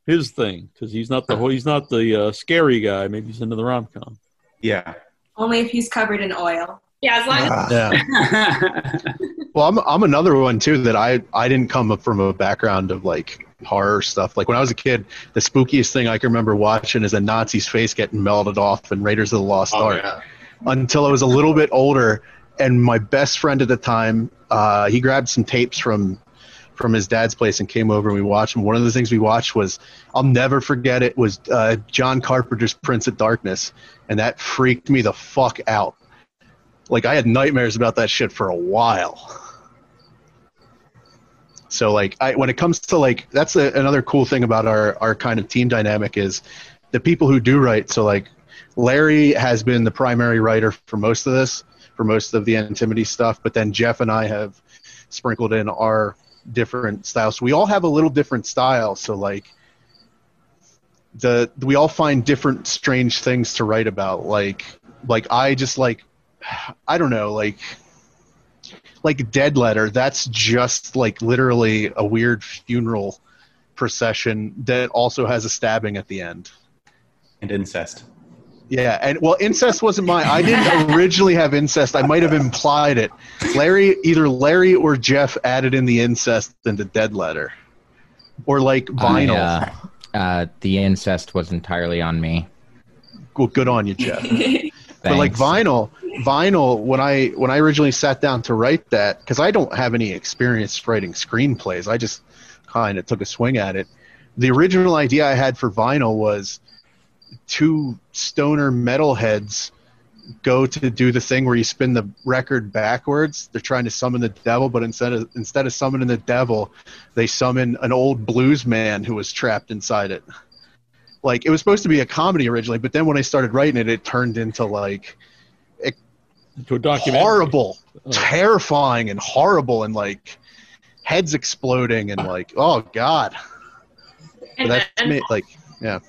his thing because he's not the he's not the uh, scary guy. Maybe he's into the rom com. Yeah. Only if he's covered in oil. Yeah, as long as Yeah. well, I'm I'm another one too that I I didn't come up from a background of like horror stuff. Like when I was a kid, the spookiest thing I can remember watching is a Nazi's face getting melted off in Raiders of the Lost Oh, Ark. yeah. Until I was a little bit older, and my best friend at the time, uh, he grabbed some tapes from from his dad's place and came over and we watched them. One of the things we watched was I'll never forget it was uh, John Carpenter's Prince of Darkness, and that freaked me the fuck out. Like I had nightmares about that shit for a while. So like I when it comes to like that's a, another cool thing about our our kind of team dynamic is the people who do write. So like Larry has been the primary writer for most of this, for most of the Antimity stuff, but then Jeff and I have sprinkled in our different styles. So we all have a little different style. So like the we all find different strange things to write about. Like like I just like I don't know, like like dead letter that's just like literally a weird funeral procession that also has a stabbing at the end. And incest. Yeah and well incest wasn't mine. I didn't originally have incest. I might have implied it. Larry either larry or jeff added in the incest into dead letter. Or like vinyl I, uh, uh, the incest was entirely on me. Well, good on you, Jeff. but like vinyl, vinyl. When I when I originally sat down to write that, because I don't have any experience writing screenplays, I just kind of took a swing at it. The original idea I had for vinyl was two stoner metalheads go to do the thing where you spin the record backwards. They're trying to summon the devil, but instead of instead of summoning the devil, they summon an old blues man who was trapped inside it. Like it was supposed to be a comedy originally, but then when I started writing it, it turned into like it, to a documentary. horrible, terrifying, and horrible, and like heads exploding, and like oh god. And- that's and- me. Like yeah.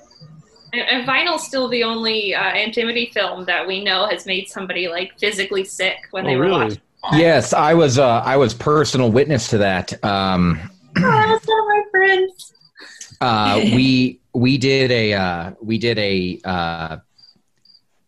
And, and Vinyl's still the only uh, Antimity film that we know has made somebody like physically sick when they were watching. Yes, I was. Uh, I was personal witness to that. Um, Oh, that's not my friends. Uh, we we did a uh, we did a uh,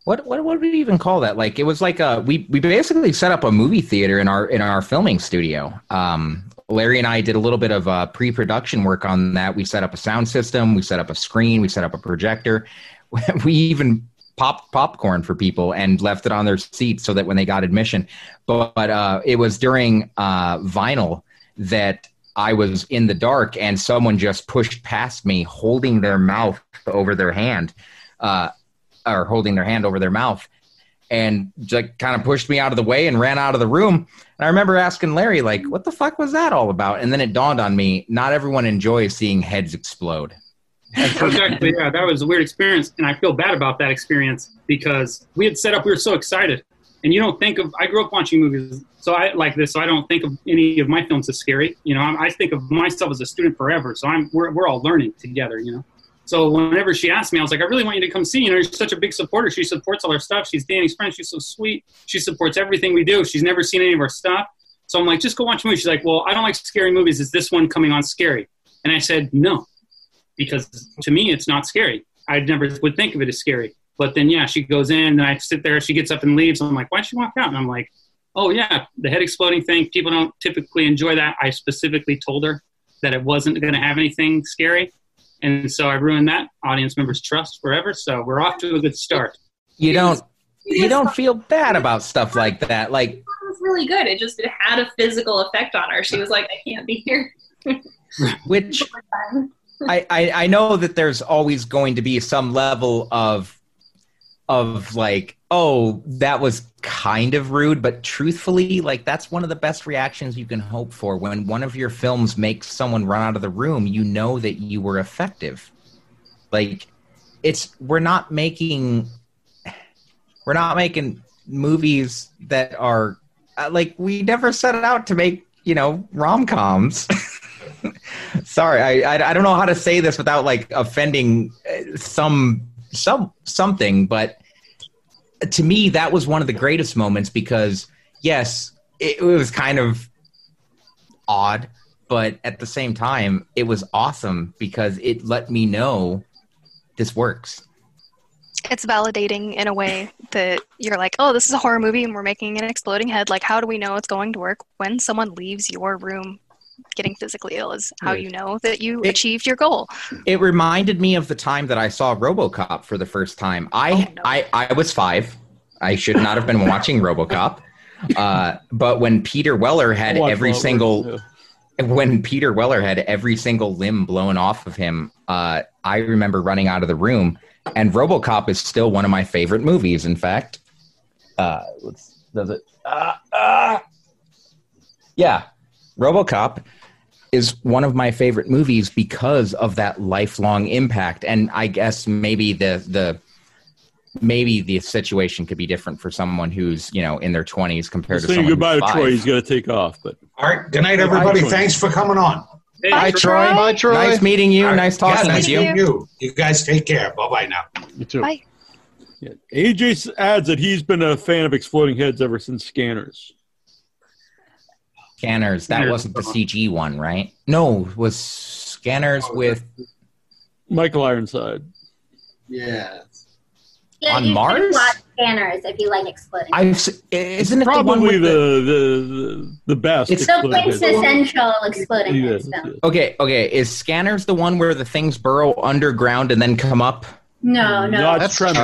what what what would we even call that? Like it was like a we we basically set up a movie theater in our in our filming studio. Um, Larry and I did a little bit of uh, pre-production work on that. We set up a sound system, we set up a screen, we set up a projector. We even popped popcorn for people and left it on their seats so that when they got admission. But, but uh, it was during uh, vinyl that I was in the dark and someone just pushed past me, holding their mouth over their hand, uh, or holding their hand over their mouth, and just kind of pushed me out of the way and ran out of the room. And I remember asking Larry, like, "What the fuck was that all about?" And then it dawned on me: not everyone enjoys seeing heads explode. exactly. Yeah, that was a weird experience, and I feel bad about that experience because we had set up. We were so excited, and you don't think of. I grew up watching movies, so I like this. So I don't think of any of my films as scary. You know, I, I think of myself as a student forever. So I'm we're we're all learning together. You know. So whenever she asked me, I was like, I really want you to come see. You know, you're such a big supporter. She supports all our stuff. She's Danny's friend. She's so sweet. She supports everything we do. She's never seen any of our stuff. So I'm like, just go watch a movie. She's like, well, I don't like scary movies. Is this one coming on scary? And I said, no, because to me, it's not scary. I never would think of it as scary. But then, yeah, she goes in, and I sit there. She gets up and leaves. I'm like, why'd she walk out? And I'm like, oh yeah, the head exploding thing. People don't typically enjoy that. I specifically told her that it wasn't going to have anything scary, and so I ruined that audience member's trust forever. So we're off to a good start. You don't you don't feel bad about stuff like that. Like It was really good. It just it had a physical effect on her. She was like, I can't be here. which I, I I know that there's always going to be some level of of like oh that was kind of rude but truthfully like that's one of the best reactions you can hope for. When one of your films makes someone run out of the room you know that you were effective. Like it's we're not making we're not making movies that are uh, like we never set out to make you know rom-coms. Sorry I, I i don't know how to say this without like offending uh, some some something but to me that was one of the greatest moments because yes it, it was kind of odd but at the same time it was awesome because it let me know this works It's validating in a way that you're like, oh, this is a horror movie and we're making an exploding head. Like, how do we know it's going to work when someone leaves your room getting physically ill? Is how you know that you achieved your goal. it reminded me of the time that I saw RoboCop for the first time. I I, I was five. I should not have been watching RoboCop. Uh, but when Peter Weller had I watched every all of single when Peter Weller had every single limb blown off of him, uh, I remember running out of the room. And RoboCop is still one of my favorite movies. In fact, uh, let's, does it? Uh, uh, yeah, RoboCop is one of my favorite movies because of that lifelong impact. And I guess maybe the the maybe the situation could be different for someone who's you know in their twenties compared to Saying someone goodbye who's to five. Troy. He's got to take off. But all right, good night, everybody. Troy. Thanks for coming on. Hi, Troy. Bye, Troy. Nice meeting you. Nice talking yeah, nice with you. you. You guys take care. Bye bye now. You too. Bye. Yeah. AJ adds that he's been a fan of exploding heads ever since Scanners. Scanners. That Scanners. wasn't the CG one, right? No, it was Scanners oh, with Michael Ironside. Yeah. Yeah, On you should Mars? Watch scanners if you like exploding. I've s- isn't it the one Probably with the, the, the, the, the best. It's the exploding heads. quintessential exploding He heads. Okay, okay. Is Scanners the one where the things burrow underground and then come up? No, no. Not That's Tremors.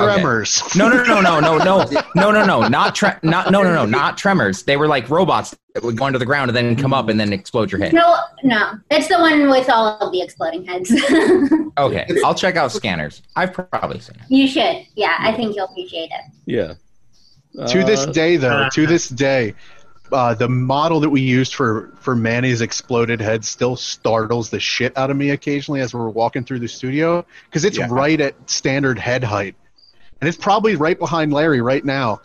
Tremors. No, no, no, no, no, no, no, no, no, not tre- not no, no, no, not tremors. They were like robots that would go under the ground and then come up and then explode your head. No, no. It's the one with all of the exploding heads. Okay, I'll check out Scanners. I've probably seen it. you should. Yeah, I think you'll appreciate it. Yeah. to this Uh, day, though, to this day, uh, the model that we used for for Manny's exploded head still startles the shit out of me occasionally as we're walking through the studio because it's Yeah. right at standard head height, and it's probably right behind Larry right now,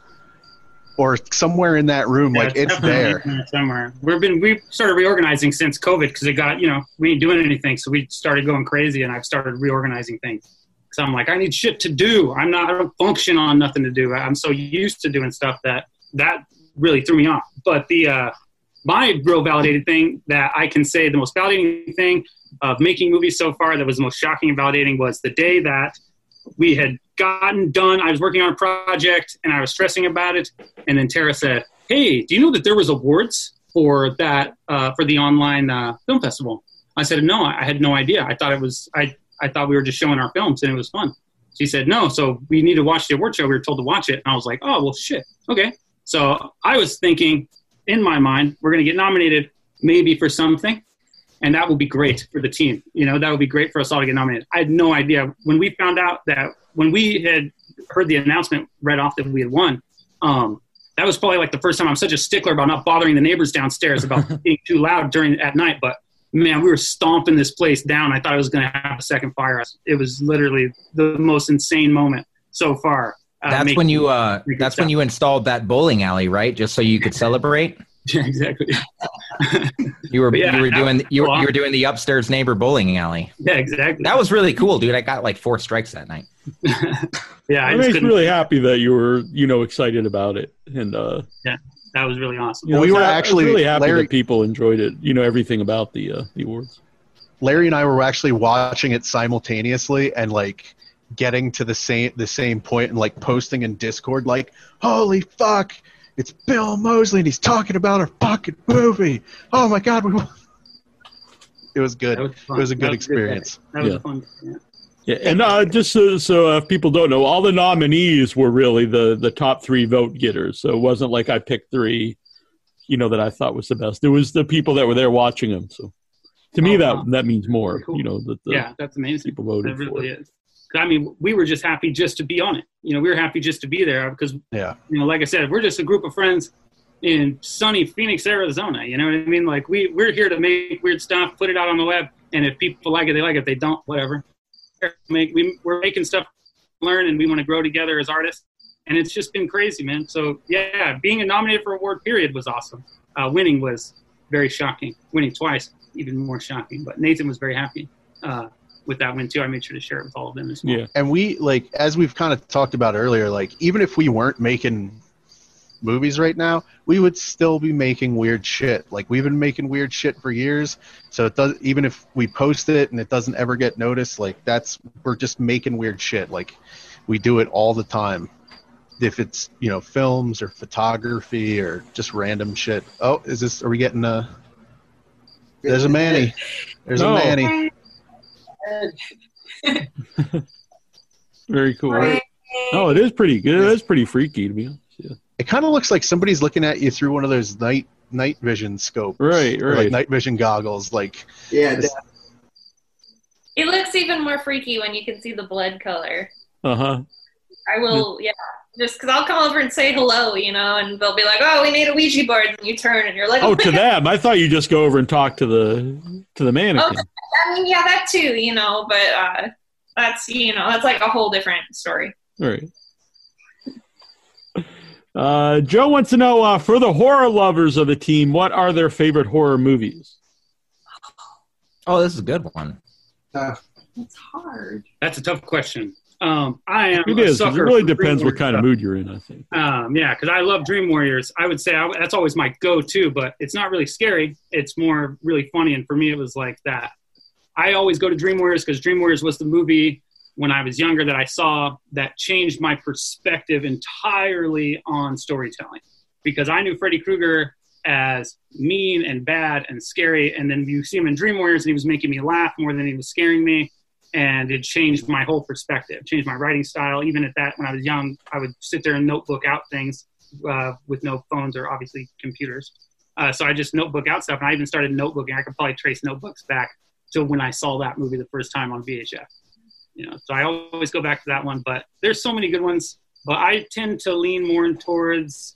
or somewhere in that room. Yeah, like it's there. there somewhere. We've been we started reorganizing since COVID because it got you know we ain't doing anything, so we started going crazy, and I've started reorganizing things. So I'm like, I need shit to do. I'm not. I don't function on nothing to do. I'm so used to doing stuff that that really threw me off. But the uh, my real validated thing that I can say the most validating thing of making movies so far that was the most shocking and validating was the day that we had gotten done. I was working on a project and I was stressing about it. And then Tara said, Hey, do you know that there was awards for that uh, for the online uh, film festival. I said, no, I had no idea. I thought it was I I thought we were just showing our films and it was fun. She said, no, so we need to watch the award show. We were told to watch it, and I was like, oh well, shit, okay. So I was thinking in my mind, we're going to get nominated maybe for something, and that would be great for the team. You know, that would be great for us all to get nominated. I had no idea when we found out that when we had heard the announcement right off that we had won. Um, that was probably like the first time I'm such a stickler about not bothering the neighbors downstairs about being too loud during at night. But man, we were stomping this place down. I thought I was going to have a second fire. It was literally the most insane moment so far. Uh, That's when you uh making that's when you installed that bowling alley, right? Just so you could celebrate. Yeah, exactly. You were yeah, you were doing you were, you were doing the upstairs neighbor bowling alley. Yeah, exactly. That was really cool, dude. I got like four strikes that night. Yeah, I It just makes really happy that you were, you know, excited about it, and uh, Yeah, that was really awesome. you know, We were I was actually- really happy Larry- that people enjoyed it. You know, everything about the uh, the awards. Larry and I were actually watching it simultaneously and like getting to the same the same point and like posting in Discord like, "Holy fuck, it's Bill Moseley and he's talking about our fucking movie! Oh my god, we!" won." It was good. Was it was a That good was experience. That was Yeah. fun. Yeah. Yeah, and uh, just so, so uh, if people don't know, all the nominees were really the the top three vote getters. So it wasn't like I picked three, you know, that I thought was the best. It was the people that were there watching them. So to me, Oh, that wow. that means more. Cool. You know, that the yeah, that's amazing. people voted That for really it. is. I mean, we were just happy just to be on it. You know, we were happy just to be there because, Yeah. you know, like I said, we're just a group of friends in sunny Phoenix, Arizona. You know what I mean? Like we we're here to make weird stuff, put it out on the web, and if people like it, they like it. If they don't, whatever. Make we we're making stuff, learn, and we want to grow together as artists. And it's just been crazy, man. So yeah, being nominated for award period was awesome. Uh, winning was very shocking. Winning twice, even more shocking. But Nathan was very happy uh, with that win too. I made sure to share it with all of them as well. Yeah. And we like as we've kind of talked about earlier, like even if we weren't making movies right now, we would still be making weird shit. Like we've been making weird shit for years. So it does even if we post it and it doesn't ever get noticed, like that's we're just making weird shit. Like we do it all the time. If it's, you know, films or photography or just random shit. Oh, is this are we getting a There's a Manny. There's No. a Manny. Very cool. Oh, it is pretty good. It is pretty freaky to be honest. Yeah. It kind of looks like somebody's looking at you through one of those night night vision scopes. Right, Or, right. Like night vision goggles. Like Yeah, This- It looks even more freaky when you can see the blood color. Uh huh. I will, yeah. Just because I'll come over and say hello, you know, and they'll be like, "Oh, we need a Ouija board," and you turn and you're like, Oh, my to them. I thought you just go over and talk to the to the Oh, mannequin. I mean, yeah, that too, you know, but uh, that's you know, that's like a whole different story. All right. Uh, Joe wants to know uh, for the horror lovers of the team, what are their favorite horror movies? Oh, this is a good one. It's hard. That's a tough question. Um, I am. It a is. 'cause sucker It really depends what kind of mood you're in. I think. Um, yeah, because I love Dream Warriors. I would say I, that's always my go-to, but it's not really scary. It's more really funny, and for me, it was like that. I always go to Dream Warriors because Dream Warriors was the movie when I was younger that I saw that changed my perspective entirely on storytelling. Because I knew Freddy Krueger as mean and bad and scary, and then you see him in Dream Warriors, and he was making me laugh more than he was scaring me, and it changed my whole perspective, changed my writing style. Even at that, when I was young, I would sit there and notebook out things uh, with no phones or obviously computers. Uh, so I just notebook out stuff, and I even started notebooking. I could probably trace notebooks back to when I saw that movie the first time on VHS. You know, so I always go back to that one. But there's so many good ones. But I tend to lean more towards.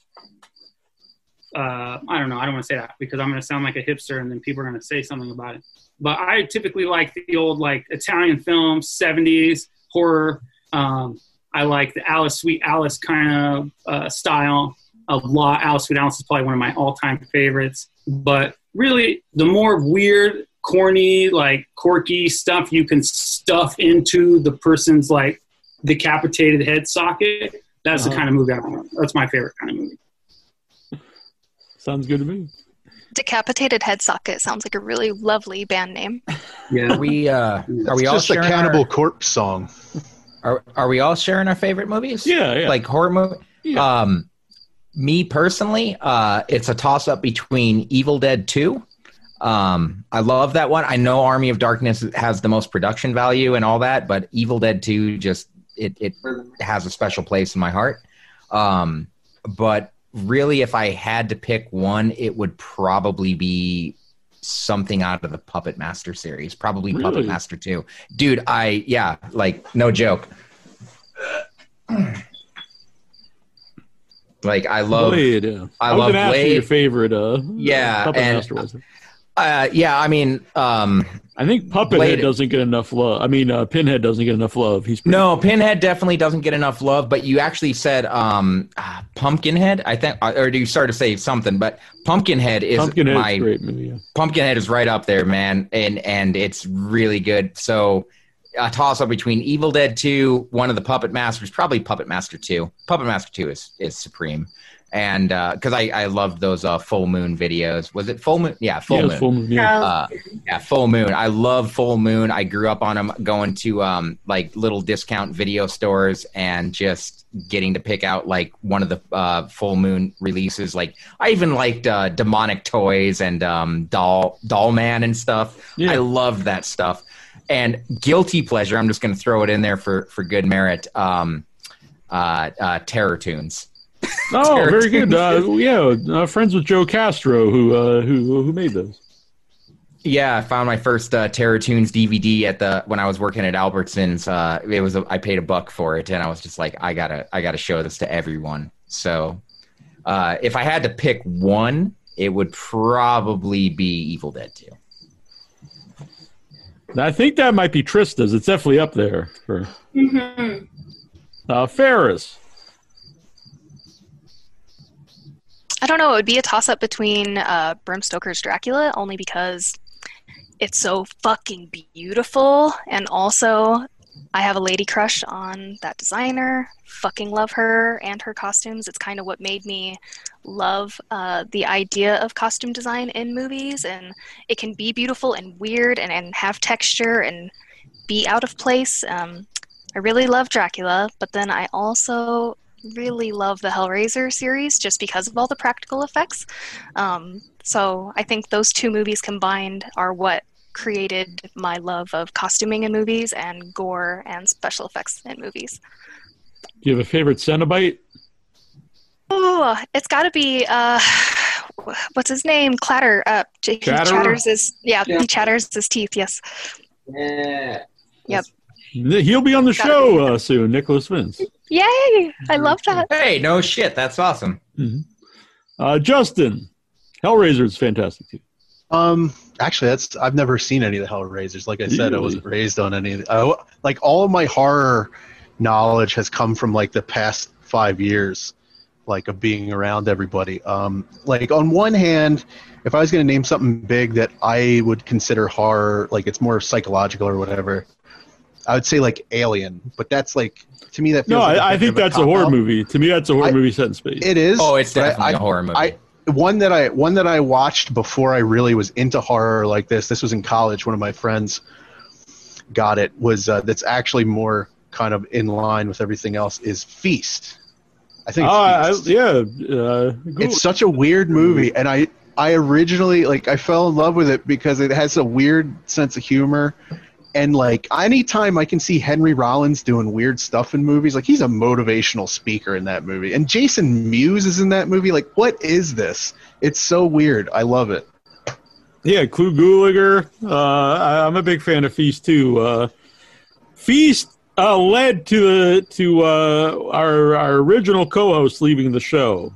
Uh, I don't know. I don't want to say that because I'm going to sound like a hipster, and then people are going to say something about it. But I typically like the old like Italian films, 70s horror. Um, I like the Alice Sweet Alice kind of uh, style a lot. Alice Sweet Alice is probably one of my all-time favorites. But really, the more weird, corny, like quirky stuff you can stuff into the person's like decapitated head socket. That's the Uh-huh. kind of movie I want. That's my favorite kind of movie. Sounds good to me. Decapitated Head Socket sounds like a really lovely band name. Yeah. Are we uh, are we all just a sharing Cannibal our, Corpse song. are, are we all sharing our favorite movies? Yeah, yeah. Like horror movie. Um, Me personally, uh, it's a toss up between Evil Dead 2. Um, I love that one. I know Army of Darkness has the most production value and all that, but Evil Dead 2 just it it has a special place in my heart. Um, but really, if I had to pick one, it would probably be something out of the Puppet Master series, probably Puppet Master 2. Dude, I yeah, like no joke. Like I love Blade. I, was love you your favorite. Uh, Yeah, Puppet and- Master was. Uh, yeah, I mean, um, I think Puppet Blade- Head doesn't get enough love. I mean, uh, Pinhead doesn't get enough love. He's No, Pinhead definitely doesn't get enough love. But you actually said um, uh, Pumpkinhead. I think, uh, or do you start to say something. But Pumpkinhead is Pumpkinhead's my great movie. Yeah. Pumpkinhead is right up there, man, and and it's really good. So a toss up between Evil Dead Two, one of the Puppet Masters, probably Puppet Master Two. Puppet Master Two is is supreme, and because I I loved those uh, full moon videos. Was it full moon? Yeah, full Yeah, moon. Full Moon, yeah. Uh, yeah, full moon. I love full moon. I grew up on them, going to um like little discount video stores and just getting to pick out like one of the uh, full moon releases. Like I even liked uh, demonic toys and um doll doll man and stuff. I loved that stuff. And guilty pleasure. I'm just going to throw it in there for for good merit. Um, uh, uh, Terror Toons. Oh, Terror very good. Uh, yeah, uh, friends with Joe Castro, who uh, who who made those. Yeah, I found my first uh, Terror Toons DVD at the when I was working at Albertsons. Uh, it was a, I paid a buck for it, and I was just like, I gotta I gotta show this to everyone. So, uh, if I had to pick one, it would probably be Evil Dead Two. I think that might be Trista's. It's definitely up there for Mm-hmm. uh, Ferris. I don't know. It would be a toss up between uh, Bram Stoker's Dracula, only because it's so fucking beautiful, and also I have a lady crush on that designer. Fucking love her and her costumes. It's kind of what made me love uh, the idea of costume design in movies, and it can be beautiful and weird, and, and have texture and be out of place. Um, I really love Dracula, but then I also really love the Hellraiser series just because of all the practical effects. Um, so I think those two movies combined are what created my love of costuming in movies and gore and special effects in movies. Do you have a favorite Cenobite? Oh, it's got to be uh, what's his name? Clatter. Uh, J- he chatters his yeah, Yeah. He chatters his teeth. Yes. Yeah. Yep. He'll be on the show uh, soon. Nicholas Vince. Yay! I love that. Hey, no shit, that's awesome. Uh, Justin, Hellraiser is fantastic too. Um, actually, that's I've never seen any of the Hellraisers. Like I said, I wasn't raised on any. Of the, I, like all of my horror knowledge has come from like the past five years, like of being around everybody. Um, like on one hand, if I was going to name something big that I would consider horror, like it's more psychological or whatever, I would say like Alien. But that's like to me that feels No, like a I, I bit think of a that's a horror cop-out. movie. To me, that's a horror movie set in space. It is. Oh, it's definitely I- a horror movie. I, one that I one that I watched before I really was into horror like this. This was in college. One of my friends got it. Was uh, that's actually more kind of in line with everything else. Is Feast. I think. Oh, I, Feast. yeah. Uh, Google- it's such a weird movie, and I I originally like I fell in love with it because it has a weird sense of humor. And like anytime I can see Henry Rollins doing weird stuff in movies, like he's a motivational speaker in that movie. And Jason Mewes is in that movie. Like, what is this? It's so weird. I love it. Yeah, Clu Gulager. Uh, I, I'm a big fan of Feast too. Uh, Feast uh, led to to uh, our our original co-host leaving the show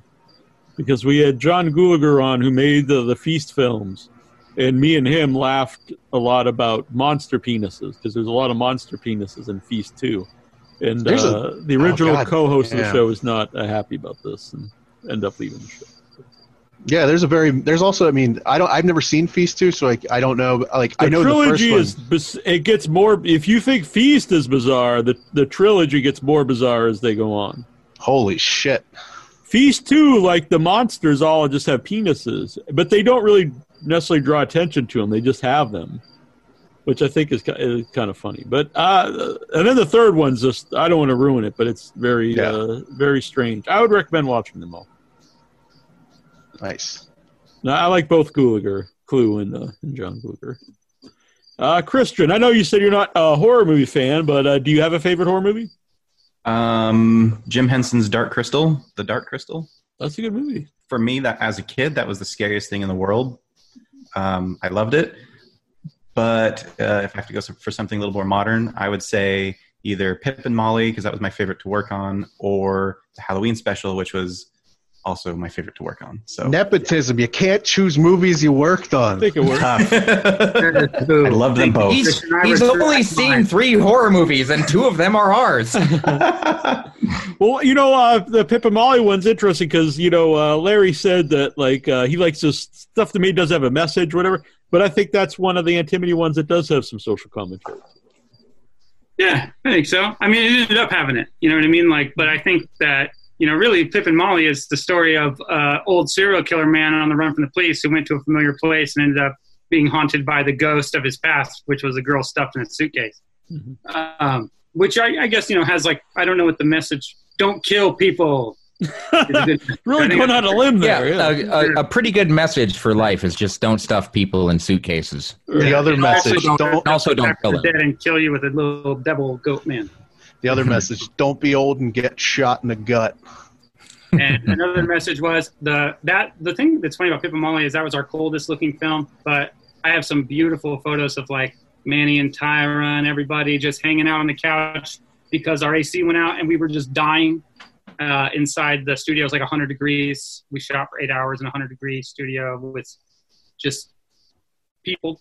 because we had John Gulager on who made the, the Feast films, and me and him laughed a lot about monster penises because there's a lot of monster penises in Feast too. And There's a- uh, the original oh, co-host of the show is not uh, happy about this and end up leaving the show. Yeah, there's a very there's also I mean I don't I've never seen Feast two, so like I don't know like The I know the first trilogy one. is it gets more. If you think Feast is bizarre, the the trilogy gets more bizarre as they go on. Holy shit! Feast two, like the monsters, all just have penises, but they don't really necessarily draw attention to them. They just have them, which I think is, is kind of funny. But uh, and then the third one's just I don't want to ruin it, but it's very uh, very strange. I would recommend watching them all. Nice. No, I like both Gulager, Clu, and, uh, and John Gulager. Uh, Christian, I know you said you're not a horror movie fan, but uh, do you have a favorite horror movie? Um, Jim Henson's Dark Crystal, The Dark Crystal. That's a good movie. For me, that as a kid, that was the scariest thing in the world. Um, I loved it. But uh, if I have to go for something a little more modern, I would say either Pip and Molly, because that was my favorite to work on, or the Halloween special, which was also my favorite to work on. So Nepotism. You can't choose movies you worked on. I think it worked. I love them both. He's, he's only seen three horror movies, and two of them are ours. Well, you know, uh, the Pip and Molly one's interesting because you know uh, Larry said that like uh, he likes this stuff to me does have a message, whatever. But I think that's one of the Antimity ones that does have some social commentary. Yeah, I think so. I mean, it ended up having it. You know what I mean? Like, but I think that you know, really, Pip and Molly is the story of uh, old serial killer man on the run from the police who went to a familiar place and ended up being haunted by the ghost of his past, which was a girl stuffed in a suitcase. Um, which I, I guess you know has like I don't know what the message. Don't kill people. really going on a limb there. Yeah, A, a, a pretty good message for life is just don't stuff people in suitcases. The other And message, also don't also don't back kill from them. dead and kill you with a little devil goat man. The other message, don't be old and get shot in the gut. and another message was the that the thing that's funny about Pip and Molly is that was our coldest looking film, but I have some beautiful photos of like Manny and Tyra and everybody just hanging out on the couch because our AC went out and we were just dying uh, inside the studio. It was like 100 degrees. We shot for eight hours in a 100 degree studio with just people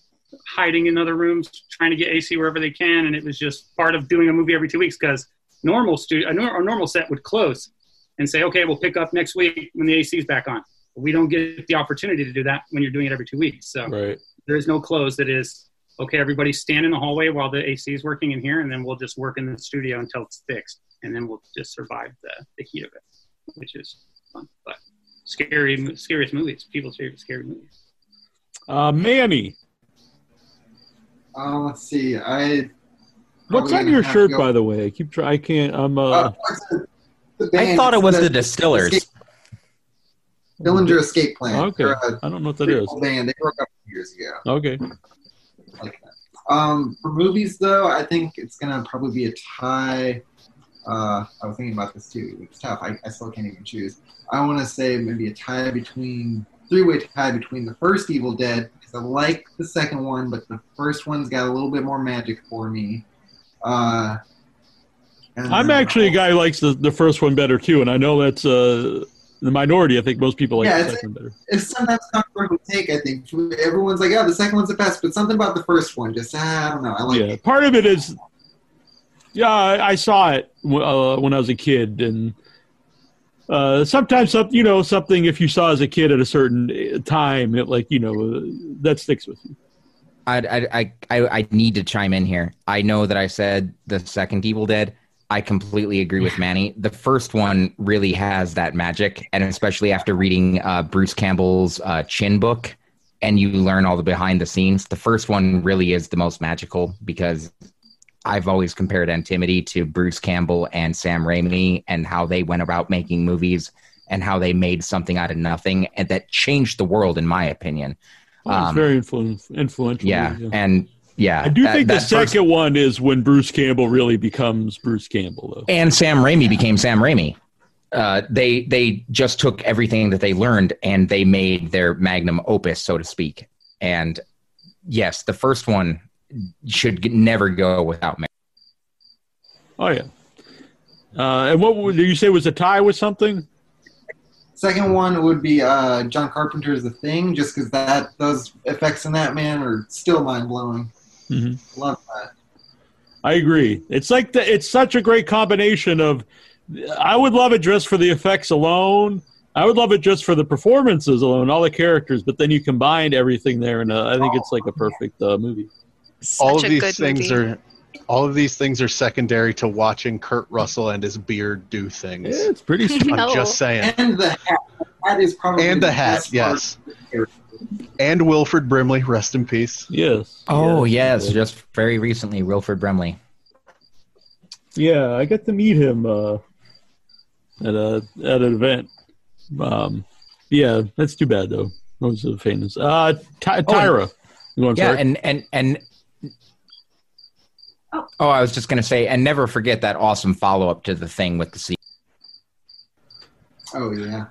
hiding in other rooms trying to get AC wherever they can, and it was just part of doing a movie every two weeks because normal studio, a, nor- a normal set would close and say, okay, we'll pick up next week when the AC is back on. But we don't get the opportunity to do that when you're doing it every two weeks. So Right. there is no close that is, okay, everybody stand in the hallway while the AC is working in here, and then we'll just work in the studio until it's fixed. And then we'll just survive the, the heat of it, which is fun. But scary, scariest movies, people's favorite scary movies. Uh, Manny, Uh, let's see. I. what's on your shirt, by the way? I keep trying. I can't. I'm. Uh, Uh, what's the- the I thought it was It's the Distillers. Escape- Dillinger Escape Plan. Okay. They're a I don't know what that is. pretty Band. They broke up years ago. Okay. like. Um, for movies, though, I think it's gonna probably be a tie. Uh, I was thinking about this too. It's tough. I, I still can't even choose. I want to say maybe a tie between three-way tie between the first Evil Dead because I like the second one, but the first one's got a little bit more magic for me. Uh, I'm actually a guy who likes the, the first one better too, and I know that's uh, the minority. I think most people like Yeah, the second better. it's sometimes controversial take. I think everyone's like, "Oh, the second one's the best," but something about the first one just ah, I don't know. I like yeah, part of it is, yeah, I, I saw it uh, when I was a kid, and uh, sometimes some, you know, something if you saw as a kid at a certain uh, time, it like you know, uh, that sticks with you. I, I, I, I need to chime in here. I know that I said the second Evil Dead. I completely agree with Manny. The first one really has that magic, and especially after reading uh, Bruce Campbell's uh, Chin book, and you learn all the behind the scenes. The first one really is the most magical because I've always compared Antimity to Bruce Campbell and Sam Raimi and how they went about making movies and how they made something out of nothing and that changed the world, in my opinion. It's Um, very influ- influential. yeah, and yeah, I do that- think the first- second one is when Bruce Campbell really becomes Bruce Campbell, though. and Sam Raimi became Sam Raimi. Uh, they they just took everything that they learned and they made their magnum opus, so to speak. And yes, the first one should never go without me. Oh yeah. Uh, and what would did you say was a tie with something? Second one would be uh, John Carpenter's The Thing, just because that those effects in that man are still mind blowing. Mm-hmm. Love that. I agree. It's like the, it's such a great combination of. I would love it just for the effects alone. I would love it just for the performances alone, all the characters. But then you combine everything there, and uh, I think it's like a perfect uh, movie. All of these things are all of these things are secondary to watching Kurt Russell and his beard do things. Yeah, it's pretty I'm just saying. And the hat. That is probably And the the hat, yes. And Wilford Brimley, rest in peace. Yes. Oh yes, just very recently, Wilford Brimley. Yeah, I got to meet him uh, at a at an event. Um, Yeah, that's too bad though. Those are famous. Uh, Ty- Tyra. You want yeah, start? and and and. Oh, I was just gonna say, and never forget that awesome follow up to the thing with the sea. Oh yeah.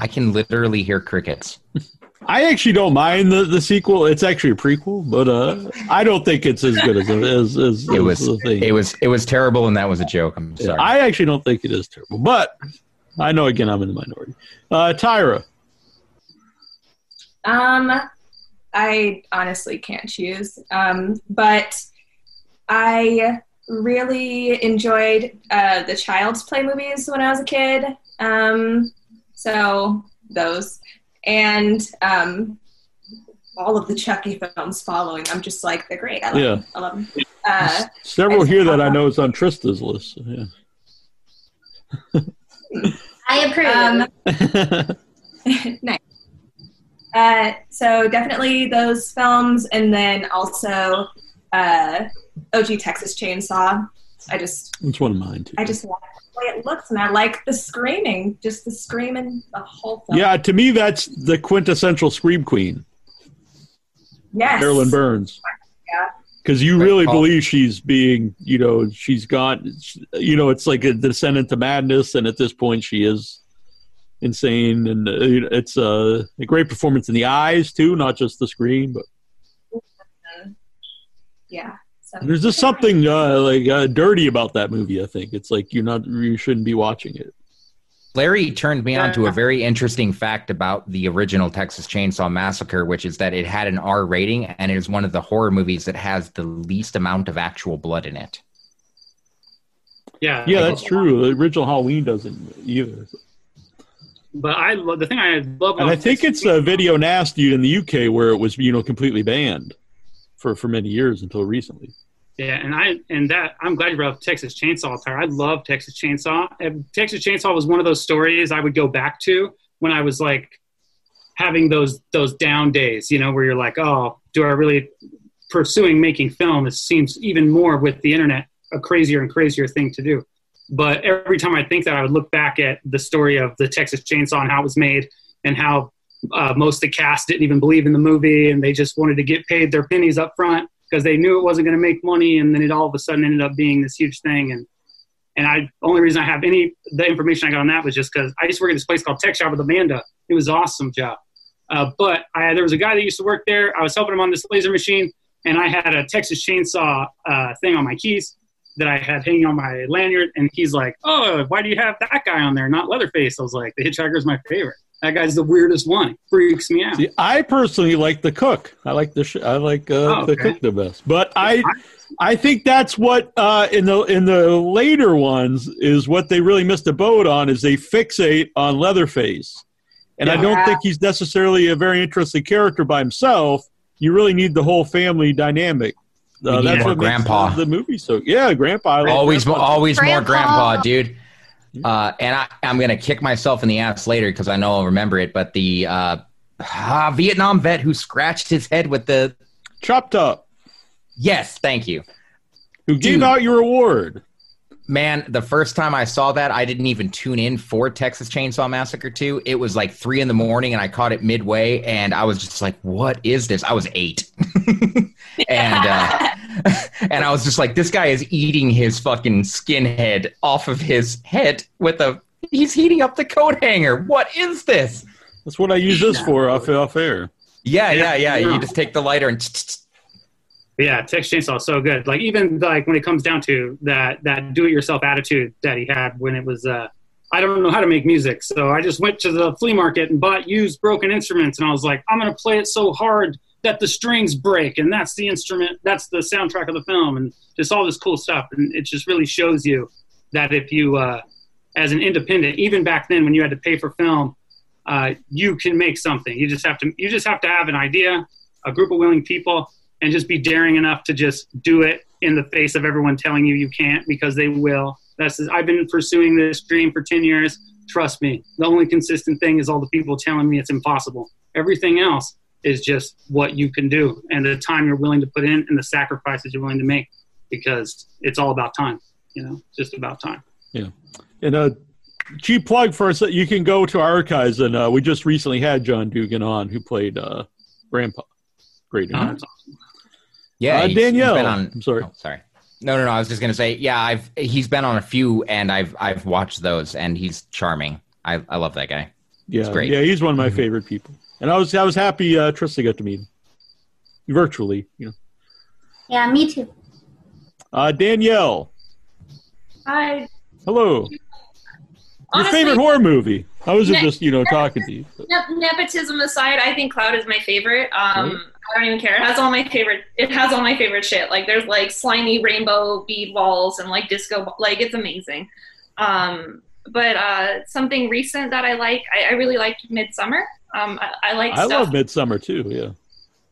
I can literally hear crickets. I actually don't mind the, the sequel. It's actually a prequel, but uh, I don't think it's as good as as, as, It was as the thing. it was it was terrible, and that was a joke. I'm Yeah, sorry. I actually don't think it is terrible, but I know again I'm in the minority. Uh, Tyra. Um, I honestly can't choose. Um, but I really enjoyed uh, the Child's Play movies when I was a kid. Um, so those and um, all of the Chucky films following. I'm just like they're great. I love Yeah. them. I love them. Uh, Several here that I know is on Trista's list. so, yeah. I approve. Um, nice. Uh, so definitely those films, and then also uh, OG Texas Chainsaw. I just, It's one of mine too. I just like the way it looks, and I like the screaming, just the screaming, the whole film. Yeah, to me that's the quintessential scream queen, Yes. Marilyn Burns. Yeah. Because you really believe she's being, you know, she's got, you know, it's like a descendant to madness, and at this point she is insane, and uh, you know, it's uh, a great performance in the eyes too, not just the screen, but Yeah. So there's just something uh, like uh, dirty about that movie. I think it's like you're not, you shouldn't be watching it. Larry turned me on to a very interesting fact about the original Texas Chainsaw Massacre, which is that it had an R rating and it is one of the horror movies that has the least amount of actual blood in it. Yeah, Yeah, that's true. The original Halloween doesn't either. But I love the thing I love. And I about think it's a video nasty in the UK where it was, you know, completely banned for for many years until recently. Yeah, and I and that I'm glad you brought up Texas Chainsaw. Tyler. I love Texas Chainsaw. Texas Chainsaw was one of those stories I would go back to when I was like having those those down days. You know, where you're like, oh, do I really pursuing making film? It seems even more with the internet a crazier and crazier thing to do. But every time I think that, I would look back at the story of the Texas Chainsaw and how it was made, and how uh, most of the cast didn't even believe in the movie, and they just wanted to get paid their pennies up front because they knew it wasn't going to make money, and then it all of a sudden ended up being this huge thing. And and I only reason I have any the information I got on that was just because I used to work at this place called Tech Shop with Amanda. It was awesome job. Uh, but I, there was a guy that used to work there. I was helping him on this laser machine, and I had a Texas Chainsaw uh, thing on my keys that I had hanging on my lanyard. And he's like, "Oh, why do you have that guy on there, not Leatherface?" I was like, "The Hitchhiker's my favorite. That guy's the weirdest one. Freaks me out." See, I personally like the cook. I like the sh- I like uh, Oh, the cook the best. But I I think that's what uh, in the in the later ones is what they really missed the boat on is they fixate on Leatherface, and I don't think he's necessarily a very interesting character by himself. You really need the whole family dynamic. Uh, that's what makes grandpa. the, the movie so. Yeah, grandpa. I like always, grandpa. always more Grandpa. grandpa, dude. Uh, and I, I'm gonna kick myself in the ass later because I know I'll remember it. But the uh, ah, Vietnam vet who scratched his head with the chopped up. Yes, thank you. Who gave out your award? Man, the first time I saw that, I didn't even tune in for Texas Chainsaw Massacre 2. It was like three in the morning, and I caught it midway, and I was just like, "What is this?" I was eight, and uh, and I was just like, "This guy is eating his fucking skinhead off of his head with a. He's heating up the coat hanger. What is this?" That's what I use this for off off air. Yeah, yeah, yeah. Yeah. You just take the lighter and. Yeah, Texas Chainsaw is so good. Like even like when it comes down to that that do it yourself attitude that he had when it was uh I don't know how to make music, so I just went to the flea market and bought used broken instruments and I was like, I'm gonna play it so hard that the strings break and that's the instrument that's the soundtrack of the film and just all this cool stuff and it just really shows you that if you uh as an independent, even back then when you had to pay for film, uh, you can make something. You just have to you just have to have an idea, a group of willing people, and just be daring enough to just do it in the face of everyone telling you you can't because they will. That's I've been pursuing this dream for ten years. Trust me, the only consistent thing is all the people telling me it's impossible. Everything else is just what you can do and the time you're willing to put in and the sacrifices you're willing to make because it's all about time. You know, just about time. Yeah, and a cheap plug for us. That you can go to our archives, and uh, we just recently had John Dugan on, who played uh, Grandpa. Great. That's Yeah, Uh, he's- he's Danielle. been on- I'm sorry. oh, sorry. No, no, no. I was just gonna say, yeah, I've he's been on a few, and I've I've watched those, and he's charming. I I love that guy. Yeah, He's great. yeah, he's one of my favorite people, and I was I was happy uh, Trista got to meet him virtually. You know, Yeah, me too. uh, Danielle, Hi. hello. Your favorite horror movie? I was Ne- just you know talking to you. Ne- nepotism aside, I think Cloud is my favorite. Um, Right. I don't even care. It has all my favorite. It has all my favorite shit. Like there's like slimy rainbow bead walls and like disco. Like it's amazing. Um, but uh, something recent that I like, I, I really liked Midsommar. Um, I, I like I stuff. love Midsommar too. Yeah.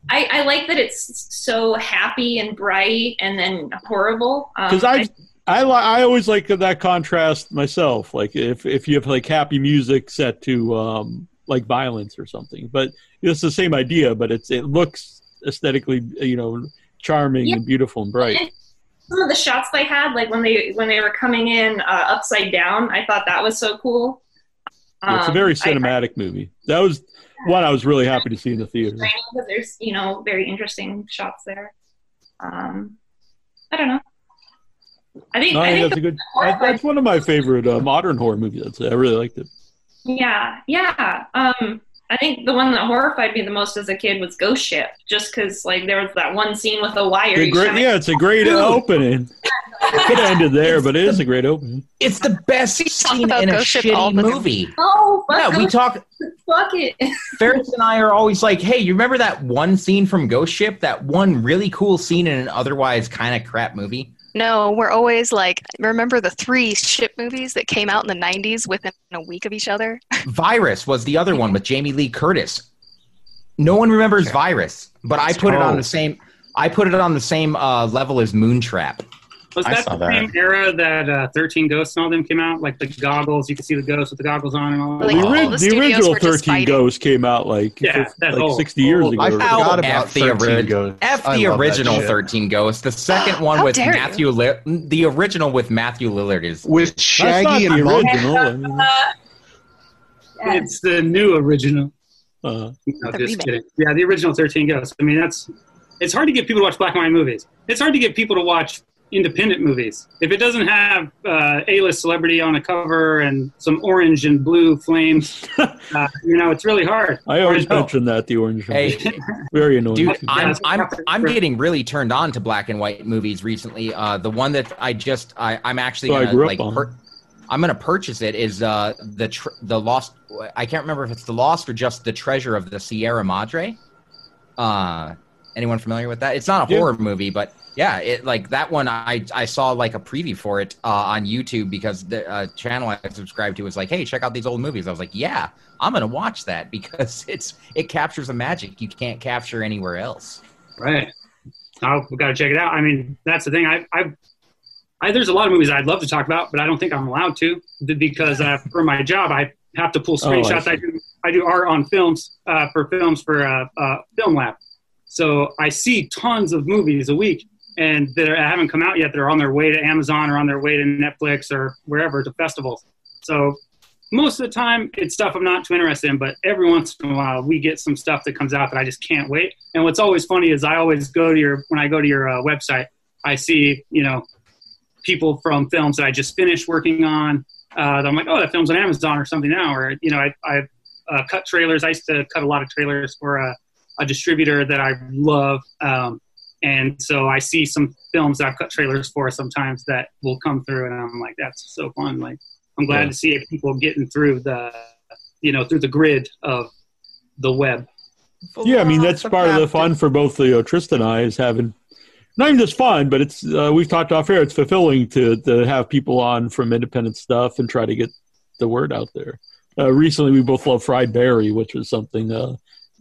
I, I like that it's so happy and bright and then horrible. Um, because I I li- I always like that contrast myself. Like if if you have like happy music set to um like violence or something, but it's the same idea, but it's it looks aesthetically you know charming Yeah. and beautiful and bright. Some of the shots they had, like when they when they were coming in uh, upside down, I thought that was so cool. it's a Um, very I- cinematic movie. That was one I was really happy to see in the theater. because there's you know very interesting shots there. Um, I don't know. I think No, I think that's a good. that- that's one of my favorite uh, modern horror movies. I really liked it. Yeah yeah. Um, I think the one that horrified me the most as a kid was Ghost Ship, just because like there was that one scene with the wire. The great, yeah, it's a great opening. It could have ended there, but it is a great opening. It's the best scene about in a Ghost Ship shitty the movie. Oh, fuck Yeah, we talk. Fuck it. Ferris and I are always like, "Hey, you remember that one scene from Ghost Ship? That one really cool scene in an otherwise kind of crap movie." No, we're always like, remember the three ship movies that came out in the 90s within a week of each other? Virus was the other one with Jamie Lee Curtis. No one remembers Virus, but I put it on Oh. the same. I put it on the same uh, level as Moontrap. Was I that saw the that. same era that uh, Thirteen Ghosts and all them came out? Like the goggles, you could see the ghosts with the goggles on and all. that. the, ori- the original Thirteen Ghosts came out like Yeah, fif- like old- sixty years ago. I or forgot something. about the, ori- F I the original 13 Ghosts. The second one with. Matthew Li- the original with Matthew Lillard is with Shaggy and Monk. original. It's the new original. uh, No, just remake. kidding. Yeah, the original Thirteen Ghosts. I mean, that's. It's hard to get people to watch black and white movies. It's hard to get people to watch independent movies. If it doesn't have uh, A-list celebrity on a cover and some orange and blue flames, uh, you know, it's really hard. I always mention that the orange. one. Hey, very annoying. Dude, I'm I'm I'm getting really turned on to black and white movies recently. Uh, the one that I just I I'm actually gonna grew up like on. pur- I'm gonna purchase it. Is uh the tr- the lost? I can't remember if it's the lost or just the treasure of the Sierra Madre. Uh, anyone familiar with that? It's not a Yeah. horror movie, but yeah, it like that one. I I saw like a preview for it uh, on YouTube because the uh, channel I subscribed to was like, hey, check out these old movies. I was like, yeah, I'm gonna watch that because it's it captures a magic you can't capture anywhere else. Right. Oh, we got to check it out. I mean, that's the thing. I, I, I, there's a lot of movies I'd love to talk about, but I don't think I'm allowed to because uh, for my job I have to pull Oh, I screenshots. I, do I do art on films uh, for films for uh, uh, Film Lab, so I see tons of movies a week, and that haven't come out yet. That are on their way to Amazon or on their way to Netflix or wherever to festivals. So most of the time it's stuff I'm not too interested in, but every once in a while we get some stuff that comes out that I just can't wait. And what's always funny is I always go to your when I go to your uh, website, I see you know people from films that I just finished working on. Uh, that I'm like, oh, that film's on Amazon or something now, or you know, I I uh, cut trailers. I used to cut a lot of trailers for a, a distributor that I love. Um, and so I see some films that I've cut trailers for sometimes that will come through, and I'm like, that's so fun. Like, I'm glad Yeah. to see people getting through the, you know, through the grid of the web. Yeah, I mean that's part of the fun for both you know, Tristan and I is having not even just fun, but it's uh, we've talked off air. It's fulfilling to to have people on from independent stuff and try to get the word out there. Uh, recently, we both love Fried Barry, which was something. Uh,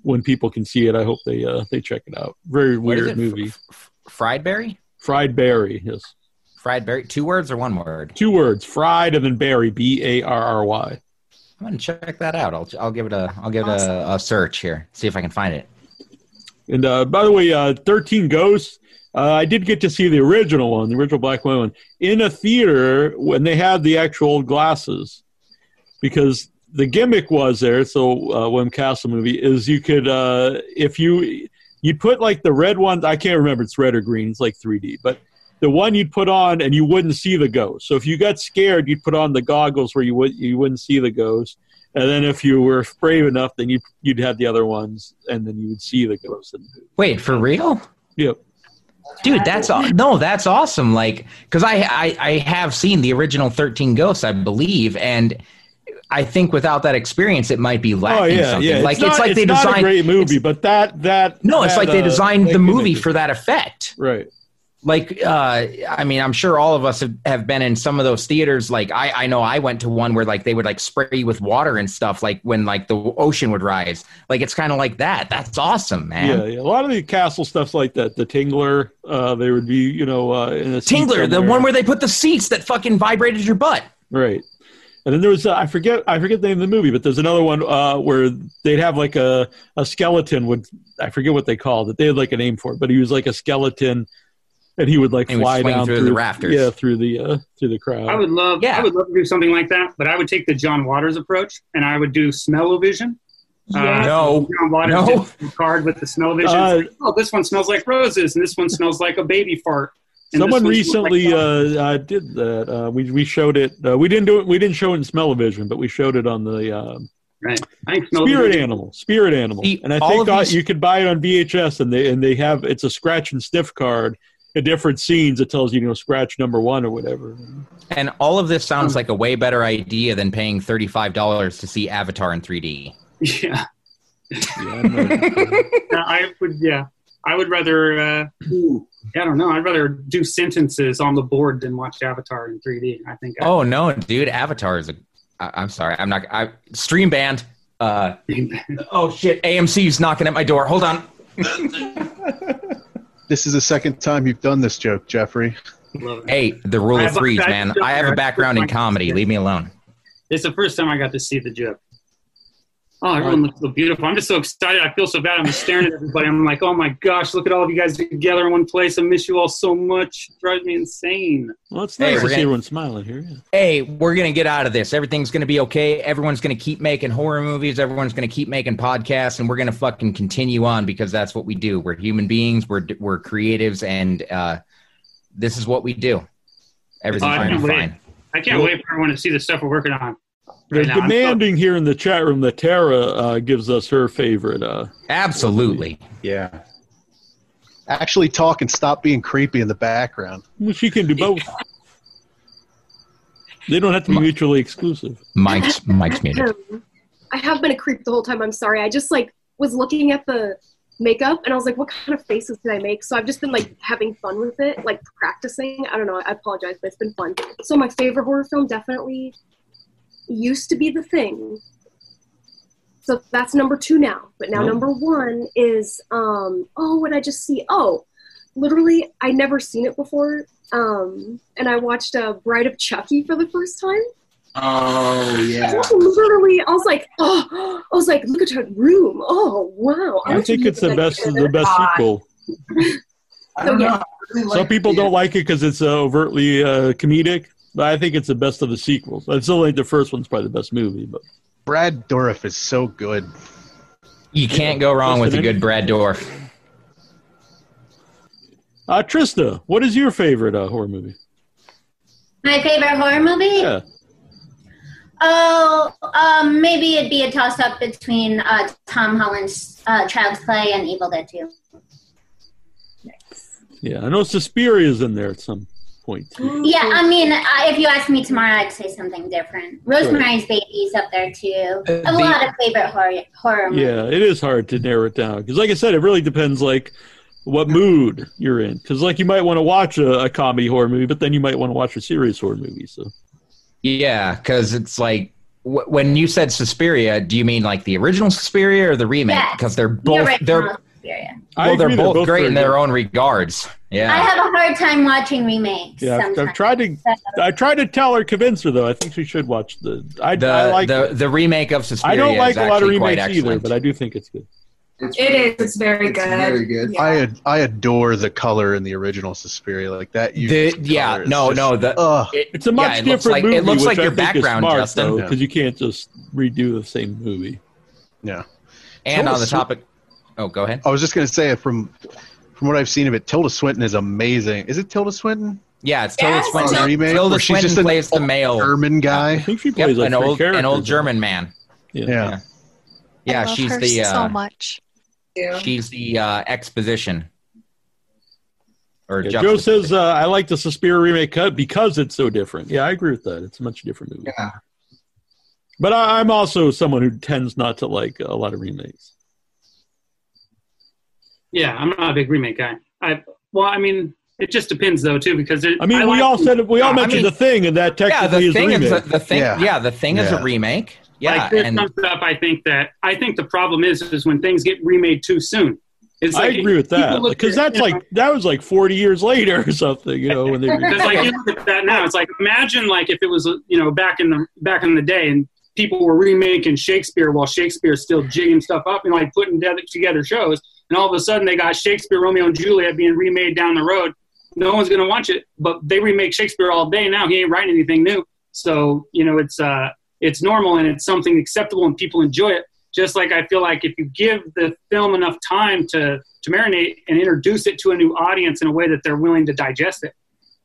when people can see it, I hope they uh, they check it out. Very weird it? movie. Fried Barry? Fried Barry, yes. Fried Barry? Two words or one word? Two words: fried and then berry. B A R R Y. I'm gonna check that out. I'll I'll give it a I'll give it a, a search here. See if I can find it. And uh, by the way, uh, Thirteen Ghosts. Uh, I did get to see the original one, the original black and white one, in a theater when they had the actual glasses. because the gimmick was there. So uh, William Castle movie is you could uh, if you you'd put like the red one. I can't remember it's red or green. It's like 3D, but the one you'd put on and you wouldn't see the ghost. So if you got scared, you'd put on the goggles where you would you wouldn't see the ghost. And then if you were brave enough, then you'd you'd have the other ones, and then you would see the ghost. Wait, for real? Yep. Dude, that's aw- no, that's awesome. Like, because I, I I have seen the original Thirteen Ghosts, I believe, and I think without that experience, it might be lacking Oh yeah, something. yeah. Like it's, not, like it's they not designed a great movie, but that that No, it's that, like they designed the movie for that effect. Right. Like, uh, I mean, I'm sure all of us have, have been in some of those theaters. Like, I, I know I went to one where like they would like spray you with water and stuff, like when like the ocean would rise. Like, it's kind of like that. That's awesome, man. Yeah, yeah, a lot of the castle stuff's like that. The Tingler, uh, they would be, you know, uh, in a Tingler, the one where they put the seats that fucking vibrated your butt. Right. And then there was uh, I forget I forget the name of the movie, but there's another one uh, where they'd have like a, a skeleton would I forget what they called it. They had like a name for it, but he was like a skeleton, and he would like And he would fly down through the rafters. Yeah, through the uh, through the crowd. I would love. yeah. I would love to do something like that, but I would take the John Waters approach, and I would do smell-o-vision. Yeah. No. John Waters No. card with the smell-o-vision. Uh, like, oh, this one smells like roses, and this one smells like a baby fart. And Someone one like recently uh, uh, did that. Uh, we we showed it. Uh, we didn't do it. We didn't show it in Smell-O-Vision, but we showed it on the um, right. I Spirit Animal. Spirit Animal, See, and I think of uh, these- you could buy it on VHS, and they and they have it's a scratch and sniff card. At different scenes, it tells you, you know, scratch number one or whatever. And all of this sounds like a way better idea than paying $35 to see Avatar in 3D. Yeah. I would. Yeah. I would rather. I don't know. I'd rather do sentences on the board than watch Avatar in 3D. I think. I, Oh, no, dude. Avatar is a. I, I'm sorry. I'm not. I, stream band. Uh, oh, shit. AMC's knocking at my door. Hold on. This is the second time you've done this joke, Jeffrey. Hey, the rule of have threes, man. I have a background in comedy. Leave me alone. It's the first time I got to see the joke. Oh, everyone looks so beautiful. I'm just so excited. I feel so bad. I'm just staring at everybody. I'm like, oh my gosh, look at all of you guys together in one place. I miss you all so much. It drives me insane. Well, it's nice we're to see gonna- everyone smiling here. Yeah. Hey, we're going to get out of this. Everything's going to be okay. Everyone's going to keep making horror movies. Everyone's going to keep making podcasts, and we're going to fucking continue on because that's what we do. We're human beings. We're we're creatives, and uh, this is what we do. Everything's I going to be fine. I can't wait for everyone to see the stuff we're working on. They're Right now. So- demanding here in the chat room that Tara uh, gives us her favorite. Uh, Absolutely. Yeah. Actually, talk and stop being creepy in the background. well, she can do both. They don't have to be mutually exclusive. Mike's Mike's muted. Um, I have been a creep the whole time. I'm sorry. I just like was looking at the makeup and I was like, what kind of faces did I make? So I've just been like having fun with it, like practicing. I don't know. I apologize, but it's been fun. So my favorite horror film definitely used to be The Thing. So that's number two now. But now Oh. number one is um oh what I just see? Oh, literally I never seen it before. Um and I watched uh, Bride of Chucky for the first time. Oh yeah. Literally, I was like, oh, I was like, look at her room. Oh, wow. I think it's the best the best sequel. I don't know. I really Some like people the- don't like it because it's uh, overtly uh, comedic, but I think it's the best of the sequels. I still think the first one's probably the best movie. But Brad Dourif is so good. You can't go wrong with a good Brad Dorf. uh, Trista, what is your favorite uh, horror movie? My favorite horror movie? Yeah, Oh, um, maybe it'd be a toss up between uh, Tom Holland's uh, Child's Play and Evil Dead 2. yeah. I know Suspiria's in there at some point. Too. Yeah, I mean, uh, if you ask me tomorrow, I'd say something different. Rosemary's Baby's up there too. Uh, a the- lot of favorite horror horror movies. Yeah, it is hard to narrow it down because, like I said, it really depends like what mood you're in. Because, like, you might want to watch a, a comedy horror movie, but then you might want to watch a serious horror movie. So Yeah, because it's like wh- when you said Suspiria, do you mean like the original Suspiria or the remake? Yes, Because they're both original they're Suspiria. I well, they're agree, they're both, both great in their good. own regards. Yeah, I have a hard time watching remakes. yeah, I've, sometimes. I've tried to I tried to tell her, convince her though. I think she should watch the. I, The I like the the remake of Suspiria. I don't like is a lot of remakes either, but I do think it's good. It's It is. It's very It's good. very good. I ad- I adore the color in the original Suspiria. Like that. The, yeah, no, just- no. The, Ugh. it- It's a much yeah, different like, movie. It looks like I your think background, smart, Justin. because you can't just redo the same movie. Yeah. And Tilda on the Swin- topic, oh, go ahead. I was just gonna say from from what I've seen of it, Tilda Swinton is amazing. Is it Tilda Swinton? Yeah, it's Tilda Yes, Swinton. Tilda- remake, Tilda where she's Swinton just plays the male German guy. I think she Yep, plays like an old an old German man. Yeah. Yeah. Yeah, I love she's her the so uh, much. she's the uh, exposition. Or Yeah, Joe says uh, I like the Suspiria remake cut because it's so different. Yeah, I agree with that. It's a much different movie. Yeah. But I, I'm also someone who tends not to like a lot of remakes. Yeah, I'm not a big remake guy. I well, I mean, it just depends though too because it, I mean, we like- all said we all I mentioned mean, the thing, and that yeah, technically the is a thing is remake. the, the thing. Yeah. Yeah. the thing is a remake. Yeah, like this and comes up. I think that I think the problem is is when things get remade too soon. It's I agree with that because that's you know, like that was like 40 years later or something. You know when they Because like you look at that now, it's like imagine like if it was you know back in the back in the day and people were remaking Shakespeare while Shakespeare's still jigging stuff up and like putting together, together shows, and all of a sudden they got Shakespeare Romeo and Juliet being remade down the road. No one's gonna watch it, but they remake Shakespeare all day now. He ain't writing anything new, so you know it's uh it's normal and it's something acceptable and people enjoy it. Just like I feel like if you give the film enough time to to marinate and introduce it to a new audience in a way that they're willing to digest it,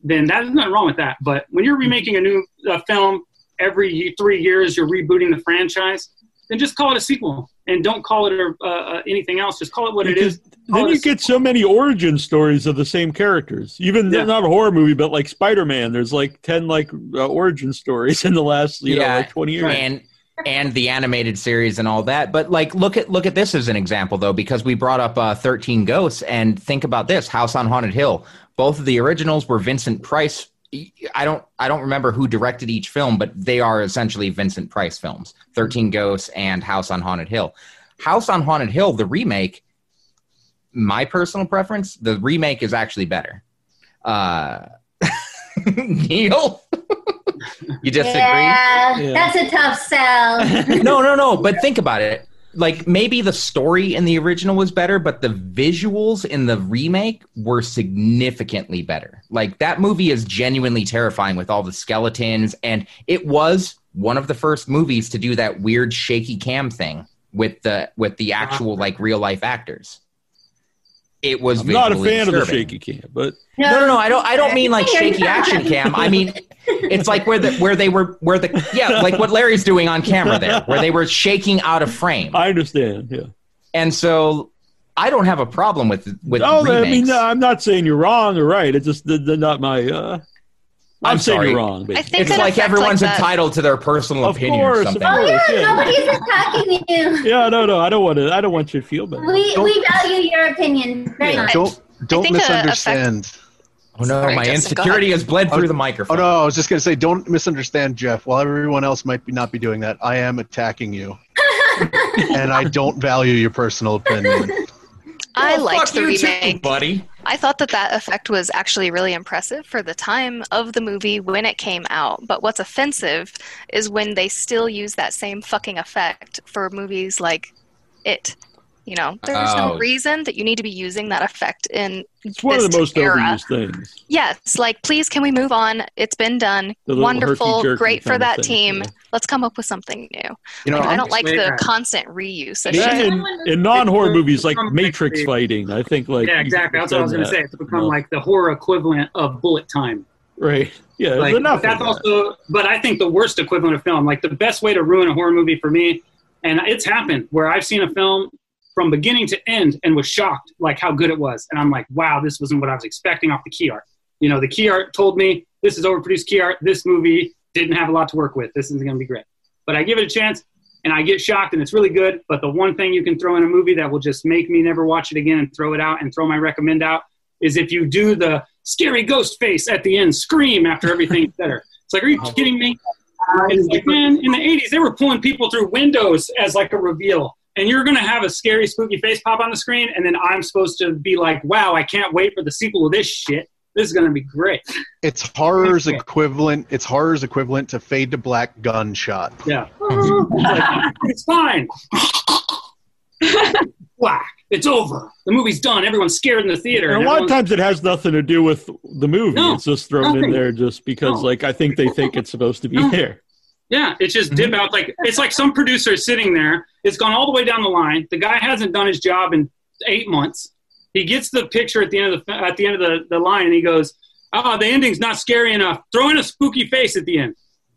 then there's nothing wrong with that. But when you're remaking a new film every three years, you're rebooting the franchise, then just call it a sequel and don't call it uh, uh, anything else. Just call it what it is. then you get so many origin stories of the same characters. Even Yeah. not a horror movie, but like Spider Man. There's like 10 like uh, origin stories in the last you know like 20 years. and and the animated series and all that. But like, look at look at this as an example though, because we brought up uh, Thirteen Ghosts, and think about this: House on Haunted Hill. Both of the originals were Vincent Price. I don't I don't remember who directed each film, but they are essentially Vincent Price films: Thirteen Ghosts and House on Haunted Hill. House on Haunted Hill, the remake. My personal preference, the remake is actually better. Uh, Neil, you disagree? Yeah, Yeah. that's a tough sell. no, no, no. But think about it. Like maybe the story in the original was better, but the visuals in the remake were significantly better. Like that movie is genuinely terrifying with all the skeletons, and it was one of the first movies to do that weird shaky cam thing with the with the actual uh-huh. like real life actors. It was I'm not a visually fan of the shaky cam, but No, no, no. I don't. I don't mean like shaky action cam. I mean, it's like where the where they were where the yeah, like what Larry's doing on camera there, where they were shaking out of frame. I understand. Yeah. And so I don't have a problem with with Oh, I remakes. mean, no, I'm not saying you're wrong or right. It's just they're, they're not my. Uh, I'm, I'm saying sorry. you're wrong. I think it's like everyone's like entitled to their personal Of opinion course, or of something. Oh yeah, Yeah. nobody's attacking you. Yeah, no, no. I don't want to. I don't want you to feel bad. We Don't- we value your opinion very much. Don't don't think uh, a misunderstand. Oh no, Sorry, my Justin, insecurity has bled Oh, through the microphone. Oh no, I was just gonna say, don't misunderstand Jeff. While everyone else might be, not be doing that, I am attacking you, and I don't value your personal opinion. I Well, liked fuck the you too, remake. buddy. I thought that that effect was actually really impressive for the time of the movie when it came out. But what's offensive is when they still use that same fucking effect for movies like It. You know, there's Oh. no reason that you need to be using that effect in It's one this of the most era. overused things. Yes, like please, can we move on? It's been done. Wonderful, great for that thing, team. yeah. Let's come up with something new. You know, Like, I don't like the Yeah. constant reuse of Yeah, in, in non-horror movies like Matrix like- fighting, I think like yeah, exactly. That's what I was going to say. It's become you know. like the horror equivalent of bullet time. right. Yeah, Like, enough. that's of that. also, but I think the worst equivalent of film, like the best way to ruin a horror movie for me, and it's happened where I've seen a film from beginning to end and was shocked like how good it was, and I'm like, wow, this wasn't what I was expecting off the key art. You know, the key art told me this is overproduced key art. This movie didn't have a lot to work with. This is going to be great, but I give it a chance. And I get shocked, and it's really good. But the one thing you can throw in a movie that will just make me never watch it again and throw it out and throw my recommend out is if you do the scary ghost face at the end, scream after everything's better. It's like, are you oh. kidding me? It's like, man, in the 80s, they were pulling people through windows as like a reveal. And you're going to have a scary, spooky face pop on the screen. And then I'm supposed to be like, wow, I can't wait for the sequel of this shit. This is going to be great. It's horror's equivalent. It's horror's equivalent to fade to black gunshot. Yeah. It's like, it's fine. whack, it's over. The movie's done. Everyone's scared in the theater. And a lot of times it has nothing to do with the movie. No, it's just thrown in there just because, No. like, I think they think it's supposed to be there. Yeah, it's just dip mm-hmm. out. Like it's like some producer sitting there. It's gone all the way down the line. The guy hasn't done his job in eight months. He gets the picture at the end of the at the end of the, the line, and he goes, "Ah, the ending's not scary enough. Throw in a spooky face at the end."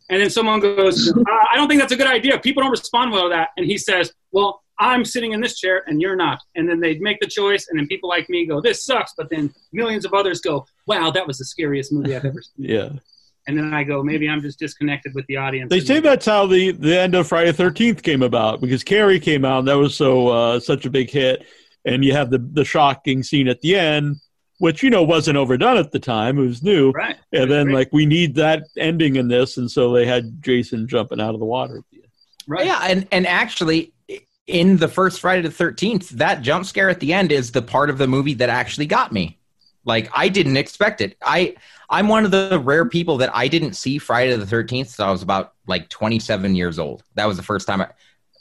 And then someone goes, uh, "I don't think that's a good idea. People don't respond well to that." And he says, "Well, I'm sitting in this chair, and you're not." And then they make the choice, and then people like me go, "This sucks," but then millions of others go, "Wow, that was the scariest movie I've ever seen." Yeah. And then I go, "Maybe I'm just disconnected with the audience." They say that's how the, the end of Friday Thirteenth came about because Carrie came out and that was so uh, such a big hit, and you have the the shocking scene at the end, which you know wasn't overdone at the time; it was new. Right. And then like we need that ending in this, and so they had Jason jumping out of the water. At the end. Right. Yeah, and and actually, in the first Friday the Thirteenth, that jump scare at the end is the part of the movie that actually got me. Like I didn't expect it. I I'm one of the rare people that I didn't see Friday the Thirteenth. So I was about like 27 years old. That was the first time. I,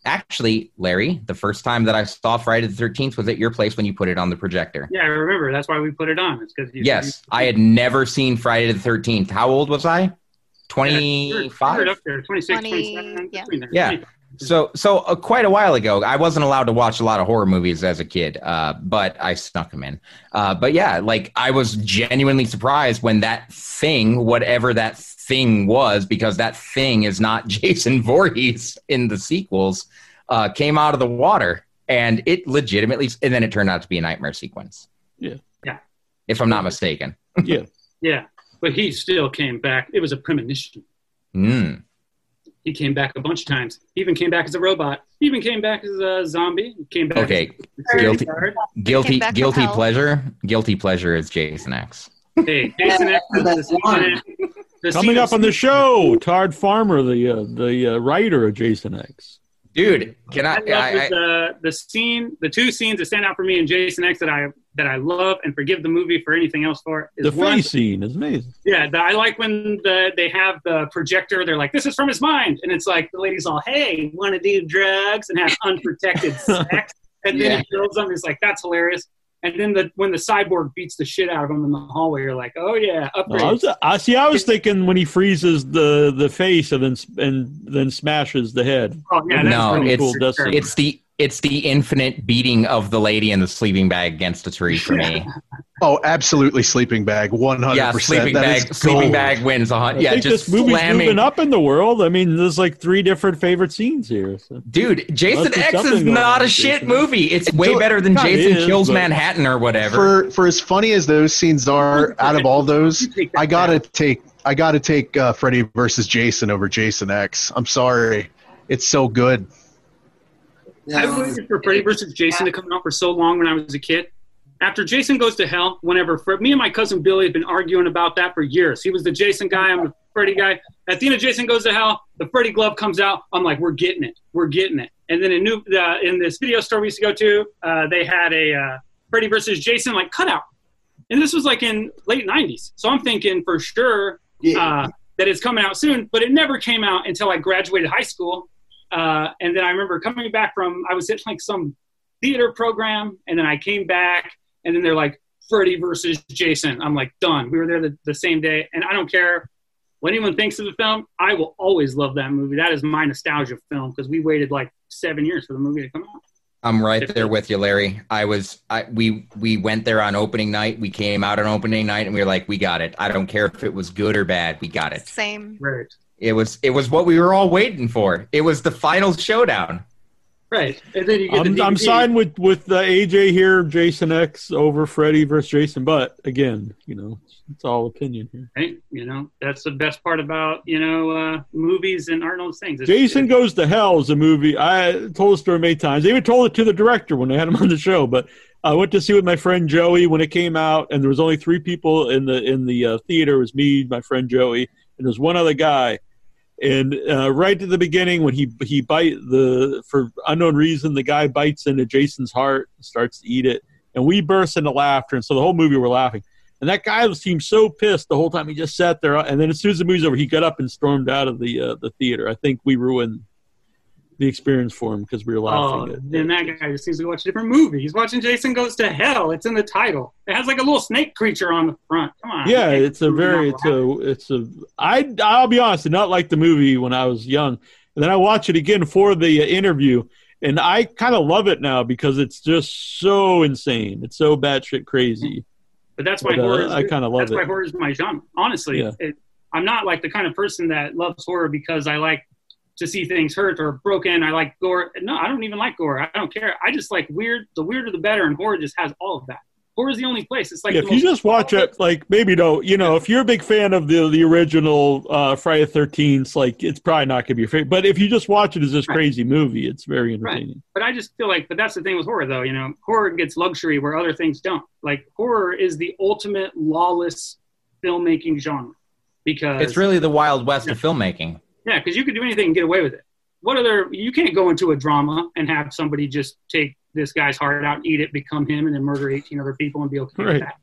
actually, Larry, the first time that I saw Friday the Thirteenth was at your place when you put it on the projector. Yeah, I remember. That's why we put it on. It's because Yes, I had never seen Friday the Thirteenth. How old was I? 25. up there, 26, 27, between there. Yeah. So, so uh, quite a while ago, I wasn't allowed to watch a lot of horror movies as a kid, uh, but I snuck them in. Uh, but yeah, like I was genuinely surprised when that thing, whatever that thing was, because that thing is not Jason Voorhees in the sequels, uh, came out of the water, and it legitimately, and then it turned out to be a nightmare sequence, Yeah. Yeah. if I'm not mistaken. Yeah. Yeah. But he still came back. It was a premonition. Mm. He came back a bunch of times. He even came back as a robot. He even came back as a zombie. He came back. Okay, as a guilty, guard. guilty, back guilty pleasure. Guilty pleasure is Jason X. Hey, Jason X. is the scene- Coming up on the show, Todd Farmer, the uh, the uh, writer of Jason X. Dude, can I love the, the scene, the two scenes that stand out for me in Jason X that I that I love and forgive the movie for anything else for is The one. scene is amazing. Yeah, the, I like when the, they have the projector. They're like, "This is from his mind," and it's like the lady's all, "Hey, want to do drugs and have unprotected sex?" And then Yeah. he kills them. It's like that's hilarious. And then the when the cyborg beats the shit out of him in the hallway, you're like, "Oh yeah, No, upgrade." I, was, uh, I see. I was thinking when he freezes the the face and then and then smashes the head. Oh, yeah, that's no, pretty it's cool it's the it's the infinite beating of the lady in the sleeping bag against a tree for me. Oh, absolutely, sleeping bag, one hundred yeah, percent. sleeping bag, sleeping bag wins a I hundred. Yeah, think just this movie's slamming. moving up in the world. I mean, there's like three different favorite scenes here. so. Dude, Jason X is not a shit Jason. movie. It's way better than kinda Jason is, Kills Manhattan or whatever. For for as funny as those scenes are, out of all those, I gotta take I gotta take uh, Freddy versus Jason over Jason X. I'm sorry, it's so good. I waited for Freddy versus Jason to come out for so long when I was a kid. After Jason Goes to Hell, whenever Fred, me and my cousin Billy had been arguing about that for years. He was the Jason guy, I'm the Freddy guy. At the end of Jason Goes to Hell, the Freddy glove comes out. I'm like, we're getting it, we're getting it. And then in new uh, in this video store we used to go to, uh, they had a uh, Freddy versus Jason like cutout, and this was like in late '90s. So I'm thinking for sure uh, that it's coming out soon, but it never came out until I graduated high school. Uh, and then I remember coming back from I was at like some theater program, and then I came back, and then they're like Freddy versus Jason. I'm like done. We were there the, the same day, and I don't care what anyone thinks of the film. I will always love that movie. That is my nostalgia film because we waited like seven years for the movie to come out. I'm right there with you, Larry. I was I we we went there on opening night. We came out on opening night and we were like, we got it. I don't care if it was good or bad. We got it. Same. Right. It was it was what we were all waiting for. It was the final showdown. Right. And then you get I'm, the I'm DVD. siding with with uh, AJ here, Jason X over Freddy versus Jason. But again, you know, it's, it's all opinion here. Right? You know, that's the best part about you know uh, movies and art and those things. It's- Jason Goes to Hell is a movie. I told the story many times. I even told it to the director when they had him on the show. But I went to see with my friend Joey when it came out, and there was only three people in the in the uh, theater. It was me, my friend Joey, and there was one other guy. And uh, right at the beginning, when he he bite the for unknown reason, the guy bites into Jason's heart and starts to eat it, and we burst into laughter. And so the whole movie we're laughing. And that guy seemed so pissed the whole time. He just sat there, and then as soon as the movie's over, he got up and stormed out of the uh, the theater. I think we ruined the experience for him because we were Oh, laughing. at then that guy just needs to watch a different movie. He's watching Jason Goes to Hell. It's in the title. It has like a little snake creature on the front. Come on. yeah, it's a very it's a it's a I I'll be honest, I did not like the movie when I was young, and then I watch it again for the uh, interview, and I kind of love it now because it's just so insane. It's so batshit crazy. But that's why But, uh, horror. Is, I kinda love it. That's why horror is my genre. Honestly, Yeah. it, I'm not like the kind of person that loves horror because I like to see things hurt or broken. I like gore. No, I don't even like gore. I don't care. I just like weird. The weirder the better, and horror just has all of that. Horror is the only place. It's like Yeah, if you just watch it, like maybe don't, you know, if you're a big fan of the the original uh, Friday the Thirteenth, like it's probably not gonna be your favorite. But if you just watch it as this crazy movie, it's very entertaining. But I just feel like, but that's the thing with horror, though. You know, horror gets luxury where other things don't. Like horror is the ultimate lawless filmmaking genre because It's really the wild west of filmmaking. Yeah, because you could do anything and get away with it. What other? You can't go into a drama and have somebody just take this guy's heart out, and eat it, become him, and then murder eighteen other people and be okay with Right. that.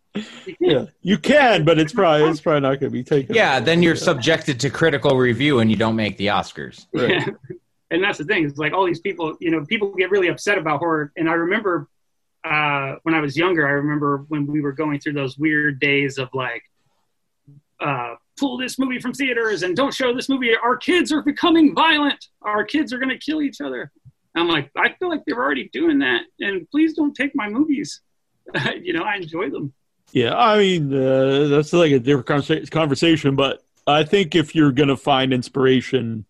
Yeah, you can, but it's probably it's probably not gonna be taken. Yeah, then you're subjected to critical review and you don't make the Oscars. Yeah. and that's the thing. It's like all these people, you know, people get really upset about horror. And I remember uh, when I was younger, I remember when we were going through those weird days of like, uh, pull this movie from theaters and don't show this movie. Our kids are becoming violent. Our kids are going to kill each other. I'm like, I feel like they're already doing that. And please don't take my movies. you know, I enjoy them. Yeah, I mean uh, that's like a different conversation, but I think if you're gonna find inspiration,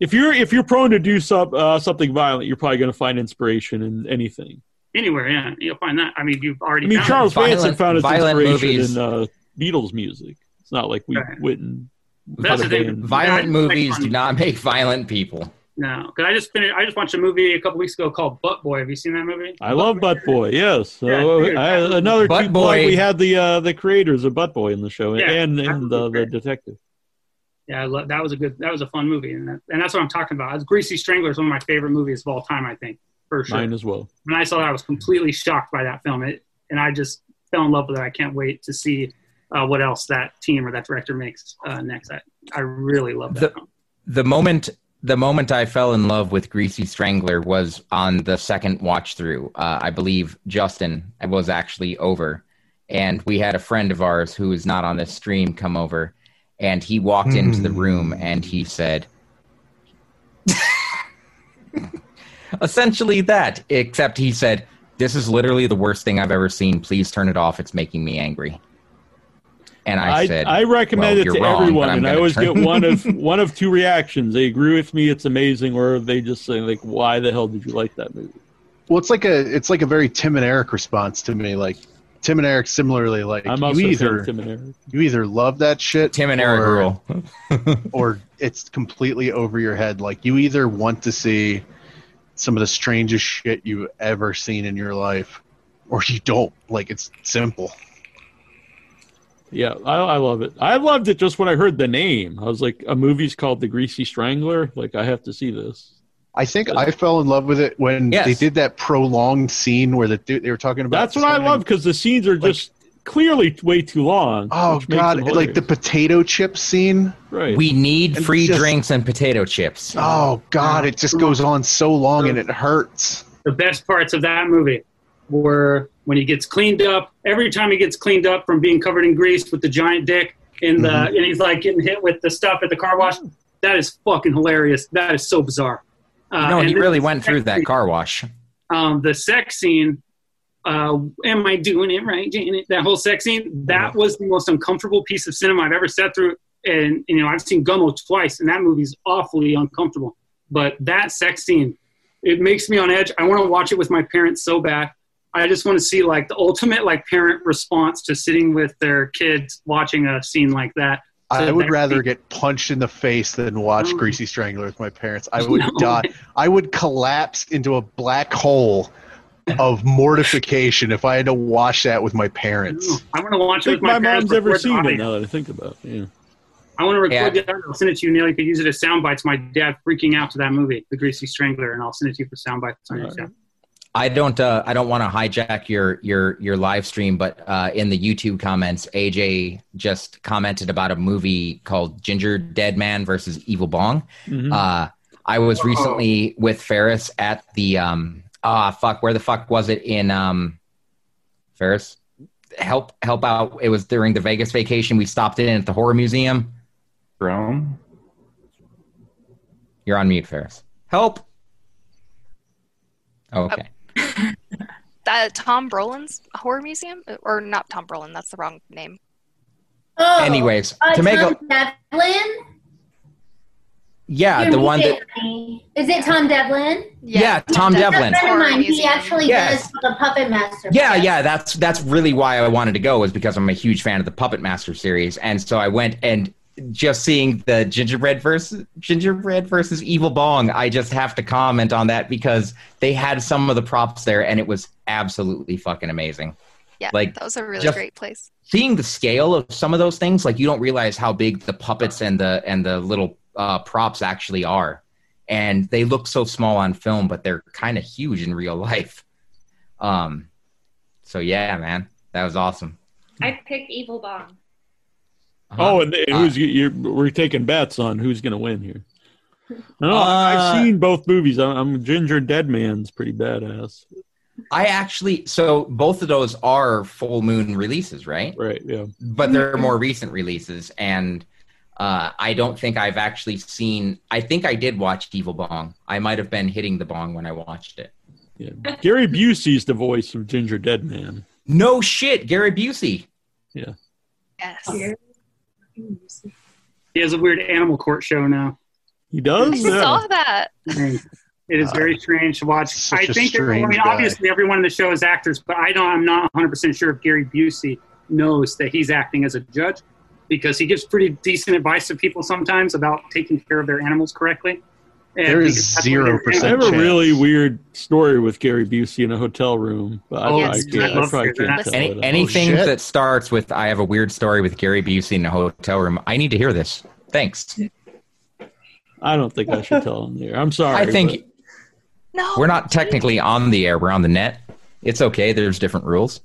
if you're if you're prone to do some uh, something violent, you're probably gonna find inspiration in anything. Anywhere, yeah, you'll find that. I mean, you've already. I mean, found Charles it. Manson found his violent inspiration movies. in uh, Beatles music. It's not like we went and That's the thing. Violent Yeah, movies do not make violent people. No, because I just finished. I just watched a movie a couple weeks ago called Butt Boy. Have you seen that movie? I love Butt Boy. Yes, so Yeah, dude, I, another Butt two Boy. We had the uh, the creators of Butt Boy in the show, Yeah, and and uh, the detective. Yeah, I love, that was a good. That was a fun movie, and that, and that's what I'm talking about. It's Greasy Strangler is one of my favorite movies of all time. I think for sure. Mine as well. When I saw that, I was completely shocked by that film, it, and I just fell in love with it. I can't wait to see uh, what else that team or that director makes uh, next. I, I really love that The, the moment the moment I fell in love with Greasy Strangler was on the second watch through. Uh, I believe Justin was actually over, and we had a friend of ours who is not on this stream come over, and he walked into the room and he said, essentially that, except he said, "This is literally the worst thing I've ever seen. Please turn it off. It's making me angry." And I, I, said, I recommend "Well, it you're to wrong, everyone, and I always turn- get one of one of two reactions. They agree with me, it's amazing, or they just say like, "Why the hell did you like that movie?" Well, it's like a it's like a very Tim and Eric response to me. Like Tim and Eric, similarly, like I'm also you either Tim and Eric. you either love that shit, Tim and Eric or, rule. or it's completely over your head. Like you either want to see some of the strangest shit you've ever seen in your life, or you don't. Like it's simple. Yeah, I, I love it. I loved it just when I heard the name. I was like, "A movie's called The Greasy Strangler." Like, I have to see this. I think I fell in love with it when Yes. they did that prolonged scene where the dude they were talking about. That's what I love because the scenes are just clearly way too long. Oh god, like the potato chip scene. Right. We need And free just- drinks and potato chips. Oh god, it just goes on so long and it hurts. the best parts of that movie were when he gets cleaned up. Every time he gets cleaned up from being covered in grease with the giant dick, and the Mhm. and he's like getting hit with the stuff at the car wash. That is fucking hilarious. That is so bizarre. Uh, no, he really went through that car wash. um, the sex scene. Uh, am I doing it right, Janet? That whole sex scene. That was the most uncomfortable piece of cinema I've ever sat through. And you know, I've seen Gummo twice, and that movie's awfully uncomfortable. But that sex scene, it makes me on edge. I want to watch it with my parents so bad. I just want to see like the ultimate like parent response to sitting with their kids watching a scene like that. I would that- rather get punched in the face than watch No. Greasy Strangler with my parents. I would No. die. I would collapse into a black hole of mortification if I had to watch that with my parents. I want to watch I it think with my, my parents. mom's ever seen it. audio. Now that I think about it, yeah. I want to record Yeah. the audio. I'll send it to you, Neil. You could use it as sound bites. My dad freaking out to that movie, The Greasy Strangler, and I'll send it to you for sound bites on your channel. I don't. Uh, I don't want to hijack your your your live stream, but uh, in the YouTube comments, AJ just commented about a movie called Ginger Dead Man versus Evil Bong. Mhm. Uh, I was recently with Ferris at the um ah fuck where the fuck was it in um Ferris? Help help out. It was during the Vegas vacation. We stopped in at the horror museum. Rome You're on mute Ferris. Help! Okay That Tom Brolin's horror museum, or not Tom Brolin? That's the wrong name. Oh, Anyways, uh, to make a Tom Devlin. yeah You're the one that muted. Is it Tom Devlin? yeah, Tom That's Devlin A friend of mine. He actually Yes. does the Puppet Master. Yeah, yeah, that's that's really why I wanted to go was because I'm a huge fan of the Puppet Master series, and so I went and just seeing the gingerbread versus gingerbread versus evil bong. I just have to comment on that because they had some of the props there, and it was absolutely fucking amazing. Yeah, Like, that was a really great place. Seeing the scale of some of those things, like you don't realize how big the puppets and the and the little uh, props actually are, and they look so small on film, but they're kind of huge in real life. Um, so yeah, man, that was awesome. I pick Evil Bong. Oh, and, and Uh, who's you're, we're taking bets on who's going to win here. No, Uh, I've seen both movies. I'm, I'm Ginger Dead Man's pretty badass. I actually so both of those are full moon releases, right? Right. Yeah. But they're more recent releases, and uh, I don't think I've actually seen. I think I did watch Evil Bong. I might have been hitting the bong when I watched it. Yeah. Gary Busey's the voice of Ginger Dead Man. No shit, Gary Busey. Yeah. Yes. He has a weird animal court show now. He does. I does. saw that. It is very strange to watch. Such I a think, that, I mean, guy. obviously, everyone in the show is actors, but I don't. I'm not 100 percent sure if Gary Busey knows that he's acting as a judge because he gives pretty decent advice to people sometimes about taking care of their animals correctly. And There is because that's one of their 0% I have a chance. really weird story with Gary Busey in a hotel room, but Oh, I, yes, can't, I'd I probably can't tell Any, it. anything oh, shit. that starts with "I have a weird story with Gary Busey in a hotel room," I need to hear this. Thanks. I don't think I should tell him there. I'm sorry. I think No. we're not technically on the air; we're on the net. It's okay. There's different rules.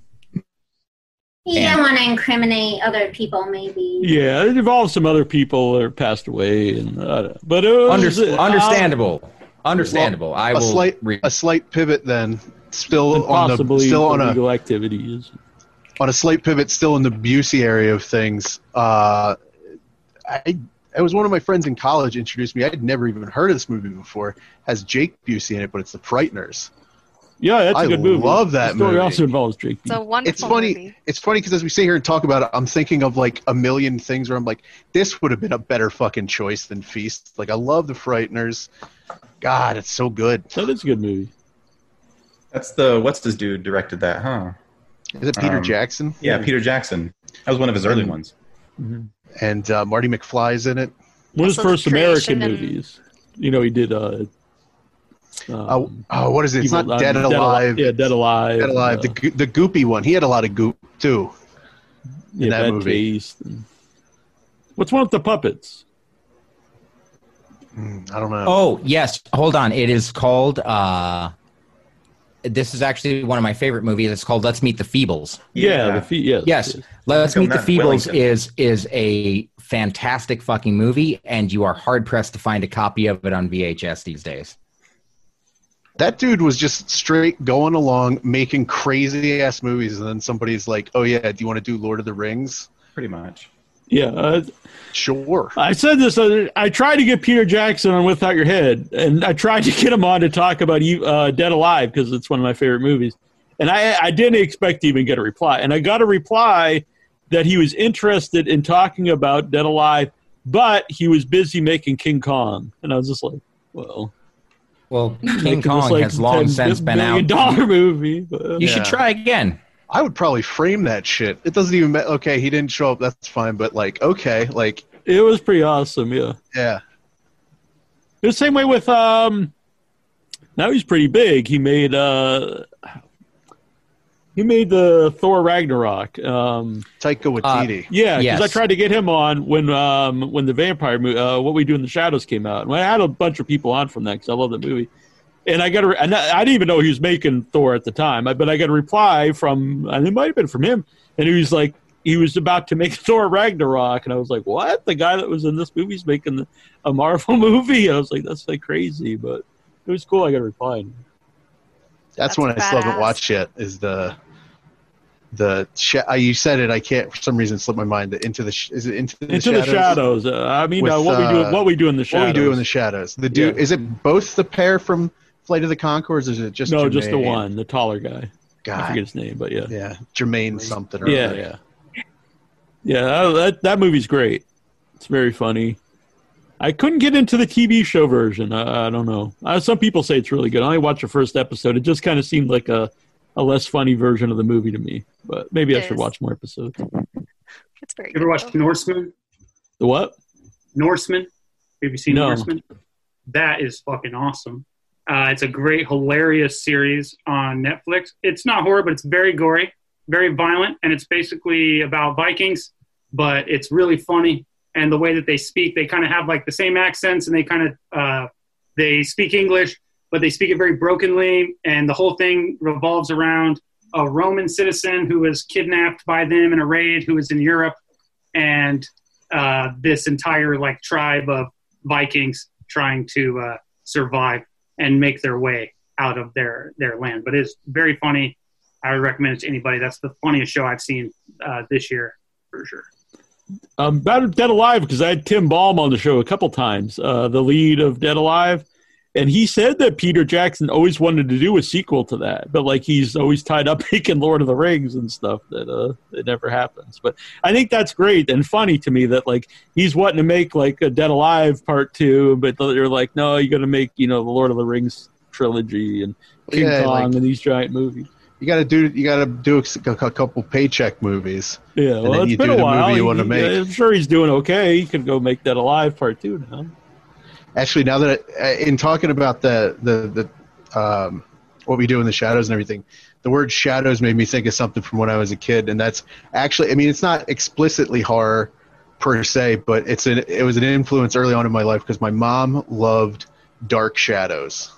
He Yeah. didn't want to incriminate other people, maybe. yeah, it involves some other people that are passed away, and uh, but it was Under- uh, understandable. Understandable. I a will. slight re- a slight pivot then still and on the still on a illegal activities. on a slight pivot still in the Busey area of things. Uh, I it was one of my friends in college introduced me. I had never even heard of this movie before. Has Jake Busey in it, but it's The Frighteners. Yeah, that's a I good movie. I love that the story movie. also involves Jake. It's a Busey. wonderful It's funny. movie. It's funny because as we sit here and talk about it, I'm thinking of like a million things where I'm like, this would have been a better fucking choice than Feast. Like I love The Frighteners. God, it's so good. So that is a good movie. That's the what's this dude directed that, huh? Is it Peter Um, Jackson? Yeah, Peter Jackson. That was one of his early Um, ones. And uh, Marty McFly's in it. One of his first American and- movies. You know, he did. Uh, Oh, um, oh, what is it? It's Evil- not Dead Dead Alive. Yeah, Dead Alive. Dead Alive. uh, The the goopy one. He had a lot of goop too. yeah, that Bad movie. Taste What's one with the puppets? Mm, I don't know. Oh yes, hold on. It is called. uh This is actually one of my favorite movies. It's called Let's Meet the Feebles. Yeah, the feet. Yes, Yes, Let's Meet the Feebles Wellington. is is a fantastic fucking movie, and you are hard pressed to find a copy of it on VHS these days. That dude was just straight going along making crazy ass movies, and then somebody's like, "Oh yeah, do you want to do Lord of the Rings?" Pretty much. Yeah, uh, Sure. I said this. Uh, I tried to get Peter Jackson on Without Your Head, and I tried to get him on to talk about uh, Dead Alive because it's one of my favorite movies. And I, I didn't expect to even get a reply. And I got a reply that he was interested in talking about Dead Alive, but he was busy making King Kong. And I was just like, well, Well, King making this, Kong like, has long since been billion out. dollar movie. But, You Yeah. should try again. I would probably frame that shit. It doesn't even. Ma- okay, he didn't show up. That's fine. But like, okay, like, it was pretty awesome. Yeah. yeah. The same way with um. Now he's pretty big. He made uh. He made the Thor Ragnarok. Um, Taika Waititi. yeah, because Yes. I tried to get him on when um when the vampire movie, uh, What We Do in the Shadows came out. And I had a bunch of people on from that because I love that movie. And I got a, and I I didn't even know he was making Thor at the time, but I got a reply from, and it might have been from him, and he was like, he was about to make Thor Ragnarok, and I was like, "What? The guy that was in this movie's making a Marvel movie?" I was like, "That's like crazy," but it was cool. I got a reply. That's, one I still haven't watched yet. Is the the sh- uh, you said it? I can't for some reason slip my mind. The into the sh- is it into the Into the shadows. Uh, I mean, uh, what we do, what we do in the shadows. What we do in the shadows. The dude Yeah. is it both the pair from Flight of the Conchords? Is it just no, just the one, the taller guy. I forget his name, but yeah, Yeah, Jermaine something. Or yeah, other. yeah, yeah. That, that that movie's great. It's very funny. I couldn't get into the TV show version. I, I don't know. Uh, some people say it's really good. I only watched the first episode. It just kind of seemed like a, a less funny version of the movie to me. But maybe I It should is. watch more episodes. It's very You ever watched Norsemen? The what? Norsemen? Have you seen No. Norsemen? That is fucking awesome. Uh, it's a great, hilarious series on Netflix. It's not horror, but it's very gory, very violent, and it's basically about Vikings, but it's really funny. And the way that they speak, they kind of have like the same accents, and they kind of uh, they speak English, but they speak it very brokenly. And the whole thing revolves around a Roman citizen who was kidnapped by them in a raid, who was in Europe, and uh, this entire like tribe of Vikings trying to uh, survive and make their way out of their their land. But it's very funny. I would recommend it to anybody. That's the funniest show I've seen uh, this year for sure. Um, about Dead Alive because I had Tim Balme on the show a couple times, uh, the lead of Dead Alive, and he said that Peter Jackson always wanted to do a sequel to that, but like he's always tied up making Lord of the Rings and stuff that uh, it never happens. But I think that's great and funny to me that like he's wanting to make like a Dead Alive part two, but they're like, no, you're gonna make you know the Lord of the Rings trilogy and King Yeah, Kong like- and these giant movies. You got to do. You got to do a, a couple paycheck movies. Yeah, and well, then it's you been do a the while. movie you want to He- make. I'm sure he's doing okay. He could go make that alive part two now. Actually, now that I, in talking about the the the um, what we do in the shadows and everything, the word shadows made me think of something from when I was a kid, and that's actually. I mean, it's not explicitly horror per se, but it's an it was an influence early on in my life because my mom loved Dark Shadows.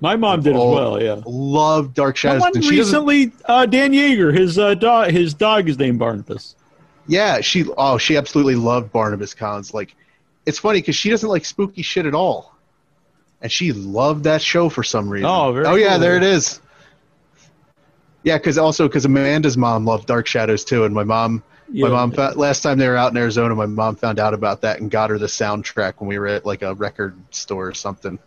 My mom did as well. Yeah. Loved Dark Shadows. Someone and she recently, uh, Dan Yeager, his uh, dog, his dog is named Barnabas. Yeah, she oh she absolutely loved Barnabas Collins. Like, it's funny because she doesn't like spooky shit at all, and she loved that show for some reason. Oh, very oh yeah, cool. there it is. Yeah, because also because Amanda's mom loved Dark Shadows too, and my mom, Yeah. my mom found, last time they were out in Arizona, my mom found out about that and got her the soundtrack when we were at like a record store or something.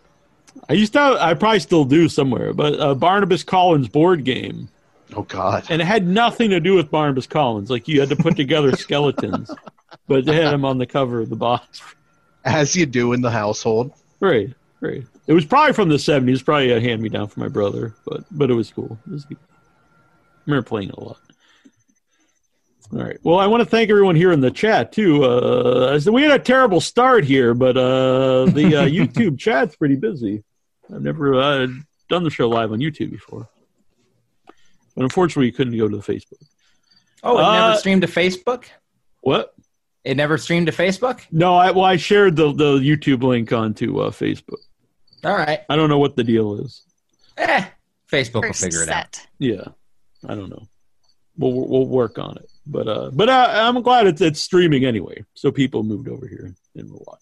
I used to, I probably still do somewhere, but uh, Barnabas Collins board game, Oh God, and it had nothing to do with Barnabas Collins. Like you had to put together skeletons, but they had him on the cover of the box. As you do in the household. Right, right. It was probably from the '70s, probably a hand me down from my brother, but but it was cool. It was good. I remember playing it a lot. All right. Well, I want to thank everyone here in the chat too. Uh, we had a terrible start here, but uh, the uh, YouTube chat's pretty busy. I've never uh, done the show live on YouTube before, but unfortunately, you couldn't go to the Facebook. Oh, it Uh, never streamed to Facebook. What? It never streamed to Facebook. No, I well, I shared the the YouTube link onto uh, Facebook. All right. I don't know what the deal is. Eh, Facebook will First figure it out. Yeah, I don't know. We'll we'll work on it, but uh, but uh, I'm glad it's it's streaming anyway, so people moved over here and will watch.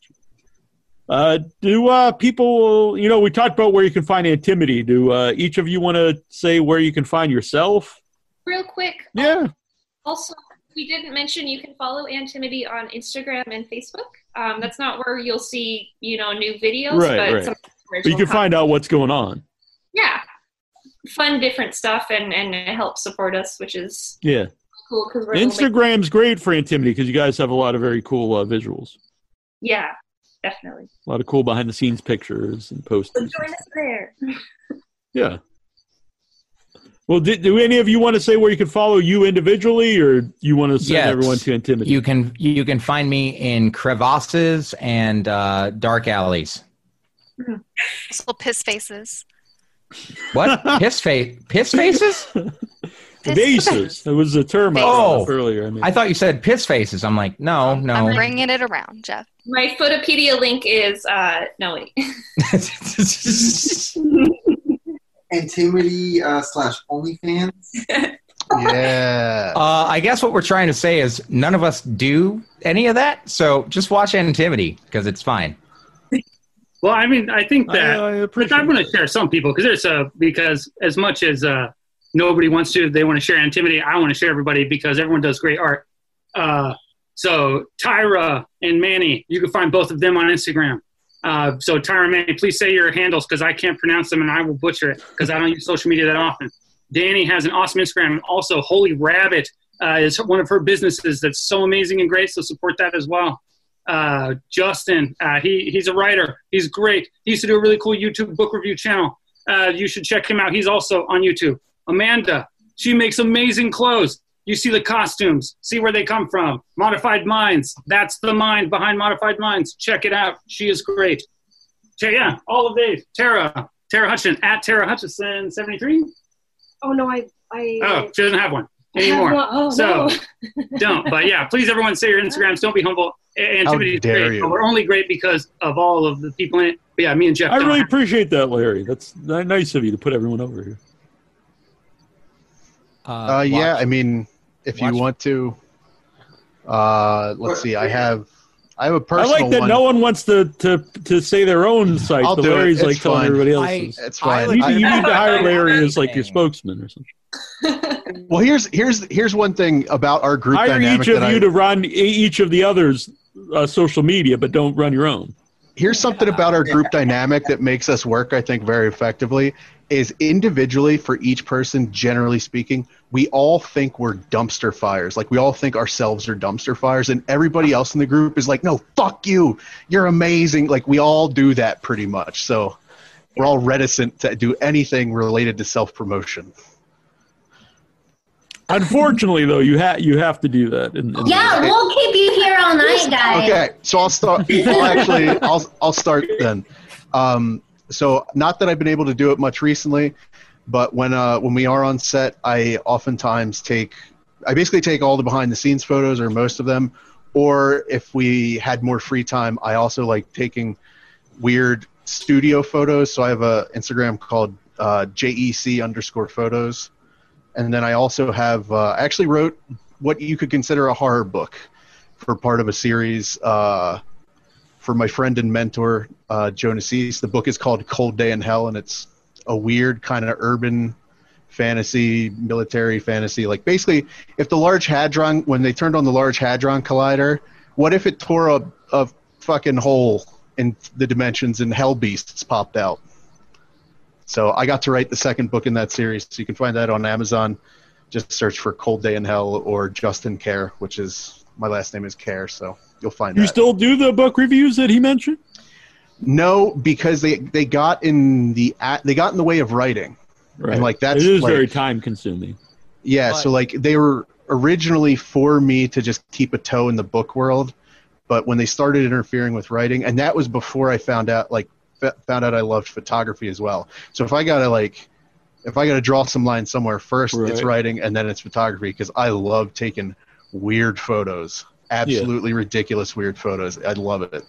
Uh, do uh, people? You know, we talked about where you can find Antimity. Do uh, each of you want to say where you can find yourself? Real quick. Yeah. Also, we didn't mention you can follow Antimity on Instagram and Facebook. Um, that's not where you'll see, you know, new videos, right, but right. some But you can find out what's going on. yeah, fun, different stuff, and and help support us, which is Yeah. cool because we're a little Instagram's great for Antimity because you guys have a lot of very cool uh, visuals, yeah, definitely. a lot of cool behind the scenes pictures and So join us there. Yeah. Well, do, do any of you want to say where you can follow you individually, or you want to send Yes. everyone to Antimity? You can you can find me in crevasses and uh, dark alleys. Also, piss faces. What piss face piss faces? Vases. It was a term I Oh. up earlier. I mean, I thought you said piss faces. I'm like, no, no. I'm bringing it around, Jeff. My Fotopedia link is uh no wait. Antimity uh, slash OnlyFans. Yeah. Uh, I guess what we're trying to say is none of us do any of that. So just watch Antimity because it's fine. Well, I mean, I think that I, I but I'm going to share some people because there's a because as much as uh, nobody wants to, they want to share antimity. I want to share everybody because everyone does great art. Uh, so Tyra and Manny, you can find both of them on Instagram. Uh, so Tyra Manny, please say your handles because I can't pronounce them and I will butcher it because I don't use social media that often. Danny has an awesome Instagram. and Also, Holy Rabbit uh, is one of her businesses that's so amazing and great. So support that as well uh, Justin. Uh, he he's a writer. He's great. He used to do a really cool YouTube book review channel. Uh, you should check him out. He's also on YouTube. Amanda. She makes amazing clothes. You see the costumes. See where they come from. Modified Minds. That's the mind behind Modified Minds. Check it out. She is great. So, yeah, all of these. Tara. Tara Hutchinson at Tara Hutchinson seventy three. Oh no, I I. Oh, she doesn't have one I have anymore. one. Oh, so no. don't. But yeah, please everyone say your Instagrams. Don't be humble. Antimity's dare great, you. but we're only great because of all of the people in it. But yeah, me and Jeff. I really have- appreciate that, Larry. That's nice of you to put everyone over here. Uh, yeah, I mean, if watch- you want to, uh, let's see. I have, I have a I personal I like that one. no one wants to, to to say their own site, I'll but do. Larry's It's like telling fine. everybody I- else's. It's I fine. you, need to, you need to hire Larry as like your spokesman or something. well, here's here's here's one thing about our group Hire dynamic each of that you I, to run each of the others' uh, social media, but don't run your own. here's something about our group dynamic that makes us work i think very effectively is individually for each person generally speaking we all think we're dumpster fires like we all think ourselves are dumpster fires and everybody else in the group is like no fuck you you're amazing like we all do that pretty much so we're all reticent to do anything related to self-promotion Unfortunately, though, you have you have to do that. in- in- Yeah, we'll keep you here all night, guys. Okay, so I'll start. I'll actually, I'll I'll start then. Um, so not that I've been able to do it much recently, but when uh, when we are on set, I oftentimes take, I basically take all the behind the scenes photos or most of them, or if we had more free time, I also like taking weird studio photos. So I have a Instagram called uh, JEC underscore photos, and then I also have uh, I actually wrote what you could consider a horror book for part of a series uh, for my friend and mentor uh, Jonas East. The book is called Cold Day in Hell, and it's a weird kind of urban fantasy, military fantasy. Like basically, if the Large Hadron, when they turned on the Large Hadron Collider, what if it tore a, a fucking hole in the dimensions and hell beasts popped out? So I got to write the second book in that series. So you can find that on Amazon. Just search for Cold Day in Hell or Justin Care, which is my last name is Care. So you'll find you that. still do the book reviews that he mentioned? No, because they they got in the a- they got in the way of writing, Right. and like that's it is like, very time consuming. yeah. So like they were originally for me to just keep a toe in the book world, but when they started interfering with writing, and that was before I found out like found out I loved photography as well. So if I gotta like if I gotta draw some lines somewhere first, it's writing and then it's photography because I love taking weird photos, absolutely ridiculous weird photos. I love it.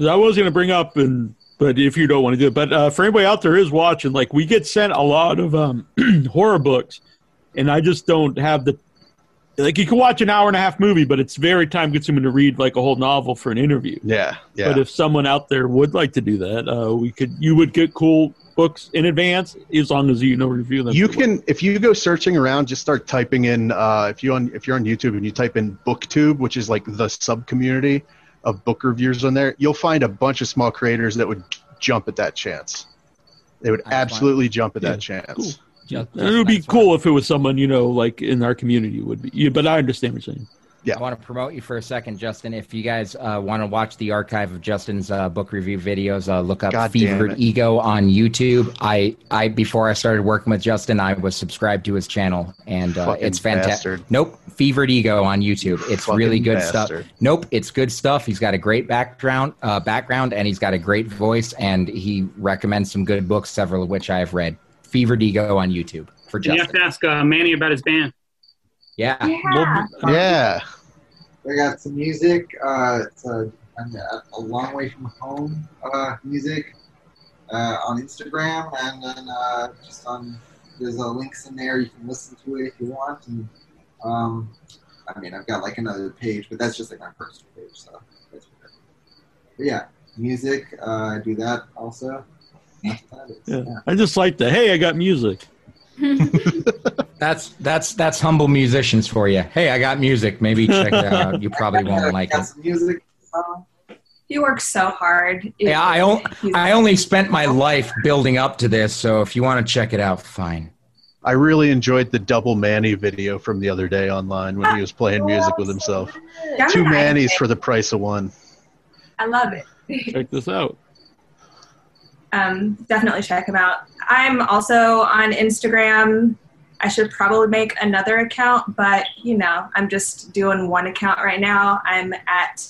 I was going to bring up, and but if you don't want to do it, but uh, for anybody out there is watching, like we get sent a lot of um, horror books, and I just don't have the like. You can watch an hour and a half movie, but it's very time consuming to read like a whole novel for an interview. Yeah, yeah. But if someone out there would like to do that, uh, we could. You would get cool books in advance as long as you know review them. You can, if you go searching around, just start typing in. Uh, if you on, if you're on YouTube and you type in BookTube, which is like the sub community of book reviewers on there, you'll find a bunch of small creators that would jump at that chance. They would absolutely jump at that chance. And it would be cool if it was someone you know, like in our community would be. Yeah, but I understand what you're saying. Yeah. I want to promote you for a second, Justin. If you guys uh, want to watch the archive of Justin's uh, book review videos, uh, look up God Fevered. Ego on YouTube. I, I before I started working with Justin, I was subscribed to his channel, and uh, it's fantastic. Nope, Fevered Ego on YouTube. It's Fucking really good bastard. stuff. Nope, it's good stuff. He's got a great background, uh, background, and he's got a great voice, and he recommends some good books, several of which I have read. Fevered Ego on YouTube for And you have to ask uh, Manny about his band. Yeah. Yeah. I got some music. Uh, it's a, a, a long way from home uh, music uh, on Instagram, and then uh, just on there's uh, links in there. You can listen to it if you want. And um, I mean, I've got like another page, but that's just like my personal page. So that's whatever. But yeah, music. Uh, I do that also. That's about it. Yeah. I just like the hey, I got music. That's that's that's humble musicians for you. Hey, I got music. Maybe check it out. You probably won't like it. Music. He works so hard. Yeah, I, on, I only spent my life building up to this, so if you want to check it out, fine. I really enjoyed the double Manny video from the other day online when he was playing music with himself. Two Mannies for the price of one. I love it. Check this out. Um, definitely check him out. I'm also on Instagram. I should probably make another account, but you know, I'm just doing one account right now. I'm at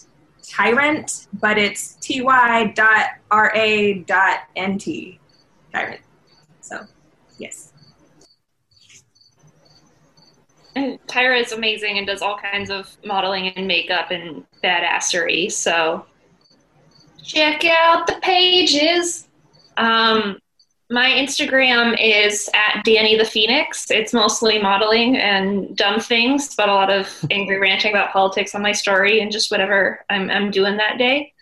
Tyrant, but it's ty dot ra dot nt Tyrant. So, yes. And Tyra is amazing and does all kinds of modeling and makeup and badassery. So check out the pages. Um, my Instagram is at Danny the Phoenix. It's mostly modeling and dumb things, but a lot of angry ranting about politics on my story and just whatever I'm, I'm doing that day.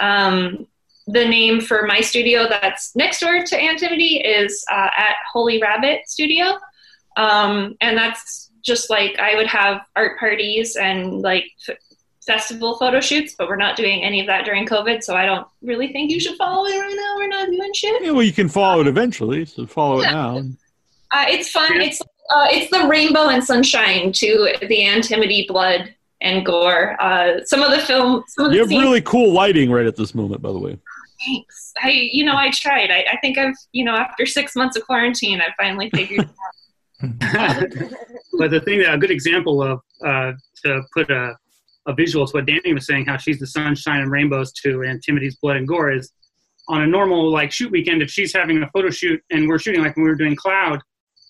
Um, the name for my studio that's next door to Antimity is uh, at Holy Rabbit Studio. Um, and that's just like I would have art parties and like f- festival photo shoots, but we're not doing any of that during COVID, so I don't really think you should follow it right now. We're not doing shit. Yeah, well, you can follow it eventually, so follow it now. Uh, it's fun. It's uh, it's the rainbow and sunshine to the Antimity blood and gore. Uh, some of the film, some of the You have scenes- really cool lighting right at this moment, by the way. Thanks. I, you know, I tried. I, I think I've, you know, after six months of quarantine, I finally figured. it Out. but the thing that a good example of uh, to put a, a visual to what Danny was saying, how she's the sunshine and rainbows to Antimity's blood and gore is on a normal like shoot weekend. If she's having a photo shoot and we're shooting like when we were doing Cloud,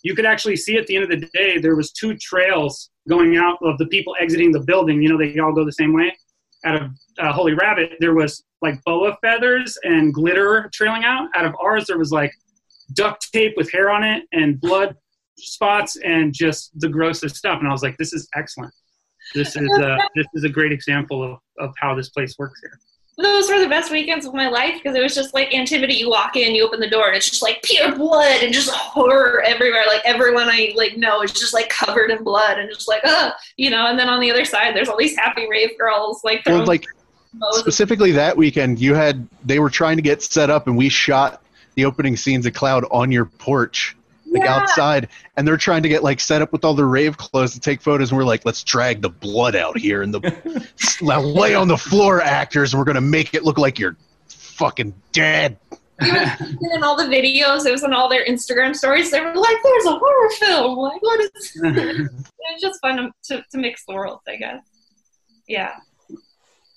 you could actually see at the end of the day there was two trails going out of the people exiting the building. You know, they all go the same way. Out of uh, Holy Rabbit, there was like boa feathers and glitter trailing out. Out of ours, there was like duct tape with hair on it and blood spots and just the grossest stuff. And I was like, this is excellent. This is uh, this is a great example of, of how this place works here. Those were the best weekends of my life because it was just like Antimity. You walk in, you open the door, and it's just like pure blood and just horror everywhere. Like everyone I like know is just like covered in blood and just like, uh, you know. And then on the other side, there's all these happy rave girls like Well, like specifically that weekend, you had they were trying to get set up, and we shot the opening scenes of Cloud on your porch, like Yeah. outside, and they're trying to get like set up with all the rave clothes to take photos, and we're like, let's drag the blood out here and the lay on the floor, actors, and we're gonna make it look like you're fucking dead. And in all the videos, it was in all their Instagram stories. They were like, "There's a horror film." Like, what is? it's just fun to, to, to mix the worlds, I guess. Yeah,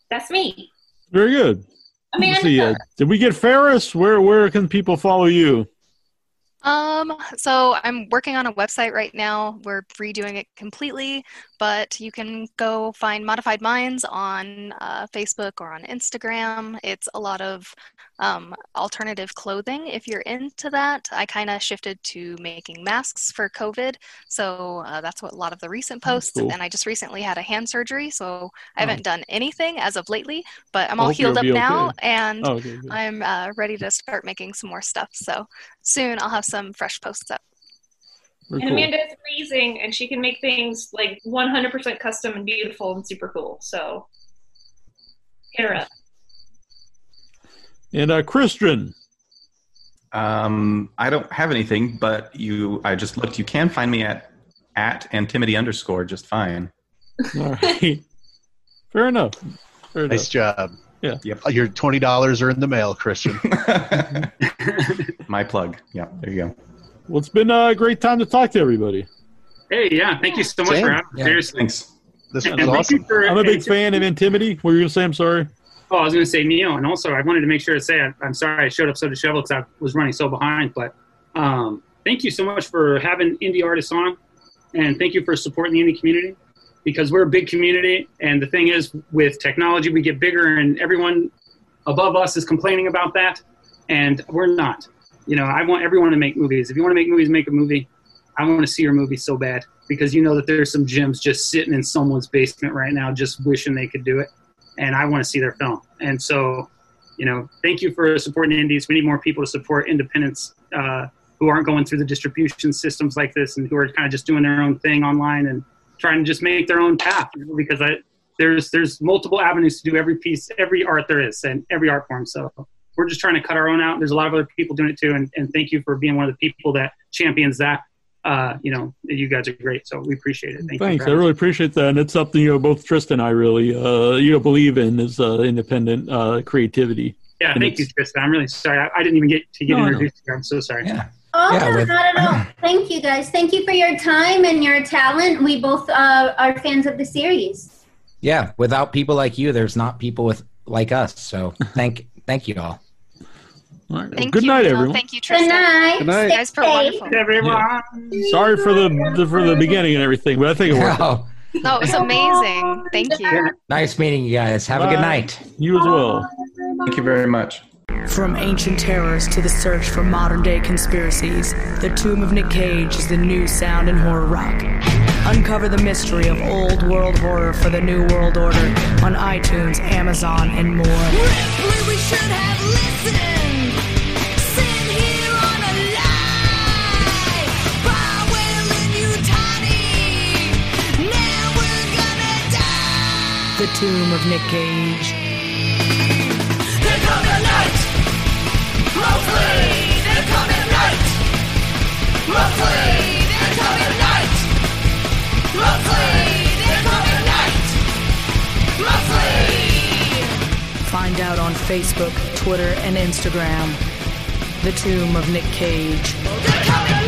that's me. Very good. Amanda. See, uh, did we get Ferris? Where where can people follow you? Um, so I'm working on a website right now. We're redoing it completely, but you can go find Modified Minds on uh, Facebook or on Instagram. It's a lot of um, alternative clothing if you're into that. I kind of shifted to making masks for COVID, so uh, that's what a lot of the recent posts. cool. And I just recently had a hand surgery, so I Oh. haven't done anything as of lately, but I'm all healed up be now, and Oh, okay. I'm uh, ready to start making some more stuff. So soon I'll have some fresh posts up. And Amanda is amazing, and she can make things like 100% custom and beautiful and super cool. So, hit her up. And uh, Christian. Um, I don't have anything, but you. I just looked. You can find me at at antimity underscore just fine. All right. Fair enough. Fair Nice job. Yeah. Yep. Your twenty dollars are in the mail, Christian. My plug. Yeah. There you go. Well, it's been a great time to talk to everybody. Hey, yeah, thank you so much Same. for having me. Yeah. Seriously. Thanks. This And thank you for- I'm a big fan of Antimity. What were you going to say? I'm sorry. Oh, I was going to say Neil, and also I wanted to make sure to say I, I'm sorry I showed up so disheveled because I was running so behind. But um, thank you so much for having indie artists on, and thank you for supporting the indie community because we're a big community. And the thing is, with technology, we get bigger, and everyone above us is complaining about that, and we're not. You know, I want everyone to make movies. If you want to make movies, make a movie. I want to see your movie so bad because you know that there's some gems just sitting in someone's basement right now, just wishing they could do it, and I want to see their film. And so, you know, thank you for supporting indies. We need more people to support independents uh, who aren't going through the distribution systems like this and who are kind of just doing their own thing online and trying to just make their own path. you know, Because I, there's there's multiple avenues to do every piece, every art there is, and every art form. So we're just trying to cut our own out. There's a lot of other people doing it too, and, and thank you for being one of the people that champions that. Uh, you know, you guys are great, so we appreciate it. Thank Thanks, you. I really appreciate that, and it's something you know both Tristan and I really uh, you know believe in is uh, independent uh, creativity. Yeah, And thank you, Tristan. I'm really sorry. I, I didn't even get to get No, no. introduced here. I'm so sorry. Yeah. Oh, Yeah, no, not at all. Thank you, guys. Thank you for your time and your talent. We both uh, are fans of the series. Yeah, without people like you, there's not people with like us. So thank thank you all. Thank Good you, night, Neil. everyone. Thank you, Tristan. night. Good night. You guys were wonderful. Everyone. Sorry for the, the for the beginning and everything, but I think it worked. Oh, No, it was amazing. Thank you. nice meeting you guys. Have a good night. You as well. Thank you very much. From ancient terrors to the search for modern day conspiracies, The Tomb of Nick Cage is the new sound in horror rock. Uncover the mystery of old world horror for the new world order on iTunes, Amazon, and more. Ripley, we should have listened. The Tomb of Nick Cage. They're coming night. Mostly, they're coming night. Mostly, they're coming night. Mostly, they're coming night. Mostly. Find out on Facebook, Twitter, and Instagram. The Tomb of Nick Cage. They're coming